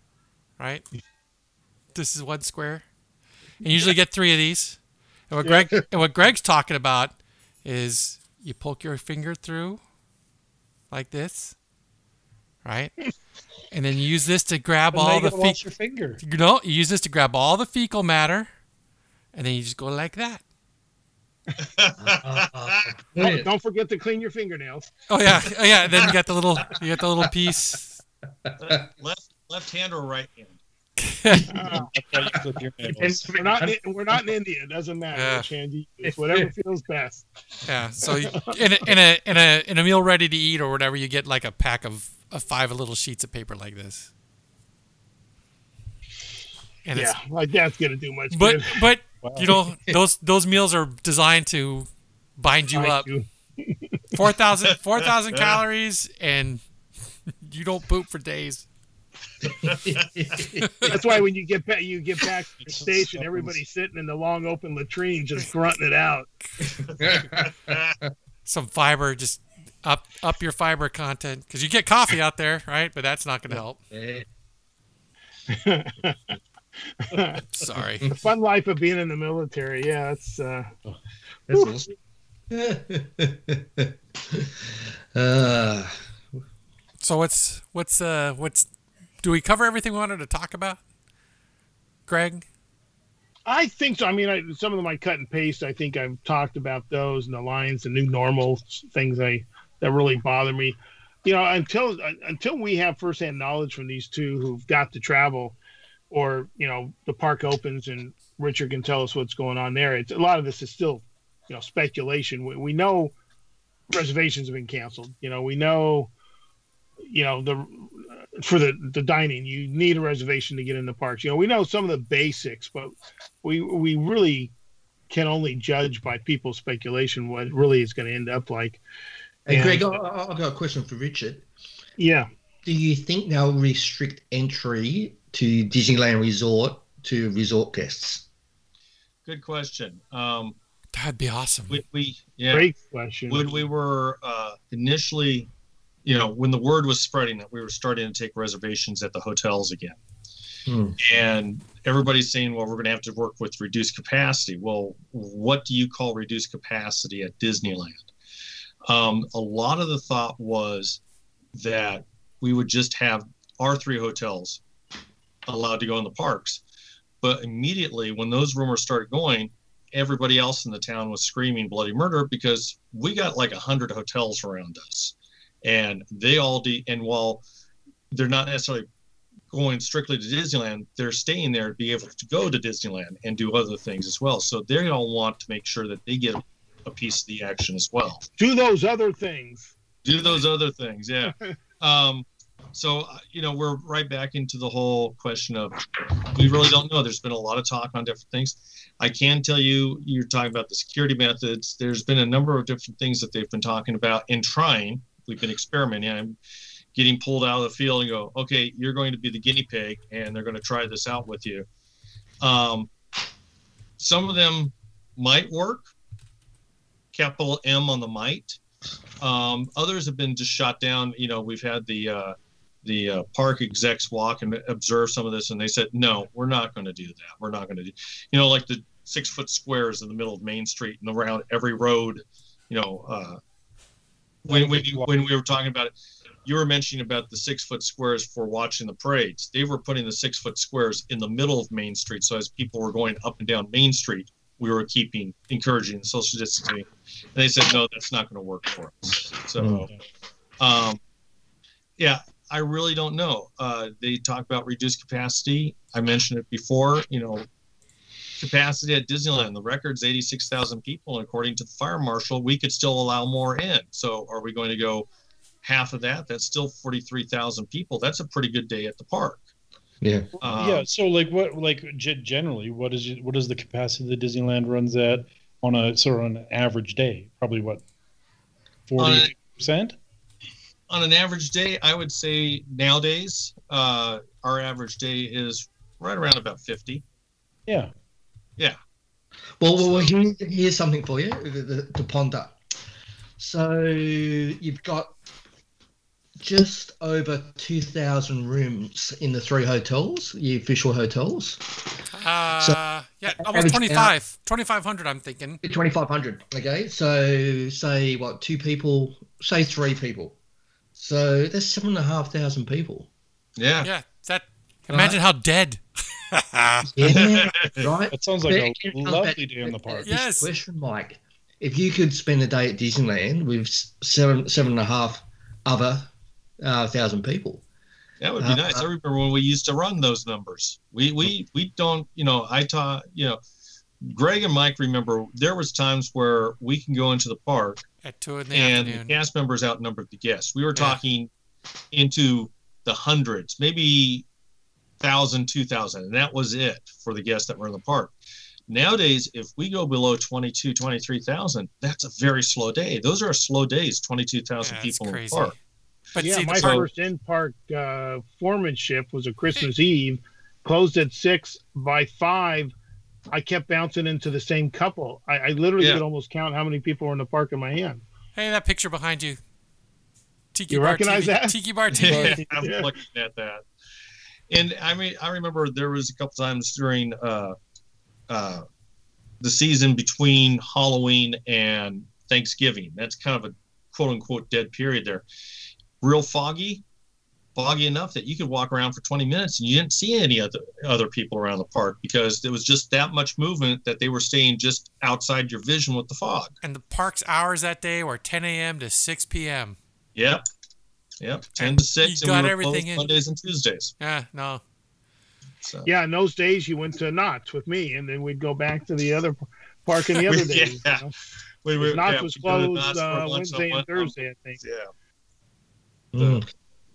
[SPEAKER 1] right? This is one square, and you usually get three of these. And what Greg and what Greg's talking about is you poke your finger through like this, right? And then you use this to grab all the
[SPEAKER 5] fe- your finger.
[SPEAKER 1] You know, you use this to grab all the fecal matter, and then you just go like that.
[SPEAKER 2] don't, don't forget to clean your fingernails.
[SPEAKER 1] Oh yeah, oh yeah. Then you got the little, you got the little piece.
[SPEAKER 4] left, left hand or right hand.
[SPEAKER 2] we're not in, we're not in India. It doesn't matter yeah. you use. Whatever feels best.
[SPEAKER 1] Yeah. So you, in a, in a in a in a meal ready to eat or whatever, you get like a pack of, of five little sheets of paper like this.
[SPEAKER 2] And yeah, like that's gonna do much.
[SPEAKER 1] But
[SPEAKER 2] good.
[SPEAKER 1] but Wow. You know, those those meals are designed to bind you bind up. You. 4,000 4, calories and you don't poop for days.
[SPEAKER 2] That's why when you get back, you get back to the station, everybody's sitting in the long open latrine, just grunting it out.
[SPEAKER 1] Some fiber, just up up your fiber content because you get coffee out there, right? But that's not going to help. Sorry.
[SPEAKER 2] The fun life of being in the military. Yeah, it's. Uh, that's
[SPEAKER 1] uh, so what's what's uh what's do we cover everything we wanted to talk about, Greg?
[SPEAKER 2] I think so. I mean, I, some of them I cut and paste. I think I've talked about those and the lines, the new normal things I that really bother me. You know, until until we have firsthand knowledge from these two who've got to travel, or you know the park opens and Richard can tell us what's going on there. It's a lot of this is still you know speculation. We, we know reservations have been canceled. You know we know you know the for the the dining you need a reservation to get in the parks. You know we know some of the basics, but we we really can only judge by people's speculation what really is going to end up like.
[SPEAKER 3] Hey, and, Greg, I, I've got a question for Richard.
[SPEAKER 2] Yeah.
[SPEAKER 3] Do you think they'll restrict entry to Disneyland Resort to resort guests?
[SPEAKER 4] Good question. Um,
[SPEAKER 1] That'd be awesome.
[SPEAKER 4] We, we yeah.
[SPEAKER 2] Great question.
[SPEAKER 4] When we were uh, initially, you know, when the word was spreading that we were starting to take reservations at the hotels again. Hmm. And everybody's saying, well, we're going to have to work with reduced capacity. Well, what do you call reduced capacity at Disneyland? Um, a lot of the thought was that we would just have our three hotels allowed to go in the parks. But immediately when those rumors started going, everybody else in the town was screaming bloody murder because we got like a hundred hotels around us, and they all de- and while they're not necessarily going strictly to Disneyland, they're staying there to be able to go to Disneyland and do other things as well. So they all want to make sure that they get a piece of the action as well.
[SPEAKER 2] Do those other things.
[SPEAKER 4] Do those other things, yeah. um, so uh, you know we're right back into the whole question of we really don't know there's been a lot of talk on different things i can tell you you're talking about the security methods there's been a number of different things that they've been talking about and trying we've been experimenting i'm getting pulled out of the field and go okay you're going to be the guinea pig and they're going to try this out with you um, some of them might work capital m on the might um, others have been just shot down. You know, we've had the uh, the uh, park execs walk and observe some of this, and they said, "No, we're not going to do that. We're not going to do." You know, like the six foot squares in the middle of Main Street and around every road. You know, uh, when when, you, when we were talking about it, you were mentioning about the six foot squares for watching the parades. They were putting the six foot squares in the middle of Main Street, so as people were going up and down Main Street, we were keeping encouraging social distancing. And they said, "No, that's not going to work for us." So, mm-hmm. um, yeah, I really don't know. Uh, they talk about reduced capacity. I mentioned it before. You know, capacity at Disneyland. The record's 86,000 people. And according to the fire marshal, we could still allow more in. So are we going to go half of that? That's still 43,000 people. That's a pretty good day at the park.
[SPEAKER 3] Yeah.
[SPEAKER 5] Um, yeah. So like what, like generally, what is, what is the capacity that Disneyland runs at on a sort of an average day? Probably what, 40%?
[SPEAKER 4] On an average day, I would say nowadays, uh, our average day is right around about 50.
[SPEAKER 5] Yeah.
[SPEAKER 4] Yeah.
[SPEAKER 3] Well, well, here, here's something for you to ponder. So you've got just over 2,000 rooms in the three hotels, the official hotels.
[SPEAKER 1] Uh, so, yeah, almost 25, 2,500, I'm thinking.
[SPEAKER 3] 2,500, okay. So say, what, two people, say three people. So that's seven and a half thousand people.
[SPEAKER 4] Yeah.
[SPEAKER 1] Yeah. That, imagine right. how dead
[SPEAKER 3] yeah, right.
[SPEAKER 5] That sounds like a lovely day in the park.
[SPEAKER 1] Yes.
[SPEAKER 3] Question, Mike. If you could spend a day at Disneyland with seven seven and a half other uh, thousand people,
[SPEAKER 4] that would be uh, nice. I remember when we used to run those numbers. We we we don't. You know, I taught. You know, Greg and Mike remember there was times where we can go into the park
[SPEAKER 1] at two in the
[SPEAKER 4] and
[SPEAKER 1] afternoon.
[SPEAKER 4] the cast members outnumbered the guests. We were yeah. talking into the hundreds, maybe thousand, two thousand, and that was it for the guests that were in the park. Nowadays, if we go below 22, 23,000, that's a very slow day. Those are slow days, 22,000 yeah, people crazy. in the park.
[SPEAKER 2] But yeah, see, my first in park uh, foremanship was a Christmas Eve, closed at six. By five, I kept bouncing into the same couple. I, I literally yeah. could almost count how many people were in the park in my hand.
[SPEAKER 1] Hey, that picture behind you.
[SPEAKER 2] Tiki you Bar recognize
[SPEAKER 1] TV.
[SPEAKER 2] that?
[SPEAKER 1] Tiki Bar TV.
[SPEAKER 4] Yeah, I'm looking at that and I mean, I remember there was a couple times during uh, uh, the season between Halloween and Thanksgiving. That's kind of a quote unquote dead period there. Real foggy, foggy enough that you could walk around for 20 minutes and you didn't see any other other people around the park because there was just that much movement that they were staying just outside your vision with the fog.
[SPEAKER 1] And the park's hours that day were 10 a.m. to 6 p.m.
[SPEAKER 4] Yep. Yep, ten to six.
[SPEAKER 1] You got everything in
[SPEAKER 4] Mondays and Tuesdays.
[SPEAKER 1] Yeah, no.
[SPEAKER 2] So. Yeah, in those days you went to Knott's with me, and then we'd go back to the other park in the other days. yeah. You know? we, we, Knott's yeah, was closed uh, Wednesday and Thursday, I think.
[SPEAKER 4] Yeah. Mm.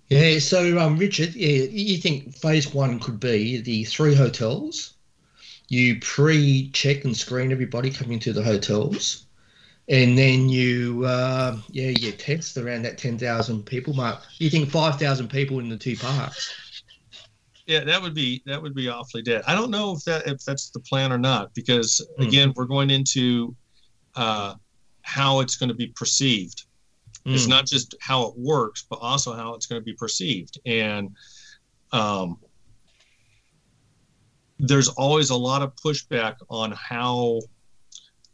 [SPEAKER 3] Yeah. So, um, Richard, yeah, you think phase one could be the three hotels? You pre-check and screen everybody coming to the hotels and then you uh, yeah you test around that 10,000 people mark. You think 5,000 people in the two parks?
[SPEAKER 4] Yeah that would be that would be awfully dead. I don't know if that if that's the plan or not because mm. again we're going into uh, how it's going to be perceived. Mm. it's not just how it works but also how it's going to be perceived. And um, there's always a lot of pushback on how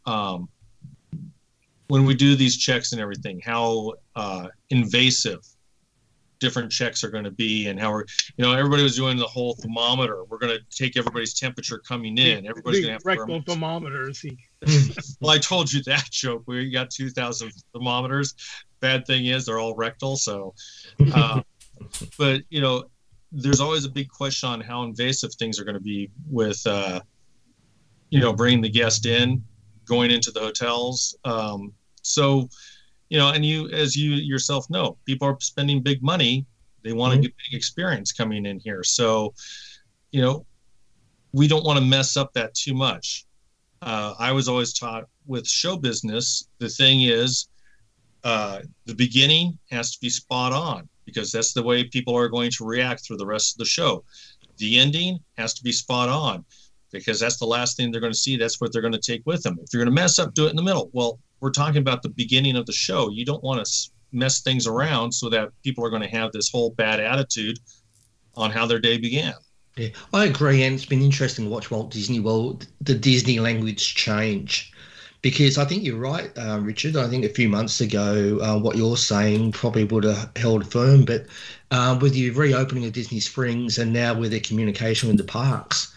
[SPEAKER 4] um, when we do these checks and everything, how uh, invasive different checks are going to be and how we're, you know, everybody was doing the whole thermometer. We're going to take everybody's temperature coming in. Everybody's going to have
[SPEAKER 2] rectal thermometers.
[SPEAKER 4] well, I told you that joke. We got 2,000 thermometers. Bad thing is they're all rectal. So, uh, but you know, there's always a big question on how invasive things are going to be with, uh, you know, bringing the guest in going into the hotels. Um, so, you know, and you, as you yourself know, people are spending big money. They want mm-hmm. to get big experience coming in here. So, you know, we don't want to mess up that too much. Uh, I was always taught with show business, the thing is, uh, the beginning has to be spot on because that's the way people are going to react through the rest of the show. The ending has to be spot on because that's the last thing they're going to see. That's what they're going to take with them. If you're going to mess up, do it in the middle. Well, we're talking about the beginning of the show. You don't want to mess things around so that people are going to have this whole bad attitude on how their day began.
[SPEAKER 3] Yeah, I agree, and it's been interesting to watch Walt Disney World, the Disney language change, because I think you're right, uh, Richard. I think a few months ago, uh, what you're saying probably would have held firm, but uh, with the reopening of Disney Springs and now with their communication with the parks,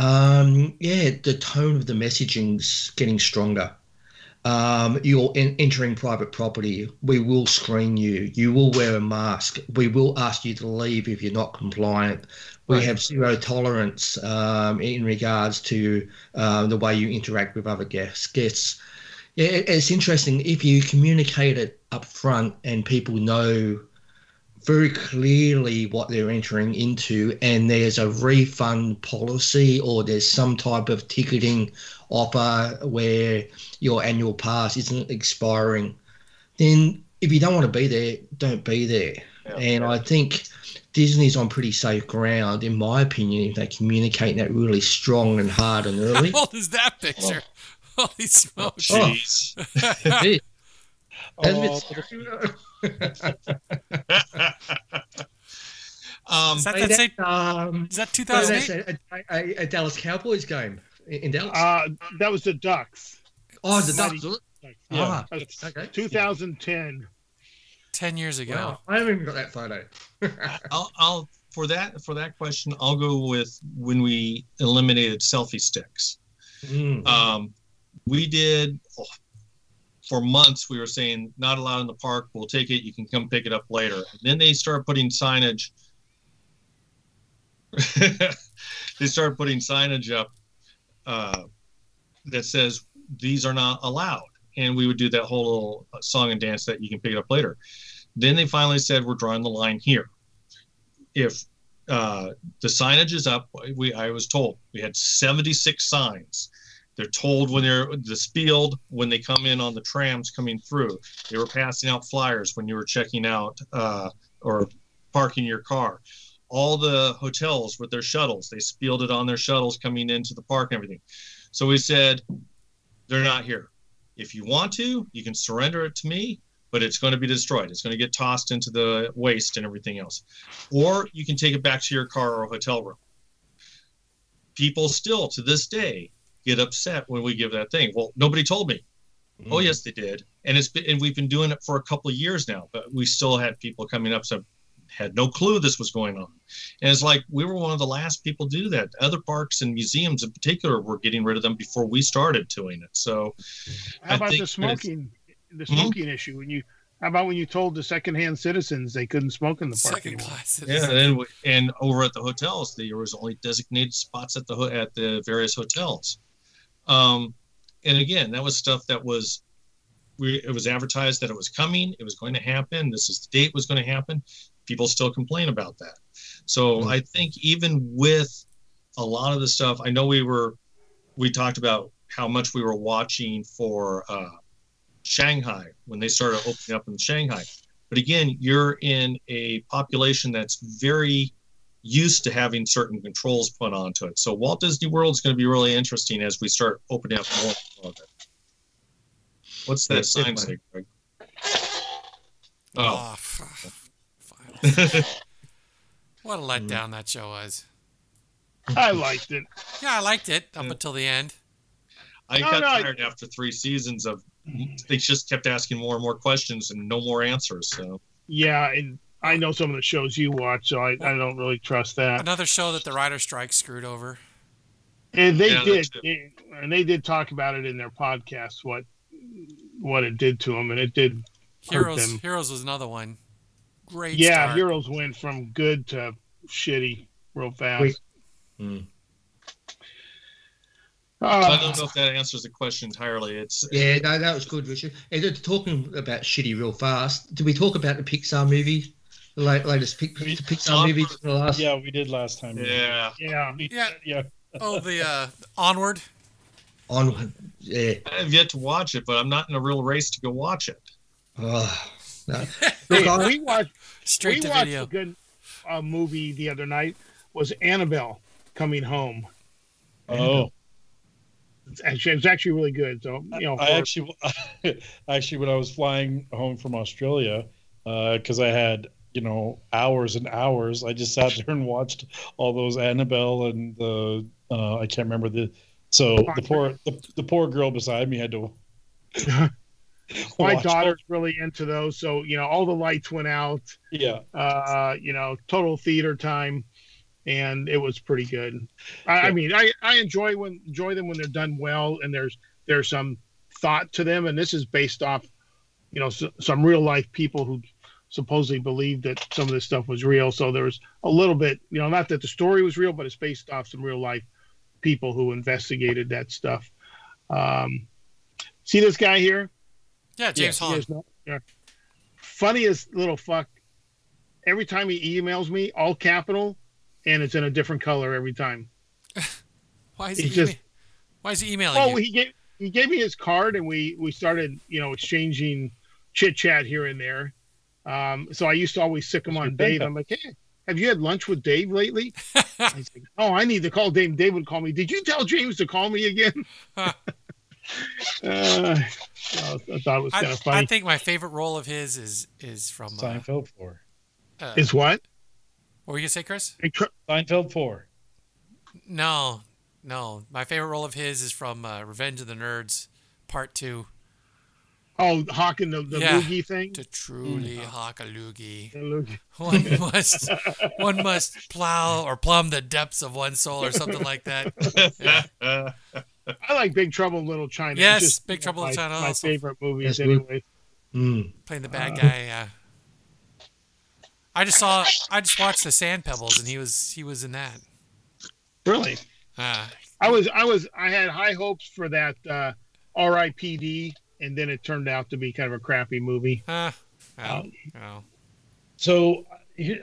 [SPEAKER 3] um, yeah, the tone of the messaging's getting stronger. um, you're in, entering private property. We will screen you. You will wear a mask. We will ask you to leave if you're not compliant. We right. have zero tolerance um, in regards to uh, the way you interact with other guests. Guests. Yeah, it's interesting if you communicate it up front and people know very clearly what they're entering into, and there's a refund policy or there's some type of ticketing offer where your annual pass isn't expiring, then if you don't want to be there, don't be there. Yeah, and yeah. I think Disney's on pretty safe ground, in my opinion, if they communicate that really strong and hard and early.
[SPEAKER 1] How old is that picture? Oh. Holy smokes! Oh, jeez.
[SPEAKER 4] Oh, um,
[SPEAKER 1] is that, that same, um, is that 2008?
[SPEAKER 3] A, a, a, Dallas Cowboys game in Dallas?
[SPEAKER 2] Uh, that was the Ducks.
[SPEAKER 3] Oh, the Ducks. Ducks.
[SPEAKER 2] Yeah, ah, okay. 2010.
[SPEAKER 1] 10 years ago. Wow.
[SPEAKER 3] I haven't even got that photo.
[SPEAKER 4] I'll, I'll, for that for that question, I'll go with when we eliminated selfie sticks. Mm. Um, we did oh, for months we were saying not allowed in the park. We'll take it. You can come pick it up later. And then they started putting signage. they started putting signage up uh, that says these are not allowed, and we would do that whole little song and dance that you can pick it up later. Then they finally said we're drawing the line here. If uh, the signage is up, we I was told we had 76 signs they're told when they're the spieled when they come in on the trams coming through. They were passing out flyers when you were checking out uh, or parking your car. All the hotels with their shuttles, they spieled it on their shuttles coming into the park and everything. So we said, they're not here. If you want to, you can surrender it to me, but it's going to be destroyed. It's going to get tossed into the waste and everything else. Or you can take it back to your car or hotel room. People still to this day get upset when we give that thing. Well, nobody told me. Mm. Oh, yes, they did, and it's been, and we've been doing it for a couple of years now. But we still had people coming up saying, had no clue this was going on. And it's like we were one of the last people to do that. Other parks and museums in particular were getting rid of them before we started doing it. So
[SPEAKER 2] how I about the smoking the hmm? smoking mm-hmm. issue when you how about when you told the secondhand citizens they couldn't smoke in the park Second anymore? Class
[SPEAKER 4] yeah, and, and over at the hotels, there was only designated spots at the at the various hotels. Um, and again, that was stuff that was we, it was advertised that it was coming, it was going to happen. This is the date was going to happen. People still complain about that. So mm-hmm. I think even with a lot of the stuff, I know we were we talked about how much we were watching for uh, Shanghai when they started opening up in Shanghai. But again, you're in a population that's very used to having certain controls put onto it. So Walt Disney World is going to be really interesting as we start opening up more of it. What's that yeah, sign say, Greg?
[SPEAKER 1] Oh. oh what a letdown that show was.
[SPEAKER 2] I liked it.
[SPEAKER 1] Yeah, I liked it up yeah. until the end.
[SPEAKER 4] I no, got no, tired after three seasons of they just kept asking more and more questions and no more answers. So
[SPEAKER 2] yeah, and I know some of the shows you watch, so I, I don't really trust that.
[SPEAKER 1] Another show that the writer strike screwed over.
[SPEAKER 2] And they yeah, did, it, and they did talk about it in their podcast what what it did to them, and it did.
[SPEAKER 1] Heroes, Heroes was another one. Great.
[SPEAKER 2] Yeah,
[SPEAKER 1] start.
[SPEAKER 2] Heroes went from good to shitty real fast. Hmm.
[SPEAKER 4] Uh, I don't know if that answers the question entirely. It's
[SPEAKER 3] yeah, no, that was good, Richard. And talking about shitty real fast, did we talk about the Pixar movie the latest Pixar movie the last.
[SPEAKER 5] Yeah, we did last time.
[SPEAKER 4] Yeah,
[SPEAKER 2] yeah,
[SPEAKER 1] yeah, yeah. Oh, the uh, Onward.
[SPEAKER 3] Onward. Yeah.
[SPEAKER 4] I have yet to watch it, but I'm not in a real race to go watch it.
[SPEAKER 3] Oh, no.
[SPEAKER 2] hey, we watched straight we to watched video. A good uh, movie the other night was Annabelle coming home.
[SPEAKER 5] Oh.
[SPEAKER 2] It's actually, it's actually really good. So you know,
[SPEAKER 5] I actually, actually, when I was flying home from Australia, because uh, I had you know hours and hours. I just sat there and watched all those Annabelle and the uh, I can't remember the so the poor the, the poor girl beside me had to.
[SPEAKER 2] My daughter's her. really into those, so you know all the lights went out.
[SPEAKER 5] Yeah.
[SPEAKER 2] Uh, you know, total theater time, and it was pretty good. I, yeah. I mean, I I enjoy when enjoy them when they're done well, and there's there's some thought to them, and this is based off, you know, so, some real life people who supposedly believed that some of this stuff was real. So there was a little bit, you know, not that the story was real, but it's based off some real life people who investigated that stuff. Um, see this guy here?
[SPEAKER 1] Yeah, James Hong.
[SPEAKER 2] yeah. Funniest little fuck. Every time he emails me, all capital, and it's in a different color every time.
[SPEAKER 1] why is he, just? Why is he emailing
[SPEAKER 2] oh,
[SPEAKER 1] you?
[SPEAKER 2] he gave he gave me his card, and we we started you know exchanging chit chat here and there. Um, so I used to always sick him on Dave. I'm like, hey, have you had lunch with Dave lately? He's like, oh, I need to call Dave. Dave would call me. Did you tell James to call me again? uh, I thought it was kind of funny.
[SPEAKER 1] I think my favorite role of his is is from
[SPEAKER 5] uh, Seinfeld Four.
[SPEAKER 2] Uh, is what?
[SPEAKER 1] What were you gonna say, Chris?
[SPEAKER 5] Seinfeld Four.
[SPEAKER 1] No, no. My favorite role of his is from uh, Revenge of the Nerds, Part Two.
[SPEAKER 2] Oh, hawking the, the yeah, loogie thing.
[SPEAKER 1] To truly mm. hawk a loogie, loogie. one must one must plow or plumb the depths of one's soul or something like that. Yeah.
[SPEAKER 2] I like Big Trouble in Little China.
[SPEAKER 1] Yes, just, Big Trouble in China.
[SPEAKER 2] My also. favorite movies, anyway.
[SPEAKER 1] Mm. Playing the bad uh, guy. Yeah. I just saw. I just watched the Sand Pebbles, and he was he was in that.
[SPEAKER 2] Really?
[SPEAKER 1] Uh,
[SPEAKER 2] I was I was I had high hopes for that uh, R.I.P.D and then it turned out to be kind of a crappy movie.
[SPEAKER 1] Uh, um,
[SPEAKER 5] So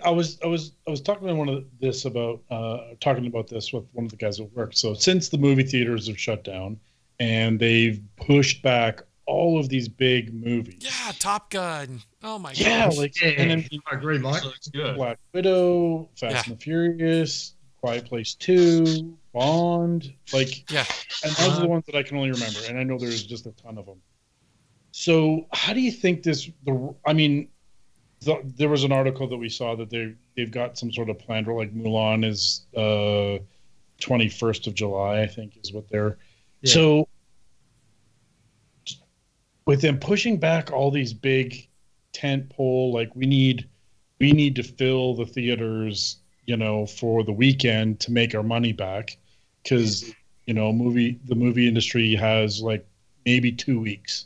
[SPEAKER 5] I was I was I was talking to one of this about uh, talking about this with one of the guys at work. So since the movie theaters have shut down and they've pushed back all of these big movies.
[SPEAKER 1] Yeah, Top Gun. Oh my god.
[SPEAKER 5] Yeah, gosh. like
[SPEAKER 3] yeah, and then, I agree, Mike.
[SPEAKER 5] Black Widow, Fast yeah. and the Furious, Quiet Place Two, Bond. Like
[SPEAKER 1] yeah,
[SPEAKER 5] and those uh, are the ones that I can only remember, and I know there's just a ton of them. So, how do you think this? The I mean, the, there was an article that we saw that they they've got some sort of plan. Like Mulan is twenty uh, first of July, I think, is what they're. Yeah. So, with them pushing back all these big tent pole, like we need we need to fill the theaters, you know, for the weekend to make our money back, because you know, movie the movie industry has like maybe two weeks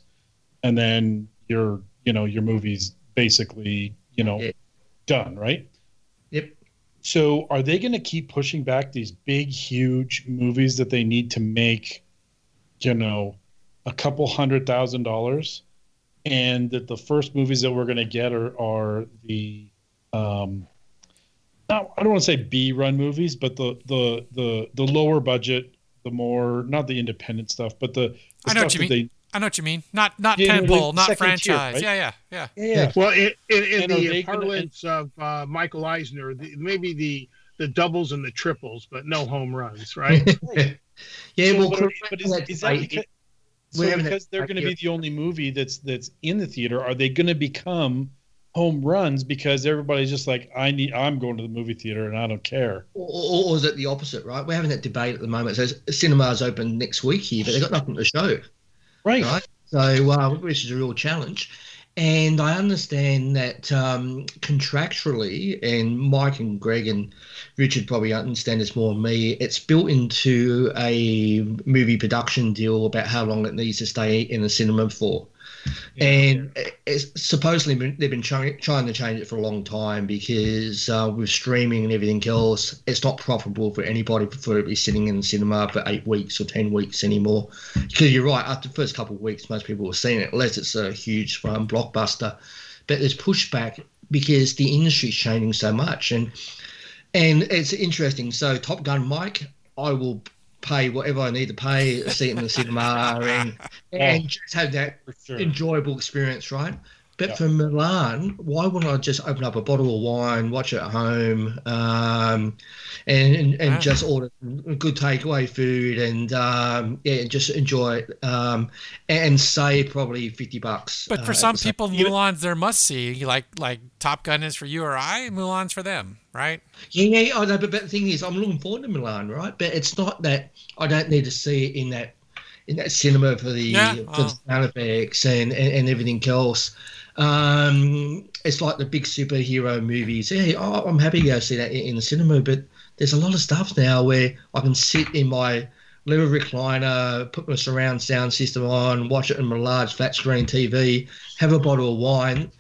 [SPEAKER 5] and then your you know your movie's basically you know yeah. done, right?
[SPEAKER 3] Yep.
[SPEAKER 5] So are they going to keep pushing back these big, huge movies that they need to make, you know, a couple hundred thousand dollars, and that the first movies that we're going to get are are the um, not, I don't want to say B run movies, but the the the the lower budget, the more not the independent stuff, but the, the
[SPEAKER 1] I know what you mean. They, I know what you mean. Not not yeah, tentpole, not franchise. Tier, right? Yeah, yeah,
[SPEAKER 2] yeah. Yeah. Well, in, in, in the parlance gonna, of uh, Michael Eisner, the, maybe the the doubles and the triples, but no home runs, right?
[SPEAKER 3] yeah. So, well, but,
[SPEAKER 5] but is, is that because, so because they're going to be the only movie that's that's in the theater? Are they going to become home runs because everybody's just like, I need, I'm going to the movie theater and I don't care.
[SPEAKER 3] Or, or, is it the opposite, right? We're having that debate at the moment. So cinemas open next week here, but they've got nothing to show.
[SPEAKER 5] Right. right?
[SPEAKER 3] So, uh, is a real challenge. And I understand that um, contractually, and Mike and Greg and Richard probably understand this more than me, it's built into a movie production deal about how long it needs to stay in the cinema for. Yeah, and yeah. it's supposedly they've been trying, trying to change it for a long time because uh, with streaming and everything else, it's not profitable for anybody for to be sitting in the cinema for eight weeks or ten weeks anymore. Because you're right, after the first couple of weeks, most people are seeing it unless it's a huge um, blockbuster. But there's pushback because the industry's changing so much, and and it's interesting. So Top Gun, Mike, I will pay whatever I need to pay, a seat in the cinema, and, oh, and just have that sure. enjoyable experience, right? But yeah. for Mulan, why wouldn't I just open up a bottle of wine, watch it at home, um, and and, and just order good takeaway food and um, yeah, just enjoy it um, and save probably fifty bucks.
[SPEAKER 1] But for uh, some people, Mulan's their must see, like like Top Gun is for you or I, Mulan's for them, right?
[SPEAKER 3] Yeah, yeah, I know. But, but the thing is, I'm looking forward to Mulan, right? But it's not that I don't need to see it in that in that cinema for the yeah, for oh. the sound effects and, and, and everything else. Um, it's like the big superhero movies. Hey, oh, I'm happy to go see that in the cinema, but there's a lot of stuff now where I can sit in my leave a recliner, put my surround sound system on, watch it on my large flat screen TV, have a bottle of wine.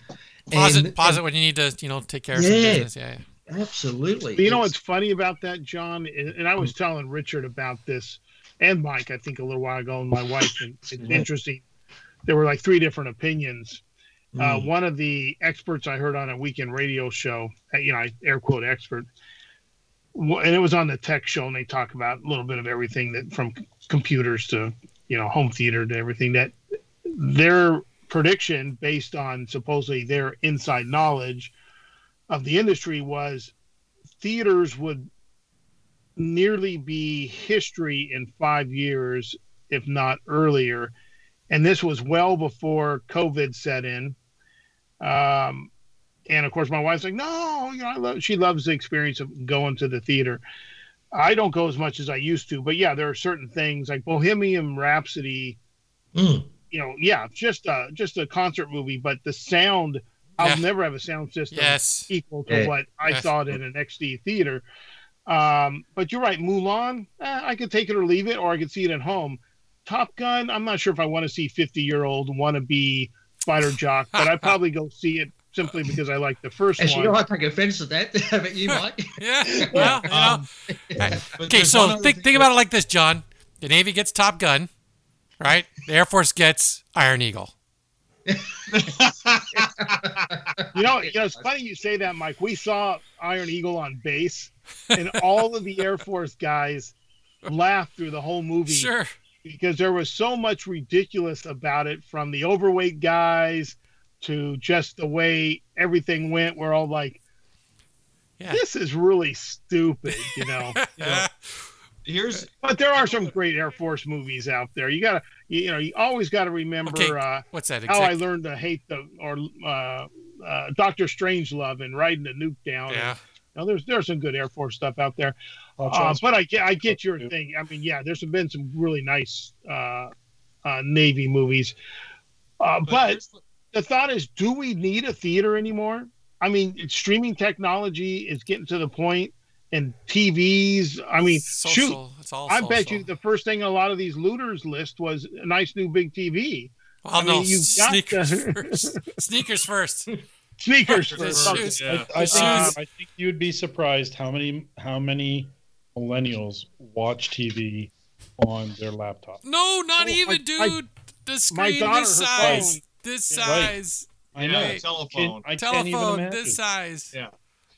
[SPEAKER 1] Pause and, it. Pause and, it when you need to, you know, take care of yeah, some business. Yeah,
[SPEAKER 3] yeah. Absolutely.
[SPEAKER 2] But you know what's funny about that, John? And I was telling Richard about this and Mike, I think, a little while ago, and my wife. And it's interesting. There were like three different opinions. Mm. Uh, hmm. one of the experts I heard on a weekend radio show, you know, air quote expert, and it was on the tech show, and they talk about a little bit of everything that from computers to you know home theater to everything. That their prediction, based on supposedly their inside knowledge of the industry, was theaters would nearly be history in five years, if not earlier. And this was well before COVID set in. Um, and of course, my wife's like, no, you know, I love, she loves the experience of going to the theater. I don't go as much as I used to, but yeah, there are certain things like Bohemian Rhapsody. Mm. You know, yeah, just a just a concert movie, but the sound. I'll never have a sound system
[SPEAKER 1] yes.
[SPEAKER 2] equal to yeah. what I yes. saw it in an XD theater. Um, but you're right, Mulan, eh, I could take it or leave it, or I could see it at home. Top Gun, I'm not sure if I want to see 50 year old wannabe fighter jock, but I probably go see it simply because I like the first
[SPEAKER 3] As
[SPEAKER 2] one.
[SPEAKER 3] You know, I take offense to that, but you might.
[SPEAKER 1] yeah. Well, you know. Um, okay, so think, think about it like this, John. The Navy gets Top Gun, right? The Air Force gets Iron Eagle.
[SPEAKER 2] you know, you know, it's funny you say that, Mike. We saw Iron Eagle on base, and all of the Air Force guys laughed through the whole movie.
[SPEAKER 1] Sure.
[SPEAKER 2] Because there was so much ridiculous about it, from the overweight guys to just the way everything went. We're all like, yeah. "This is really stupid," you know. you know?
[SPEAKER 4] Here's,
[SPEAKER 2] but there are some great Air Force movies out there. You gotta, you, you know, you always got to remember. Okay. Uh,
[SPEAKER 1] What's that?
[SPEAKER 2] Exactly? How I learned to hate the or uh, uh, Doctor Strangelove and riding the nuke down.
[SPEAKER 1] Yeah.
[SPEAKER 2] And, you know, there's there's some good Air Force stuff out there. Uh, but I get I get your thing. I mean, yeah, there's been some really nice uh, uh, Navy movies. Uh, but, but the thought is, do we need a theater anymore? I mean, streaming technology is getting to the point and TVs. I mean, social. shoot, I social. bet you the first thing a lot of these looters list was a nice new big TV.
[SPEAKER 1] Well, I mean, no, you've sneakers got first. sneakers first.
[SPEAKER 2] Sneakers first.
[SPEAKER 5] Yeah. I, I, think, uh, I think you'd be surprised how many how many millennials watch TV on their laptop.
[SPEAKER 1] No, not oh, even, dude. the screen this size. Phone. This size.
[SPEAKER 5] Right. I know.
[SPEAKER 4] Right. Telephone.
[SPEAKER 1] I telephone this size.
[SPEAKER 4] Yeah.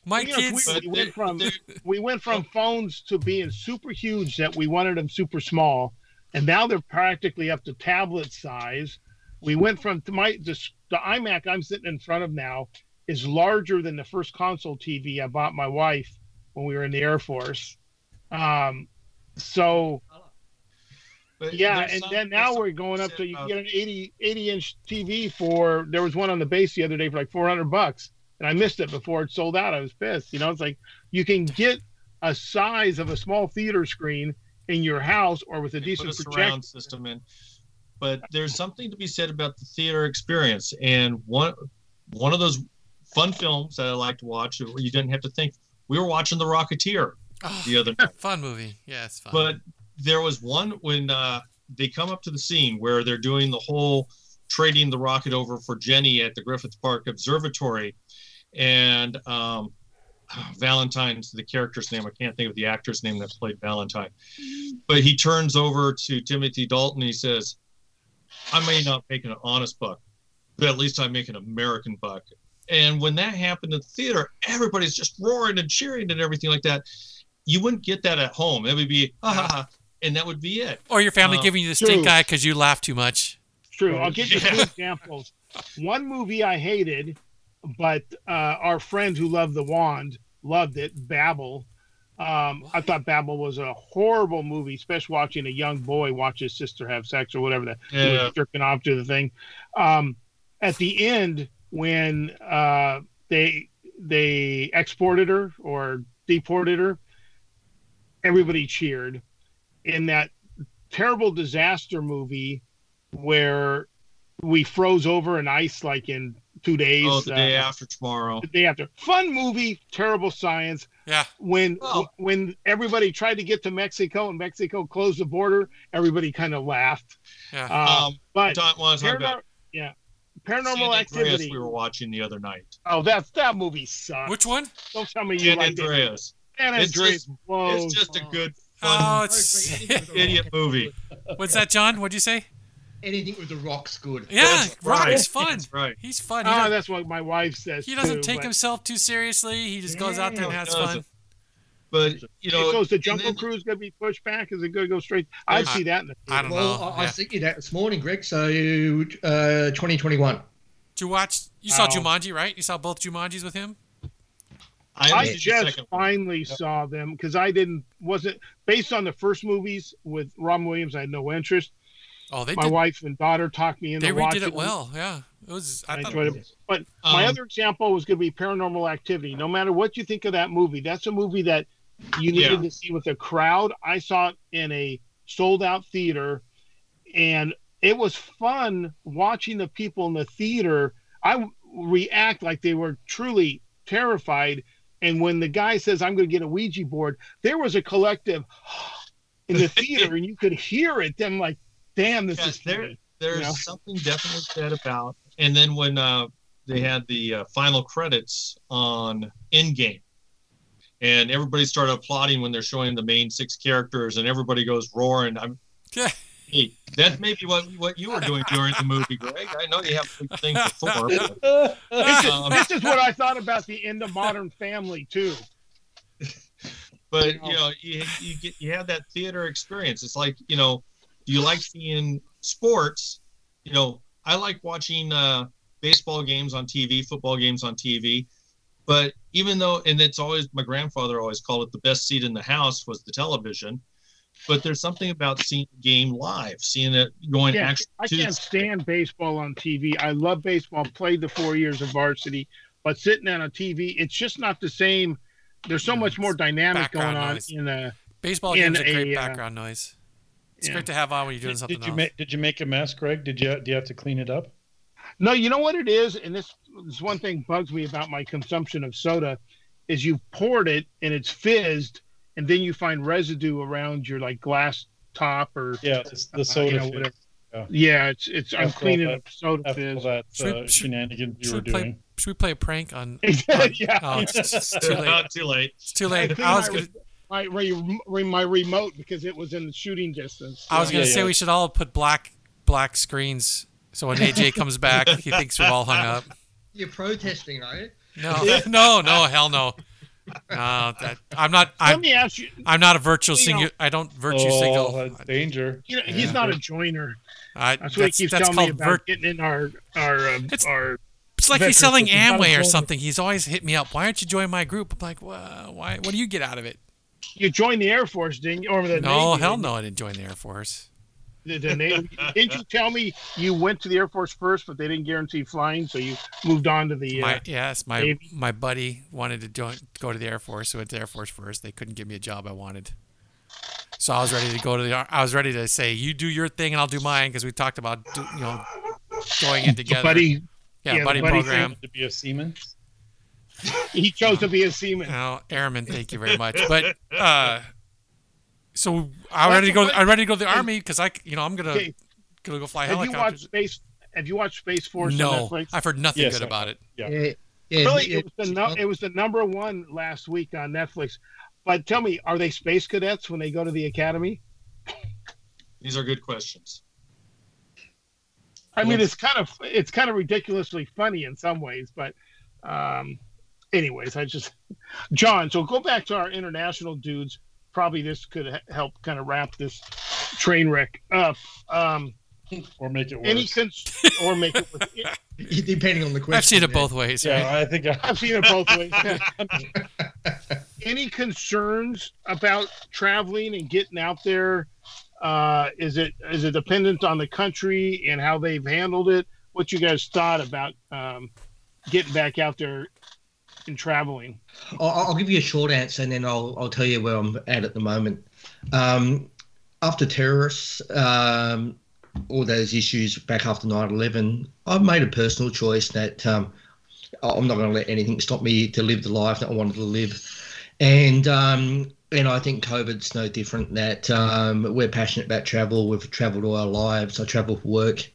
[SPEAKER 1] My you kids.
[SPEAKER 2] Know, we, we, went from we went from phones to being super huge that we wanted them super small, and now they're practically up to tablet size. We went from to my the, the iMac I'm sitting in front of now is larger than the first console TV I bought my wife when we were in the Air Force. Um, so but yeah, and then now we're going up to you get an 80, 80 inch TV for there was one on the base the other day for like 400 bucks and I missed it before it sold out. I was pissed. You know, it's like you can get a size of a small theater screen in your house or with a decent
[SPEAKER 4] put a surround system in. But there's something to be said about the theater experience, and one one of those fun films that I like to watch where you didn't have to think. We were watching The Rocketeer oh, the other night.
[SPEAKER 1] Fun movie, yeah, it's fun.
[SPEAKER 4] But there was one when uh, they come up to the scene where they're doing the whole trading the rocket over for Jenny at the Griffith Park Observatory, and um, Valentine's the character's name. I can't think of the actor's name that played Valentine, but he turns over to Timothy Dalton. he says, "I may not make an honest buck, but at least I make an American buck." And when that happened in the theater, everybody's just roaring and cheering and everything like that. You wouldn't get that at home. It would be, ha ha ha, and that would be it.
[SPEAKER 1] Or your family uh, giving you the stink eye because you laugh too much.
[SPEAKER 2] True. I'll give you yeah. two examples. One movie I hated, but uh, our friend who loved The Wand loved it, Babel. Um, I thought Babel was a horrible movie, especially watching a young boy watch his sister have sex or whatever that yeah. jerking off to the thing. Um, at the end, when uh, they they exported her or deported her, everybody cheered in that terrible disaster movie where we froze over in ice like in two days.
[SPEAKER 4] Oh, the day uh, after tomorrow.
[SPEAKER 2] The day after. Fun movie, terrible science.
[SPEAKER 1] Yeah.
[SPEAKER 2] When well, when everybody tried to get to Mexico and Mexico closed the border, everybody kind of laughed.
[SPEAKER 1] Yeah. Uh,
[SPEAKER 2] um, but paranormal, yeah, Paranormal Activity.
[SPEAKER 4] we were watching the other night.
[SPEAKER 2] Oh, that's that movie sucks.
[SPEAKER 1] Which one?
[SPEAKER 2] Don't tell me you San like
[SPEAKER 4] Andreas.
[SPEAKER 2] It. San Andreas.
[SPEAKER 4] It's just, it's just a good,
[SPEAKER 1] fun, oh, it's
[SPEAKER 4] idiot movie.
[SPEAKER 1] What's that, John? What'd you say?
[SPEAKER 3] anything with the rock's good.
[SPEAKER 1] Yeah, That's Rock right. is fun.
[SPEAKER 4] That's right.
[SPEAKER 1] He's fun.
[SPEAKER 2] He oh, that's what my wife says.
[SPEAKER 1] He doesn't
[SPEAKER 2] too,
[SPEAKER 1] take
[SPEAKER 2] but...
[SPEAKER 1] himself too seriously. He just goes out there and has fun.
[SPEAKER 4] But you know,
[SPEAKER 2] so is the Jungle then, Cruise going to be pushed back? Is it going to go straight? I'd see that in the.
[SPEAKER 1] I don't
[SPEAKER 3] well,
[SPEAKER 1] know.
[SPEAKER 3] I, yeah. I thinking that this morning, Greg. So, uh, 2021. Did
[SPEAKER 1] you watch? You saw oh. Jumanji, right? You saw both Jumanjis with him.
[SPEAKER 2] I, I just finally yep. saw them because I didn't wasn't based on the first movies with Robin Williams. I had no interest.
[SPEAKER 1] Oh, they
[SPEAKER 2] my
[SPEAKER 1] did,
[SPEAKER 2] wife and daughter talked me into
[SPEAKER 1] they
[SPEAKER 2] watching.
[SPEAKER 1] They redid it well. Yeah, it was. I,
[SPEAKER 2] I enjoyed it. But um, my other example was going to be Paranormal Activity. No matter what you think of that movie, that's a movie that you needed yeah. to see with a crowd. I saw it in a sold out theater, and it was fun watching the people in the theater. I react like they were truly terrified. And when the guy says, "I'm going to get a Ouija board," there was a collective in the theater, and you could hear it. Then, like damn, this yeah, is
[SPEAKER 4] there. There's you know? something definitely said about. And then when uh, they had the uh, final credits on Endgame, and everybody started applauding when they're showing the main six characters, and everybody goes roaring. I'm. Hey, that's maybe what what you were doing during the movie, Greg. I know you have things before. But,
[SPEAKER 2] um, this is what I thought about the end of Modern Family too.
[SPEAKER 4] But you know, you you get you have that theater experience. It's like you know, do you like seeing sports? You know, I like watching uh, baseball games on TV, football games on TV. But even though, and it's always my grandfather always called it the best seat in the house was the television. But there's something about seeing the game live, seeing it going yeah, actually.
[SPEAKER 2] I can't stand baseball on TV. I love baseball. Played the four years of varsity, but sitting on a TV, it's just not the same. There's so much more dynamic going on noise. in a
[SPEAKER 1] baseball games. A great uh, background uh, noise. It's yeah. great to have on when you're doing
[SPEAKER 5] did,
[SPEAKER 1] something
[SPEAKER 5] did you
[SPEAKER 1] else.
[SPEAKER 5] Make, did you make a mess, Greg? Did you do you have to clean it up?
[SPEAKER 2] No, you know what it is, and this is one thing bugs me about my consumption of soda, is you've poured it and it's fizzed, and then you find residue around your like glass top or
[SPEAKER 5] yeah, it's the soda. Uh, you know,
[SPEAKER 2] yeah. yeah. it's it's I'm cleaning that, up soda fizz.
[SPEAKER 5] That uh, should, shenanigans you were
[SPEAKER 1] play,
[SPEAKER 5] doing.
[SPEAKER 1] Should we play a prank on?
[SPEAKER 2] on yeah.
[SPEAKER 1] Oh, it's, it's, too late.
[SPEAKER 4] Not too late.
[SPEAKER 1] It's too late. I was gonna
[SPEAKER 2] my my remote because it was in the shooting distance.
[SPEAKER 1] I was gonna yeah, say yeah. we should all put black black screens so when AJ comes back, he thinks we're all hung up.
[SPEAKER 3] You're protesting, right?
[SPEAKER 1] No, no, no, hell no. No, that, I'm not. I'm,
[SPEAKER 2] Let me ask you.
[SPEAKER 1] I'm not a virtual singer. I don't virtue
[SPEAKER 5] oh,
[SPEAKER 1] single.
[SPEAKER 5] That's danger.
[SPEAKER 2] You know, he's not a joiner.
[SPEAKER 1] I,
[SPEAKER 2] that's what he keeps telling me about vert- getting in our our um,
[SPEAKER 1] it's,
[SPEAKER 2] our.
[SPEAKER 1] It's like he's selling Amway or something. He's always hit me up. Why aren't you join my group? I'm like, well, why? What do you get out of it?
[SPEAKER 2] you joined the Air Force, didn't you? Or the
[SPEAKER 1] no,
[SPEAKER 2] Navy,
[SPEAKER 1] hell no, I didn't join the Air Force.
[SPEAKER 2] The, the Navy, didn't you tell me you went to the Air Force first, but they didn't guarantee flying, so you moved on to the.
[SPEAKER 1] Uh, my, yes, my Navy? my buddy wanted to join, go to the Air Force, so went to the Air Force first. They couldn't give me a job I wanted, so I was ready to go to the. I was ready to say, "You do your thing, and I'll do mine," because we talked about, do, you know, going in together.
[SPEAKER 2] Buddy,
[SPEAKER 1] yeah, yeah buddy, buddy program.
[SPEAKER 5] To be a seaman
[SPEAKER 2] he chose to be a seaman.
[SPEAKER 1] Oh, airman, thank you very much. But uh, so I'm ready to go. I'm ready to go to the army because I, you know, I'm gonna okay. gonna go fly
[SPEAKER 2] have
[SPEAKER 1] helicopters.
[SPEAKER 2] You watched Space? Have you watched Space Force?
[SPEAKER 1] No, I've heard nothing yes, good about it.
[SPEAKER 2] Yeah. yeah. yeah. Really, it was the no, it was the number one last week on Netflix. But tell me, are they space cadets when they go to the academy?
[SPEAKER 4] These are good questions.
[SPEAKER 2] I mean, it's kind of it's kind of ridiculously funny in some ways, but um, anyways, I just John. So go back to our international dudes. Probably this could help kind of wrap this train wreck up. Um,
[SPEAKER 5] or make it worse.
[SPEAKER 2] Any cons- or make it worse.
[SPEAKER 3] Depending on the question.
[SPEAKER 1] I've seen it both ways.
[SPEAKER 5] Yeah, right? I think I-
[SPEAKER 2] have seen it both ways. Any concerns about traveling and getting out there? Uh, is it is it dependent on the country and how they've handled it? What you guys thought about um, getting back out there in traveling?
[SPEAKER 3] I'll, I'll, give you a short answer and then I'll, I'll tell you where I'm at at the moment. Um, after terrorists, um, all those issues back after 9/11, I've made a personal choice that um, I'm not going to let anything stop me to live the life that I wanted to live, and um, and I think COVID's no different. That um, we're passionate about travel. We've travelled all our lives. I travel for work,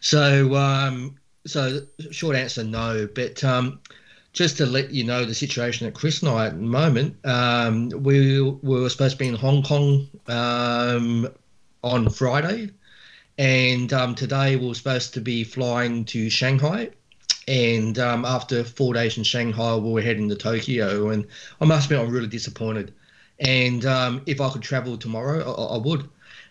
[SPEAKER 3] so um, so short answer no, but. Um, just to let you know the situation that Chris and I at the moment, um, we, we were supposed to be in Hong Kong um, on Friday, and um, today we are supposed to be flying to Shanghai. And um, after four days in Shanghai, we were heading to Tokyo, and I must admit I'm really disappointed. And um, if I could travel tomorrow, I, I would.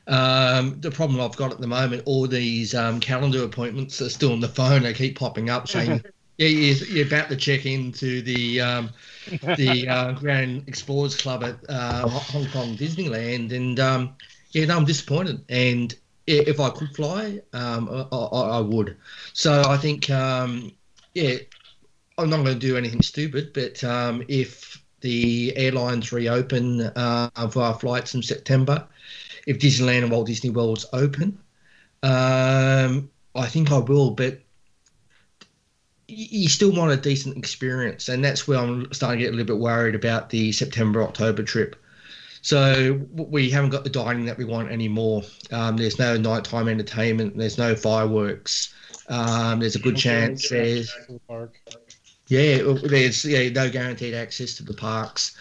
[SPEAKER 3] Um, the problem I've got at the moment, all these um, calendar appointments are still on the phone. They keep popping up saying Yeah, you're, you're about to check into the um, the uh, Grand Explorers Club at uh, Hong Kong Disneyland, and um, yeah, no, I'm disappointed. And if I could fly, um, I, I, would. So I think, um, yeah, I'm not going to do anything stupid, but um, if the airlines reopen uh, for our flights in September, if Disneyland and Walt Disney World's open, um, I think I will. But you still want a decent experience, and that's where I'm starting to get a little bit worried about the September October trip. So we haven't got the dining that we want anymore. Um, there's no nighttime entertainment. There's no fireworks. Um, there's a good chance there's yeah, there's yeah no guaranteed access to the parks.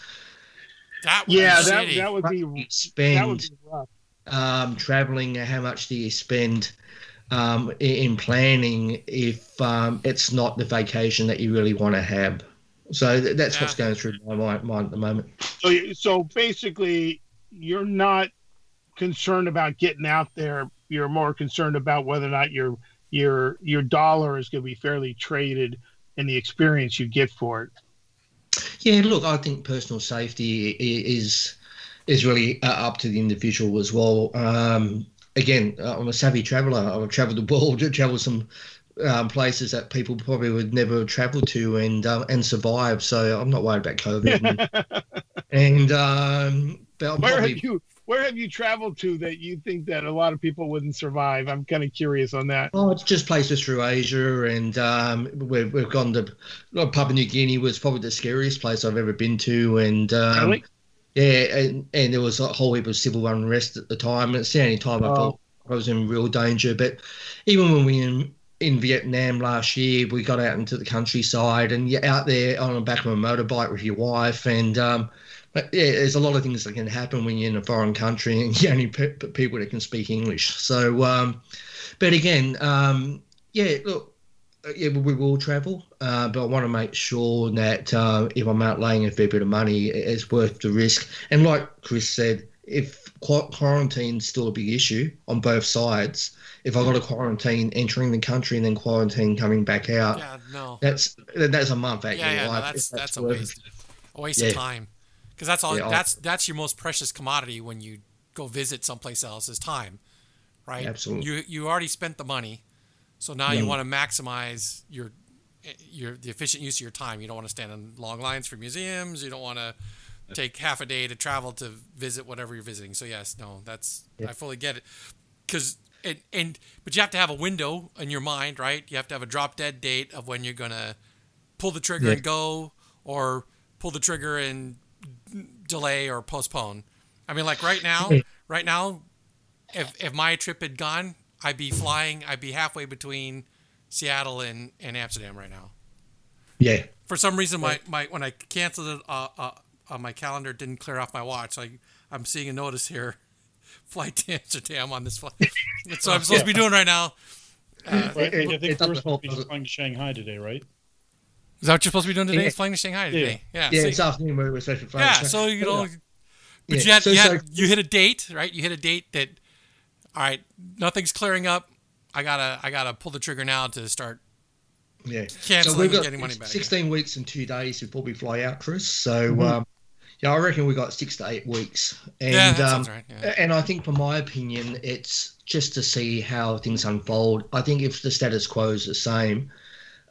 [SPEAKER 1] That yeah,
[SPEAKER 2] that, that would be spend. That would be rough.
[SPEAKER 3] Um, traveling, how much do you spend? Um, in planning if um, it's not the vacation that you really want to have. So that's yeah. what's going through my mind at the moment.
[SPEAKER 2] So, so basically, you're not concerned about getting out there. You're more concerned about whether or not your your your dollar is going to be fairly traded and the experience you get for it.
[SPEAKER 3] Yeah, look, I think personal safety is is really uh, up to the individual as well. Um, again, uh, I'm a savvy traveller. I've travelled the world, travelled some um, places that people probably would never travel to and um, and survive. So I'm not worried about COVID. and, and um,
[SPEAKER 2] where probably, have you where have you traveled to that you think that a lot of people wouldn't survive? I'm kind of curious on that.
[SPEAKER 3] Oh, it's just places through Asia, and um, we've we've gone to Papua New Guinea was probably the scariest place I've ever been to, and um, really? Yeah, and, and there was a whole heap of civil unrest at the time. It's the only time I oh. felt I was in real danger. But even when we in, in Vietnam last year, we got out into the countryside and you're out there on the back of a motorbike with your wife. And um, yeah, there's a lot of things that can happen when you're in a foreign country and you only pe- people that can speak English. So, um, but again, um, yeah, look, yeah, we will travel, uh, but I want to make sure that uh, if I'm outlaying a fair bit of money, it's worth the risk. And like Chris said, if quarantine's still a big issue on both sides, if I got a quarantine entering the country and then quarantine coming back out,
[SPEAKER 1] yeah, no,
[SPEAKER 3] that's that's a month
[SPEAKER 1] actually. Yeah, yeah, no, that's, that's, that's a waste, a waste yeah. of time, because that's all. Yeah, that's that's your most precious commodity when you go visit someplace else is time, right?
[SPEAKER 3] Absolutely.
[SPEAKER 1] You you already spent the money so now you want to maximize your your the efficient use of your time. You don't want to stand in long lines for museums. You don't want to take half a day to travel to visit whatever you're visiting. So yes, no, that's yeah. I fully get it. Because and, and but you have to have a window in your mind, right? You have to have a drop dead date of when you're gonna pull the trigger yeah. and go, or pull the trigger and delay or postpone. I mean, like right now, right now, if if my trip had gone, I'd be flying. I'd be halfway between Seattle and, and Amsterdam right now.
[SPEAKER 3] Yeah.
[SPEAKER 1] For some reason, my, my when I canceled it uh, uh, on my calendar, didn't clear off my watch. I I'm seeing a notice here, flight to Amsterdam on this flight. That's what I'm supposed to be doing right now.
[SPEAKER 5] Uh, right. I think first will be flying to Shanghai today, right?
[SPEAKER 1] Is that what you're supposed to be doing today? Yeah. Flying to Shanghai today?
[SPEAKER 3] Yeah. Yeah, yeah it's afternoon we're supposed to fly.
[SPEAKER 1] Yeah, so you know, but yeah. you had, so, you, had so, you hit a date, right? You hit a date that all right, nothing's clearing up. I gotta I gotta pull the trigger now to start.
[SPEAKER 3] Yeah,
[SPEAKER 1] canceling so we've got getting money back.
[SPEAKER 3] Sixteen again. weeks and two days before probably fly out, Chris. So. Mm-hmm. Um, yeah, I reckon we got six to eight weeks, and
[SPEAKER 1] yeah, um, right. yeah.
[SPEAKER 3] and I think, for my opinion, it's just to see how things unfold. I think if the status quo is the same,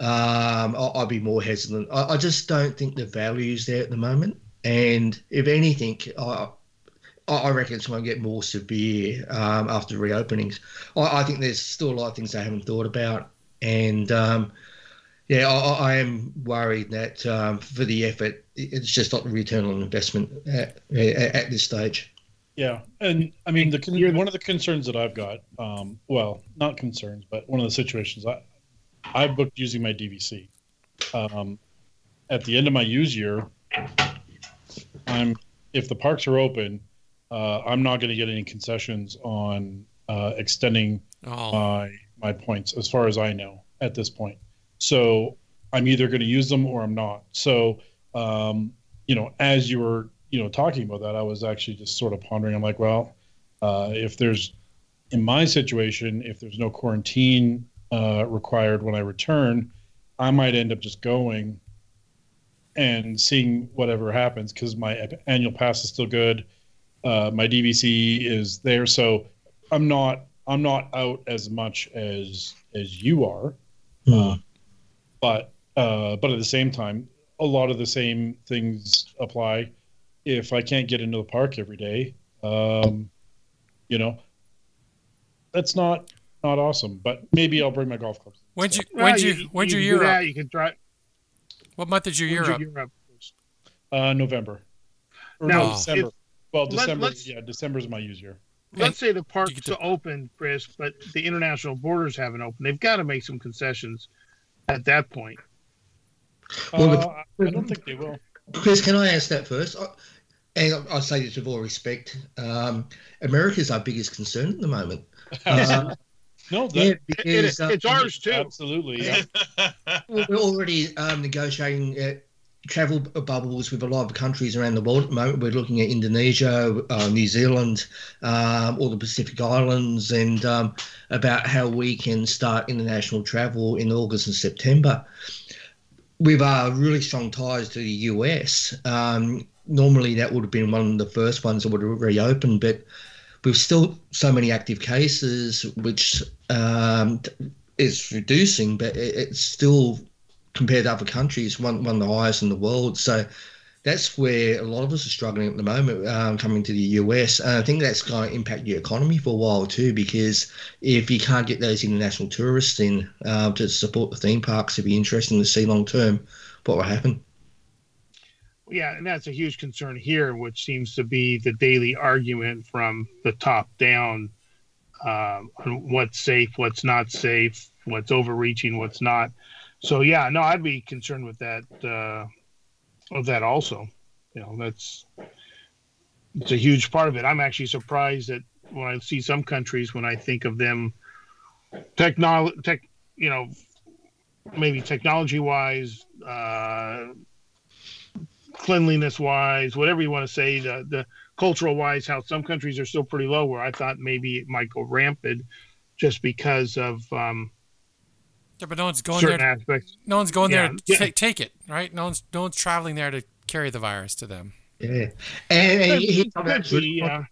[SPEAKER 3] um, I, would be more hesitant. I, I, just don't think the value is there at the moment, and if anything, I, I reckon it's going to get more severe um, after reopenings. I, I, think there's still a lot of things they haven't thought about, and um, yeah, I, I, am worried that um, for the effort, it's just not the return on investment at, at, this stage.
[SPEAKER 5] Yeah, and I mean, the one of the concerns that I've got, um, well, not concerns, but one of the situations I I booked using my DVC. Um, at the end of my use year, I'm if the parks are open, uh, I'm not going to get any concessions on uh, extending oh. my my points, as far as I know at this point. So I'm either going to use them or I'm not. So um, you know, as you were you know talking about that, I was actually just sort of pondering. I'm like, well, uh, if there's in my situation, if there's no quarantine uh, required when I return, I might end up just going and seeing whatever happens because my annual pass is still good. Uh, my DVC is there, so I'm not I'm not out as much as as you are. Mm. Uh, but uh, but at the same time, a lot of the same things apply. If I can't get into the park every day, um, you know, that's not not awesome. But maybe I'll bring my golf clubs.
[SPEAKER 1] When'd you when you, you when'd you,
[SPEAKER 2] you
[SPEAKER 1] year
[SPEAKER 2] up? You can try.
[SPEAKER 1] What month did you year up? Year up?
[SPEAKER 5] Uh, November. Or now, no, December. If, well, December. Let, yeah, December is my use year.
[SPEAKER 2] Let's say the park's to... open, Chris, but the international borders haven't opened. They've got to make some concessions at that point.
[SPEAKER 5] Well, uh, I don't think they will.
[SPEAKER 3] Chris, can I ask that first? And I say this with all respect. Um, America is our biggest concern at the moment. Uh,
[SPEAKER 5] no, that, yeah,
[SPEAKER 2] because, it, it, it's uh, ours too.
[SPEAKER 5] Absolutely. Yeah.
[SPEAKER 3] We're already um, negotiating uh, travel bubbles with a lot of countries around the world at the moment. We're looking at Indonesia, uh, New Zealand, um, all the Pacific Islands, and um, about how we can start international travel in August and September. With our really strong ties to the US, um, normally that would have been one of the first ones that would have reopened, but with still so many active cases, which um, is reducing, but it's still compared to other countries one one of the highest in the world. So that's where a lot of us are struggling at the moment um, coming to the US. And I think that's going to impact your economy for a while too, because if you can't get those international tourists in uh, to support the theme parks, it'd be interesting to see long term what will happen.
[SPEAKER 2] Yeah, and that's a huge concern here, which seems to be the daily argument from the top down um, on what's safe, what's not safe, what's overreaching, what's not. So yeah, no, I'd be concerned with that. Uh, of that also, you know, that's it's a huge part of it. I'm actually surprised that when I see some countries, when I think of them, technology, tech, you know, maybe technology wise, uh, cleanliness wise, whatever you want to say, the, the cultural wise, how some countries are still pretty low. Where I thought maybe it might go rampant, just because of um,
[SPEAKER 1] yeah, but no one's going certain there. Aspects. No one's going yeah. there to yeah. take, take it, right? No one's no one's traveling there to carry the virus to them.
[SPEAKER 3] Yeah, and, and he, he, yeah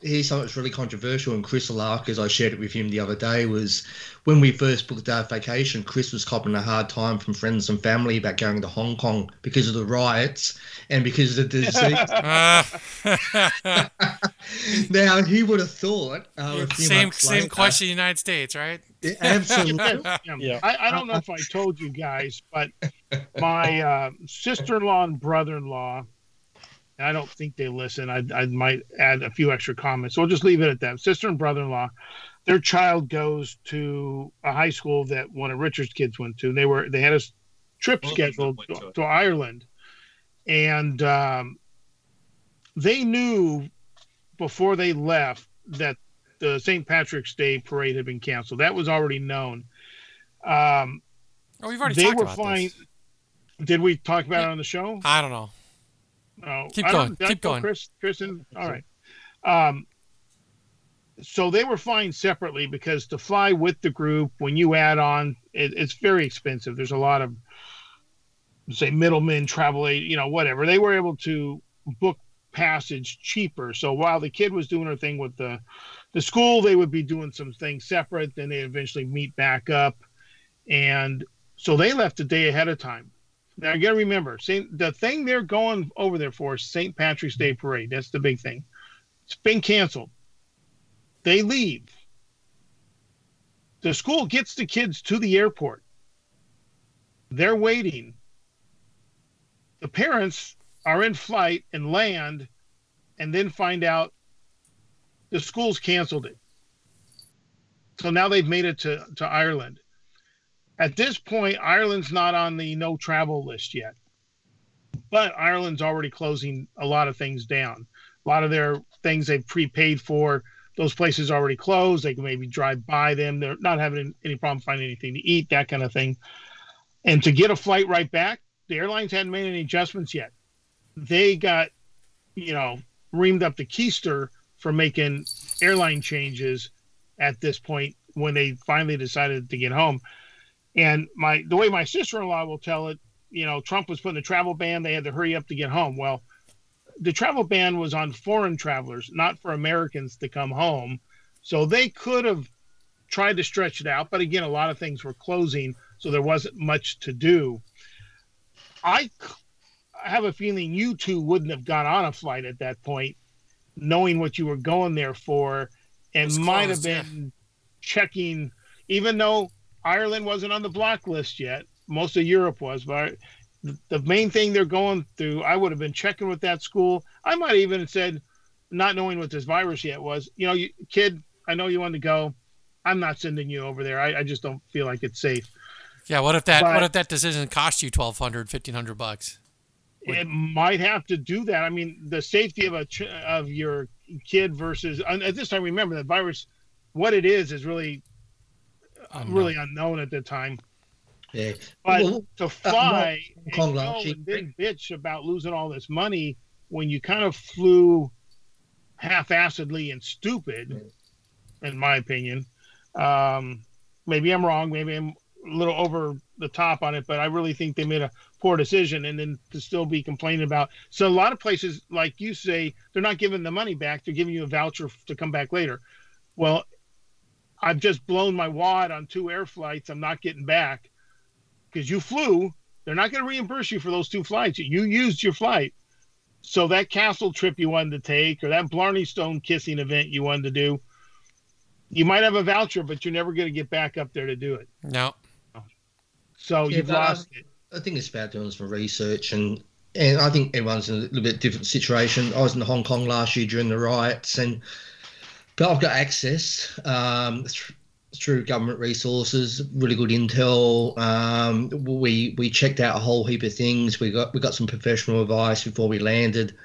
[SPEAKER 3] here's something that's really controversial, and Chris Lark, as I shared it with him the other day, was when we first booked our vacation, Chris was copping a hard time from friends and family about going to Hong Kong because of the riots and because of the disease. now, he would have thought.
[SPEAKER 1] Uh, same same later, question, United States, right?
[SPEAKER 3] Yeah, absolutely.
[SPEAKER 2] yeah. I, I, don't know if I told you guys, but my uh, sister in law and brother in law I don't think they listen. I, I might add a few extra comments. So we'll just leave it at that. Sister and brother in law, their child goes to a high school that one of Richard's kids went to. They were they had a trip Both scheduled to, to, to, Ireland, and um, they knew before they left that the St. Patrick's Day parade had been canceled. That was already known. Um,
[SPEAKER 1] oh, we've already they were fine. This.
[SPEAKER 2] Did we talk about it on the show?
[SPEAKER 1] I don't know.
[SPEAKER 2] No,
[SPEAKER 1] keep going. Keep going.
[SPEAKER 2] Chris, Kristen. All right. Um, so they were flying separately because to fly with the group, when you add on, it, it's very expensive. There's a lot of, say, middlemen, travel, you know, whatever. They were able to book passage cheaper. So while the kid was doing her thing with the the school, they would be doing some things separate. Then they eventually meet back up, and so they left a day ahead of time. Now you got to remember, Saint, the thing they're going over there for is St. Patrick's Day parade. That's the big thing. It's been canceled. They leave. The school gets the kids to the airport. They're waiting. The parents are in flight and land and then find out the school's canceled it. So now they've made it to, to Ireland. At this point, Ireland's not on the no travel list yet. But Ireland's already closing a lot of things down. A lot of their things they've prepaid for, those places already closed. They can maybe drive by them. They're not having any problem finding anything to eat, that kind of thing. And to get a flight right back, the airlines hadn't made any adjustments yet. They got, you know, reamed up the keister for making airline changes at this point when they finally decided to get home. And my the way my sister-in-law will tell it, you know, Trump was putting a travel ban. They had to hurry up to get home. Well, the travel ban was on foreign travelers, not for Americans to come home. So they could have tried to stretch it out, but again, a lot of things were closing, so there wasn't much to do. I, I have a feeling you two wouldn't have got on a flight at that point, knowing what you were going there for, and might have been yeah. checking, even though Ireland wasn't on the block list yet. Most of Europe was, but the main thing they're going through, I would have been checking with that school. I might even have said, not knowing what this virus yet was, you know, you, kid, I know you want to go. I'm not sending you over there. I, I just don't feel like it's safe.
[SPEAKER 1] Yeah. What if that? But what if that decision cost you 1,200, 1,500 bucks?
[SPEAKER 2] It might have to do that. I mean, the safety of a of your kid versus at this time, remember the virus, what it is is really, unknown. really unknown at the time.
[SPEAKER 3] Yeah.
[SPEAKER 2] But well, to uh, fly uh, and, and then bitch about losing all this money when you kind of flew half-assedly and stupid, in my opinion. Um, maybe I'm wrong. Maybe I'm a little over the top on it, but I really think they made a poor decision. And then to still be complaining about so a lot of places, like you say, they're not giving the money back; they're giving you a voucher to come back later. Well, I've just blown my wad on two air flights. I'm not getting back because you flew. They're not going to reimburse you for those two flights. You used your flight. So that castle trip you wanted to take or that Blarney Stone kissing event you wanted to do, you might have a voucher, but you're never going to get back up there to do it.
[SPEAKER 1] No.
[SPEAKER 2] So yeah, you've lost I, it.
[SPEAKER 3] I think it's about doing some research and and I think everyone's in a little bit different situation. I was in Hong Kong last year during the riots and but I've got access um, through government resources, really good intel. Um, we we checked out a whole heap of things. We got we got some professional advice before we landed.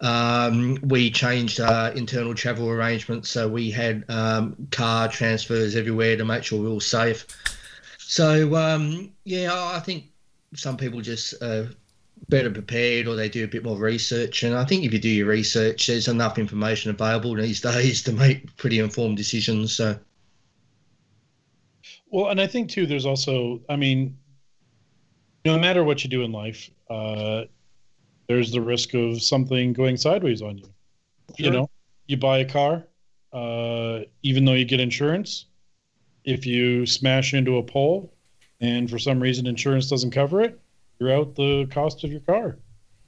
[SPEAKER 3] Um, we changed our internal travel arrangements, so we had um, car transfers everywhere to make sure we were safe. So um, yeah, I think some people just uh, better prepared or they do a bit more research. And I think if you do your research, there's enough information available these days to make pretty informed decisions. So.
[SPEAKER 5] Well, and I think too, there's also, I mean, no matter what you do in life, uh, there's the risk of something going sideways on you. Sure. You know, you buy a car, uh, even though you get insurance, if you smash into a pole and for some reason insurance doesn't cover it, you're out the cost of your car.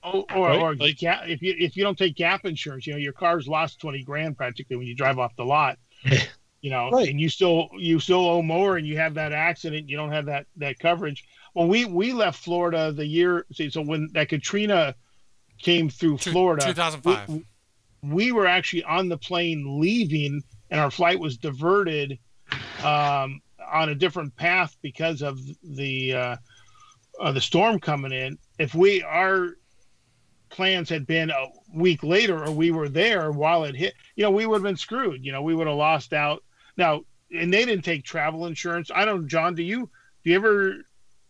[SPEAKER 2] Oh, or, right? or like, if you if you don't take gap insurance, you know your car's lost twenty grand practically when you drive off the lot. you know, right. and you still you still owe more, and you have that accident, you don't have that that coverage. When we we left Florida the year, see, so when that Katrina came through Florida,
[SPEAKER 1] two thousand five,
[SPEAKER 2] we, we, were actually on the plane leaving, and our flight was diverted um, on a different path because of the uh, uh, the storm coming in. If we our plans had been a week later or we were there while it hit, you know, we would have been screwed. You know, we would have lost out now, and they didn't take travel insurance. I don't, John. Do you do you ever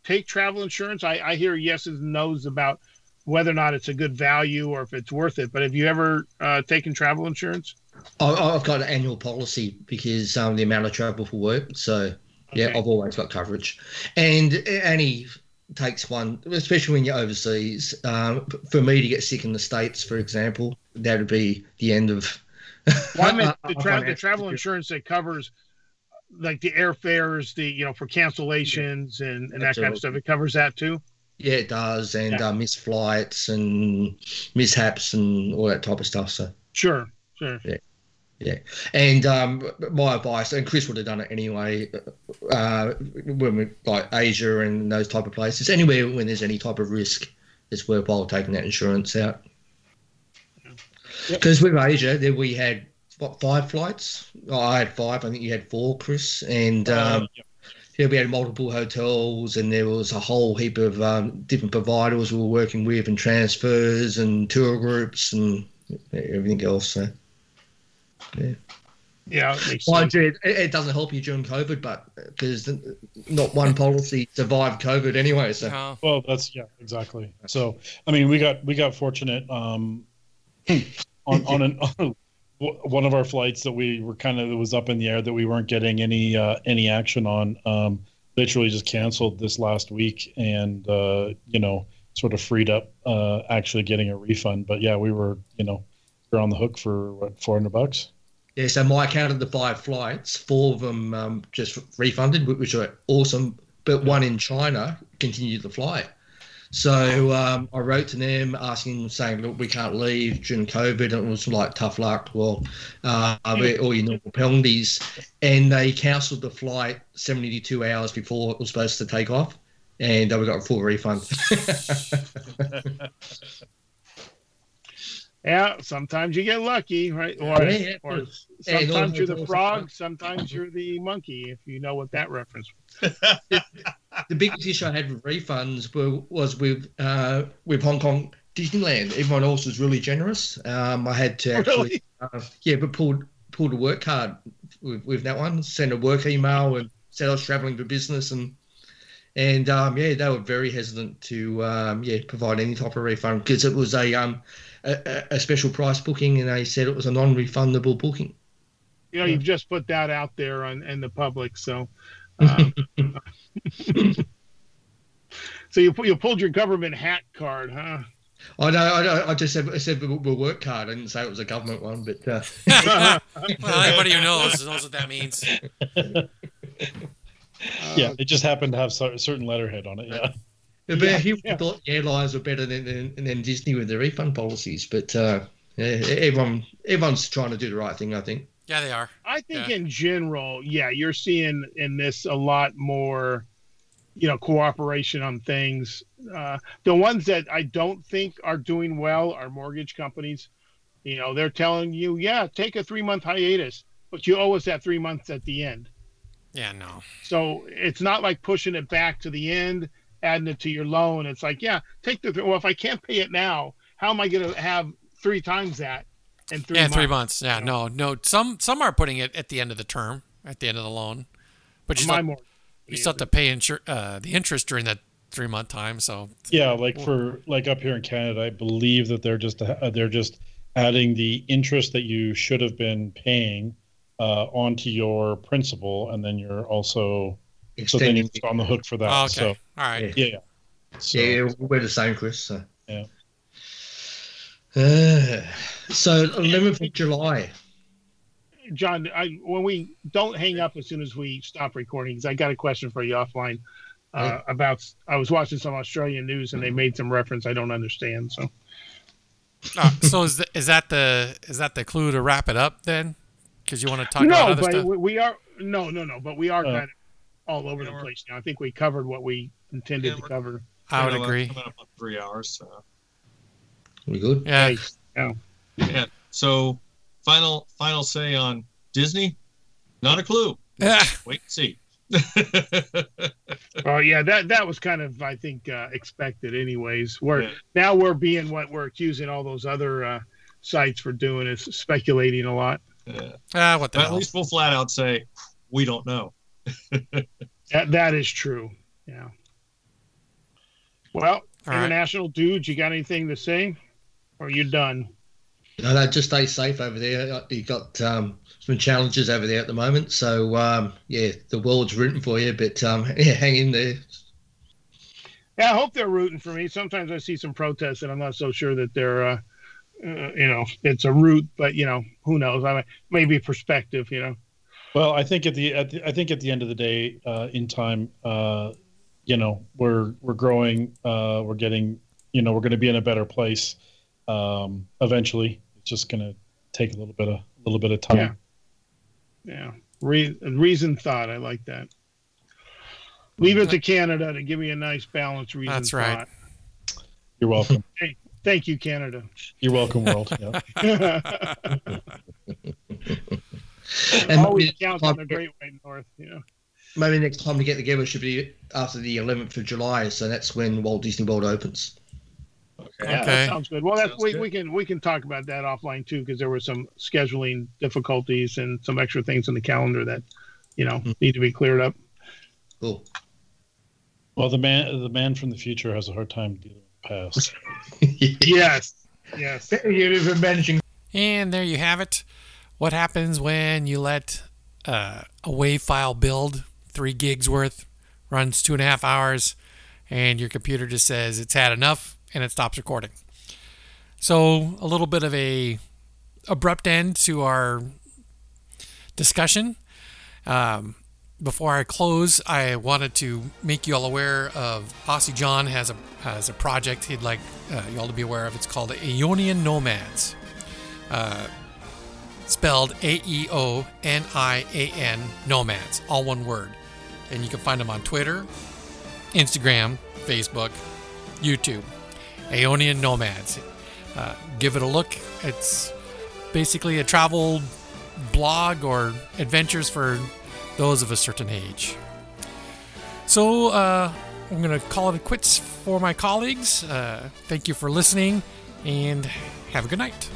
[SPEAKER 2] take travel insurance? I, I hear yeses and nos about whether or not it's a good value or if it's worth it. But have you ever uh, taken travel insurance?
[SPEAKER 3] I've got an annual policy because um, the amount of travel for work. So yeah, okay. I've always got coverage, and any takes one, especially when you're overseas. Um, for me to get sick in the states, for example, that would be the end of
[SPEAKER 2] well, I mean, the, tra- the travel insurance that covers like the airfares, the you know for cancellations and, and that kind of stuff. It covers that too.
[SPEAKER 3] Yeah, it does, and yeah. uh, missed flights and mishaps and all that type of stuff. So
[SPEAKER 2] sure, Sure.
[SPEAKER 3] Yeah. Yeah, and um, my advice, and Chris would have done it anyway, uh, when we like Asia and those type of places, anywhere when there's any type of risk, it's worthwhile taking that insurance out. Because yep. with Asia, there we had what five flights? Oh, I had five. I think you had four, Chris, and um, yep. yeah, we had multiple hotels, and there was a whole heap of um, different providers we were working with, and transfers, and tour groups, and everything else. So.
[SPEAKER 2] Yeah. Yeah, it,
[SPEAKER 3] it, it, doesn't help you during COVID, but because not one policy survived COVID anyway. So,
[SPEAKER 5] well, that's yeah, exactly. So, I mean, we got we got fortunate um, on on an on one of our flights that we were kind of it was up in the air that we weren't getting any uh, any action on. Um, literally just canceled this last week, and uh, you know, sort of freed up uh, actually getting a refund. But yeah, we were you know, we're on the hook for what four hundred bucks.
[SPEAKER 3] Yeah, so my account of the five flights, four of them um, just refunded, which were awesome. But one in China continued to fly. So um, I wrote to them asking, saying, look, we can't leave during COVID. And it was like, tough luck. Well, uh, all your normal penalties. And they cancelled the flight 72 hours before it was supposed to take off. And we got a full refund.
[SPEAKER 2] Yeah, sometimes you get lucky, right? Or, yeah, or sometimes you're the frog, sometimes you're the monkey, if you know what that reference
[SPEAKER 3] was. the biggest issue I had with refunds were, was with uh, with Hong Kong Disneyland. Everyone else was really generous. Um, I had to actually, really? uh, yeah, but pulled pulled a work card with, with that one, sent a work email, and said I was traveling for business, and and um, yeah, they were very hesitant to um, yeah provide any type of refund because it was a um a, a, special price booking, and they said it was a non-refundable booking.
[SPEAKER 2] You know, you've just put that out there on in the public, so. Um, so you you pulled your government hat card, huh?
[SPEAKER 3] I know. I, I just said I said the work card. I didn't say it was a government one, but uh...
[SPEAKER 1] well, anybody who knows knows what that means.
[SPEAKER 5] yeah, it just happened to have a certain letterhead on it. Yeah.
[SPEAKER 3] But yeah, he yeah. thought airlines were better than, than, than Disney with their refund policies, but uh, everyone everyone's trying to do the right thing. I think.
[SPEAKER 1] Yeah, they are.
[SPEAKER 2] I think
[SPEAKER 1] yeah.
[SPEAKER 2] in general, yeah, you're seeing in this a lot more, you know, cooperation on things. Uh, the ones that I don't think are doing well are mortgage companies. You know, they're telling you, yeah, take a three month hiatus, but you owe us that three months at the end.
[SPEAKER 1] Yeah, no.
[SPEAKER 2] So it's not like pushing it back to the end adding it to your loan. It's like, yeah, take the well. If I can't pay it now, how am I going to have three times that in three?
[SPEAKER 1] Yeah,
[SPEAKER 2] months,
[SPEAKER 1] three months. Yeah, you know? no, no. Some some are putting it at the end of the term, at the end of the loan, but you still, you still have to pay insur- uh, the interest during that three month time. So
[SPEAKER 5] yeah, like for like up here in Canada, I believe that they're just uh, they're just adding the interest that you should have been paying uh, onto your principal, and then you're also so then you're on the hook for that. Oh, okay. So,
[SPEAKER 1] All right.
[SPEAKER 5] Yeah. Yeah.
[SPEAKER 3] So, yeah, we're the same, Chris. So.
[SPEAKER 5] Yeah.
[SPEAKER 3] Uh, so 11th of July.
[SPEAKER 2] John, I, when we don't hang up as soon as we stop recording, because I got a question for you offline uh, about. I was watching some Australian news and they made some reference I don't understand. So,
[SPEAKER 1] uh, so is the, is that the is that the clue to wrap it up then? Because you want to talk
[SPEAKER 2] no,
[SPEAKER 1] about other
[SPEAKER 2] but
[SPEAKER 1] stuff?
[SPEAKER 2] we are no, no, no, but we are uh, kind of all over yeah, the place now. I think we covered what we intended yeah, to cover.
[SPEAKER 1] I would agree.
[SPEAKER 4] Coming up on three hours. So.
[SPEAKER 3] We good?
[SPEAKER 1] Yeah.
[SPEAKER 2] yeah.
[SPEAKER 4] Yeah. So, final final say on Disney. Not a clue.
[SPEAKER 1] Yeah.
[SPEAKER 4] Wait and see.
[SPEAKER 2] oh yeah, that that was kind of I think uh, expected. Anyways, we're yeah. now we're being what we're accusing all those other uh, sites for doing is speculating a lot.
[SPEAKER 4] Yeah.
[SPEAKER 1] Ah, what the
[SPEAKER 4] At least we'll flat out say we don't know.
[SPEAKER 2] that that is true. Yeah. Well, All international right. dudes, you got anything to say? Or are you done?
[SPEAKER 3] No, no, just stay safe over there. You got um, some challenges over there at the moment, so um, yeah, the world's rooting for you, but um, yeah, hang in there.
[SPEAKER 2] Yeah, I hope they're rooting for me. Sometimes I see some protests, and I'm not so sure that they're, uh, uh, you know, it's a root, but you know, who knows? I mean, maybe perspective, you know.
[SPEAKER 5] Well, I think at the, at the I think at the end of the day, uh, in time, uh, you know, we're we're growing, uh, we're getting, you know, we're going to be in a better place um, eventually. It's just going to take a little bit of a little bit of time.
[SPEAKER 2] Yeah. Yeah. Re- reason thought. I like that. Leave it to Canada to give me a nice balanced reason.
[SPEAKER 1] That's right.
[SPEAKER 5] Thought. You're welcome.
[SPEAKER 2] Hey, thank you, Canada.
[SPEAKER 5] You're welcome, world.
[SPEAKER 2] and always count on the Great White North. You know.
[SPEAKER 3] Maybe next time we get together should be after the 11th of July, so that's when Walt Disney World opens.
[SPEAKER 2] Okay, yeah, okay. that sounds good. Well, that's we, we can we can talk about that offline too because there were some scheduling difficulties and some extra things in the calendar that you know mm-hmm. need to be cleared up.
[SPEAKER 3] Cool.
[SPEAKER 5] Well, the man the man from the future has a hard time dealing with the past.
[SPEAKER 2] yes, yes.
[SPEAKER 3] You've been managing.
[SPEAKER 1] And there you have it. What happens when you let uh, a WAV file build three gigs worth, runs two and a half hours, and your computer just says it's had enough and it stops recording. So a little bit of a abrupt end to our discussion. Um, before I close, I wanted to make you all aware of Aussie John has a has a project he'd like uh, you all to be aware of. It's called Aeonian Nomads, uh, spelled A E O N I A N Nomads, all one word. And you can find them on Twitter, Instagram, Facebook, YouTube. Aeonian Nomads. Uh, give it a look. It's basically a travel blog or adventures for those of a certain age. So uh, I'm going to call it quits for my colleagues. Uh, thank you for listening and have a good night.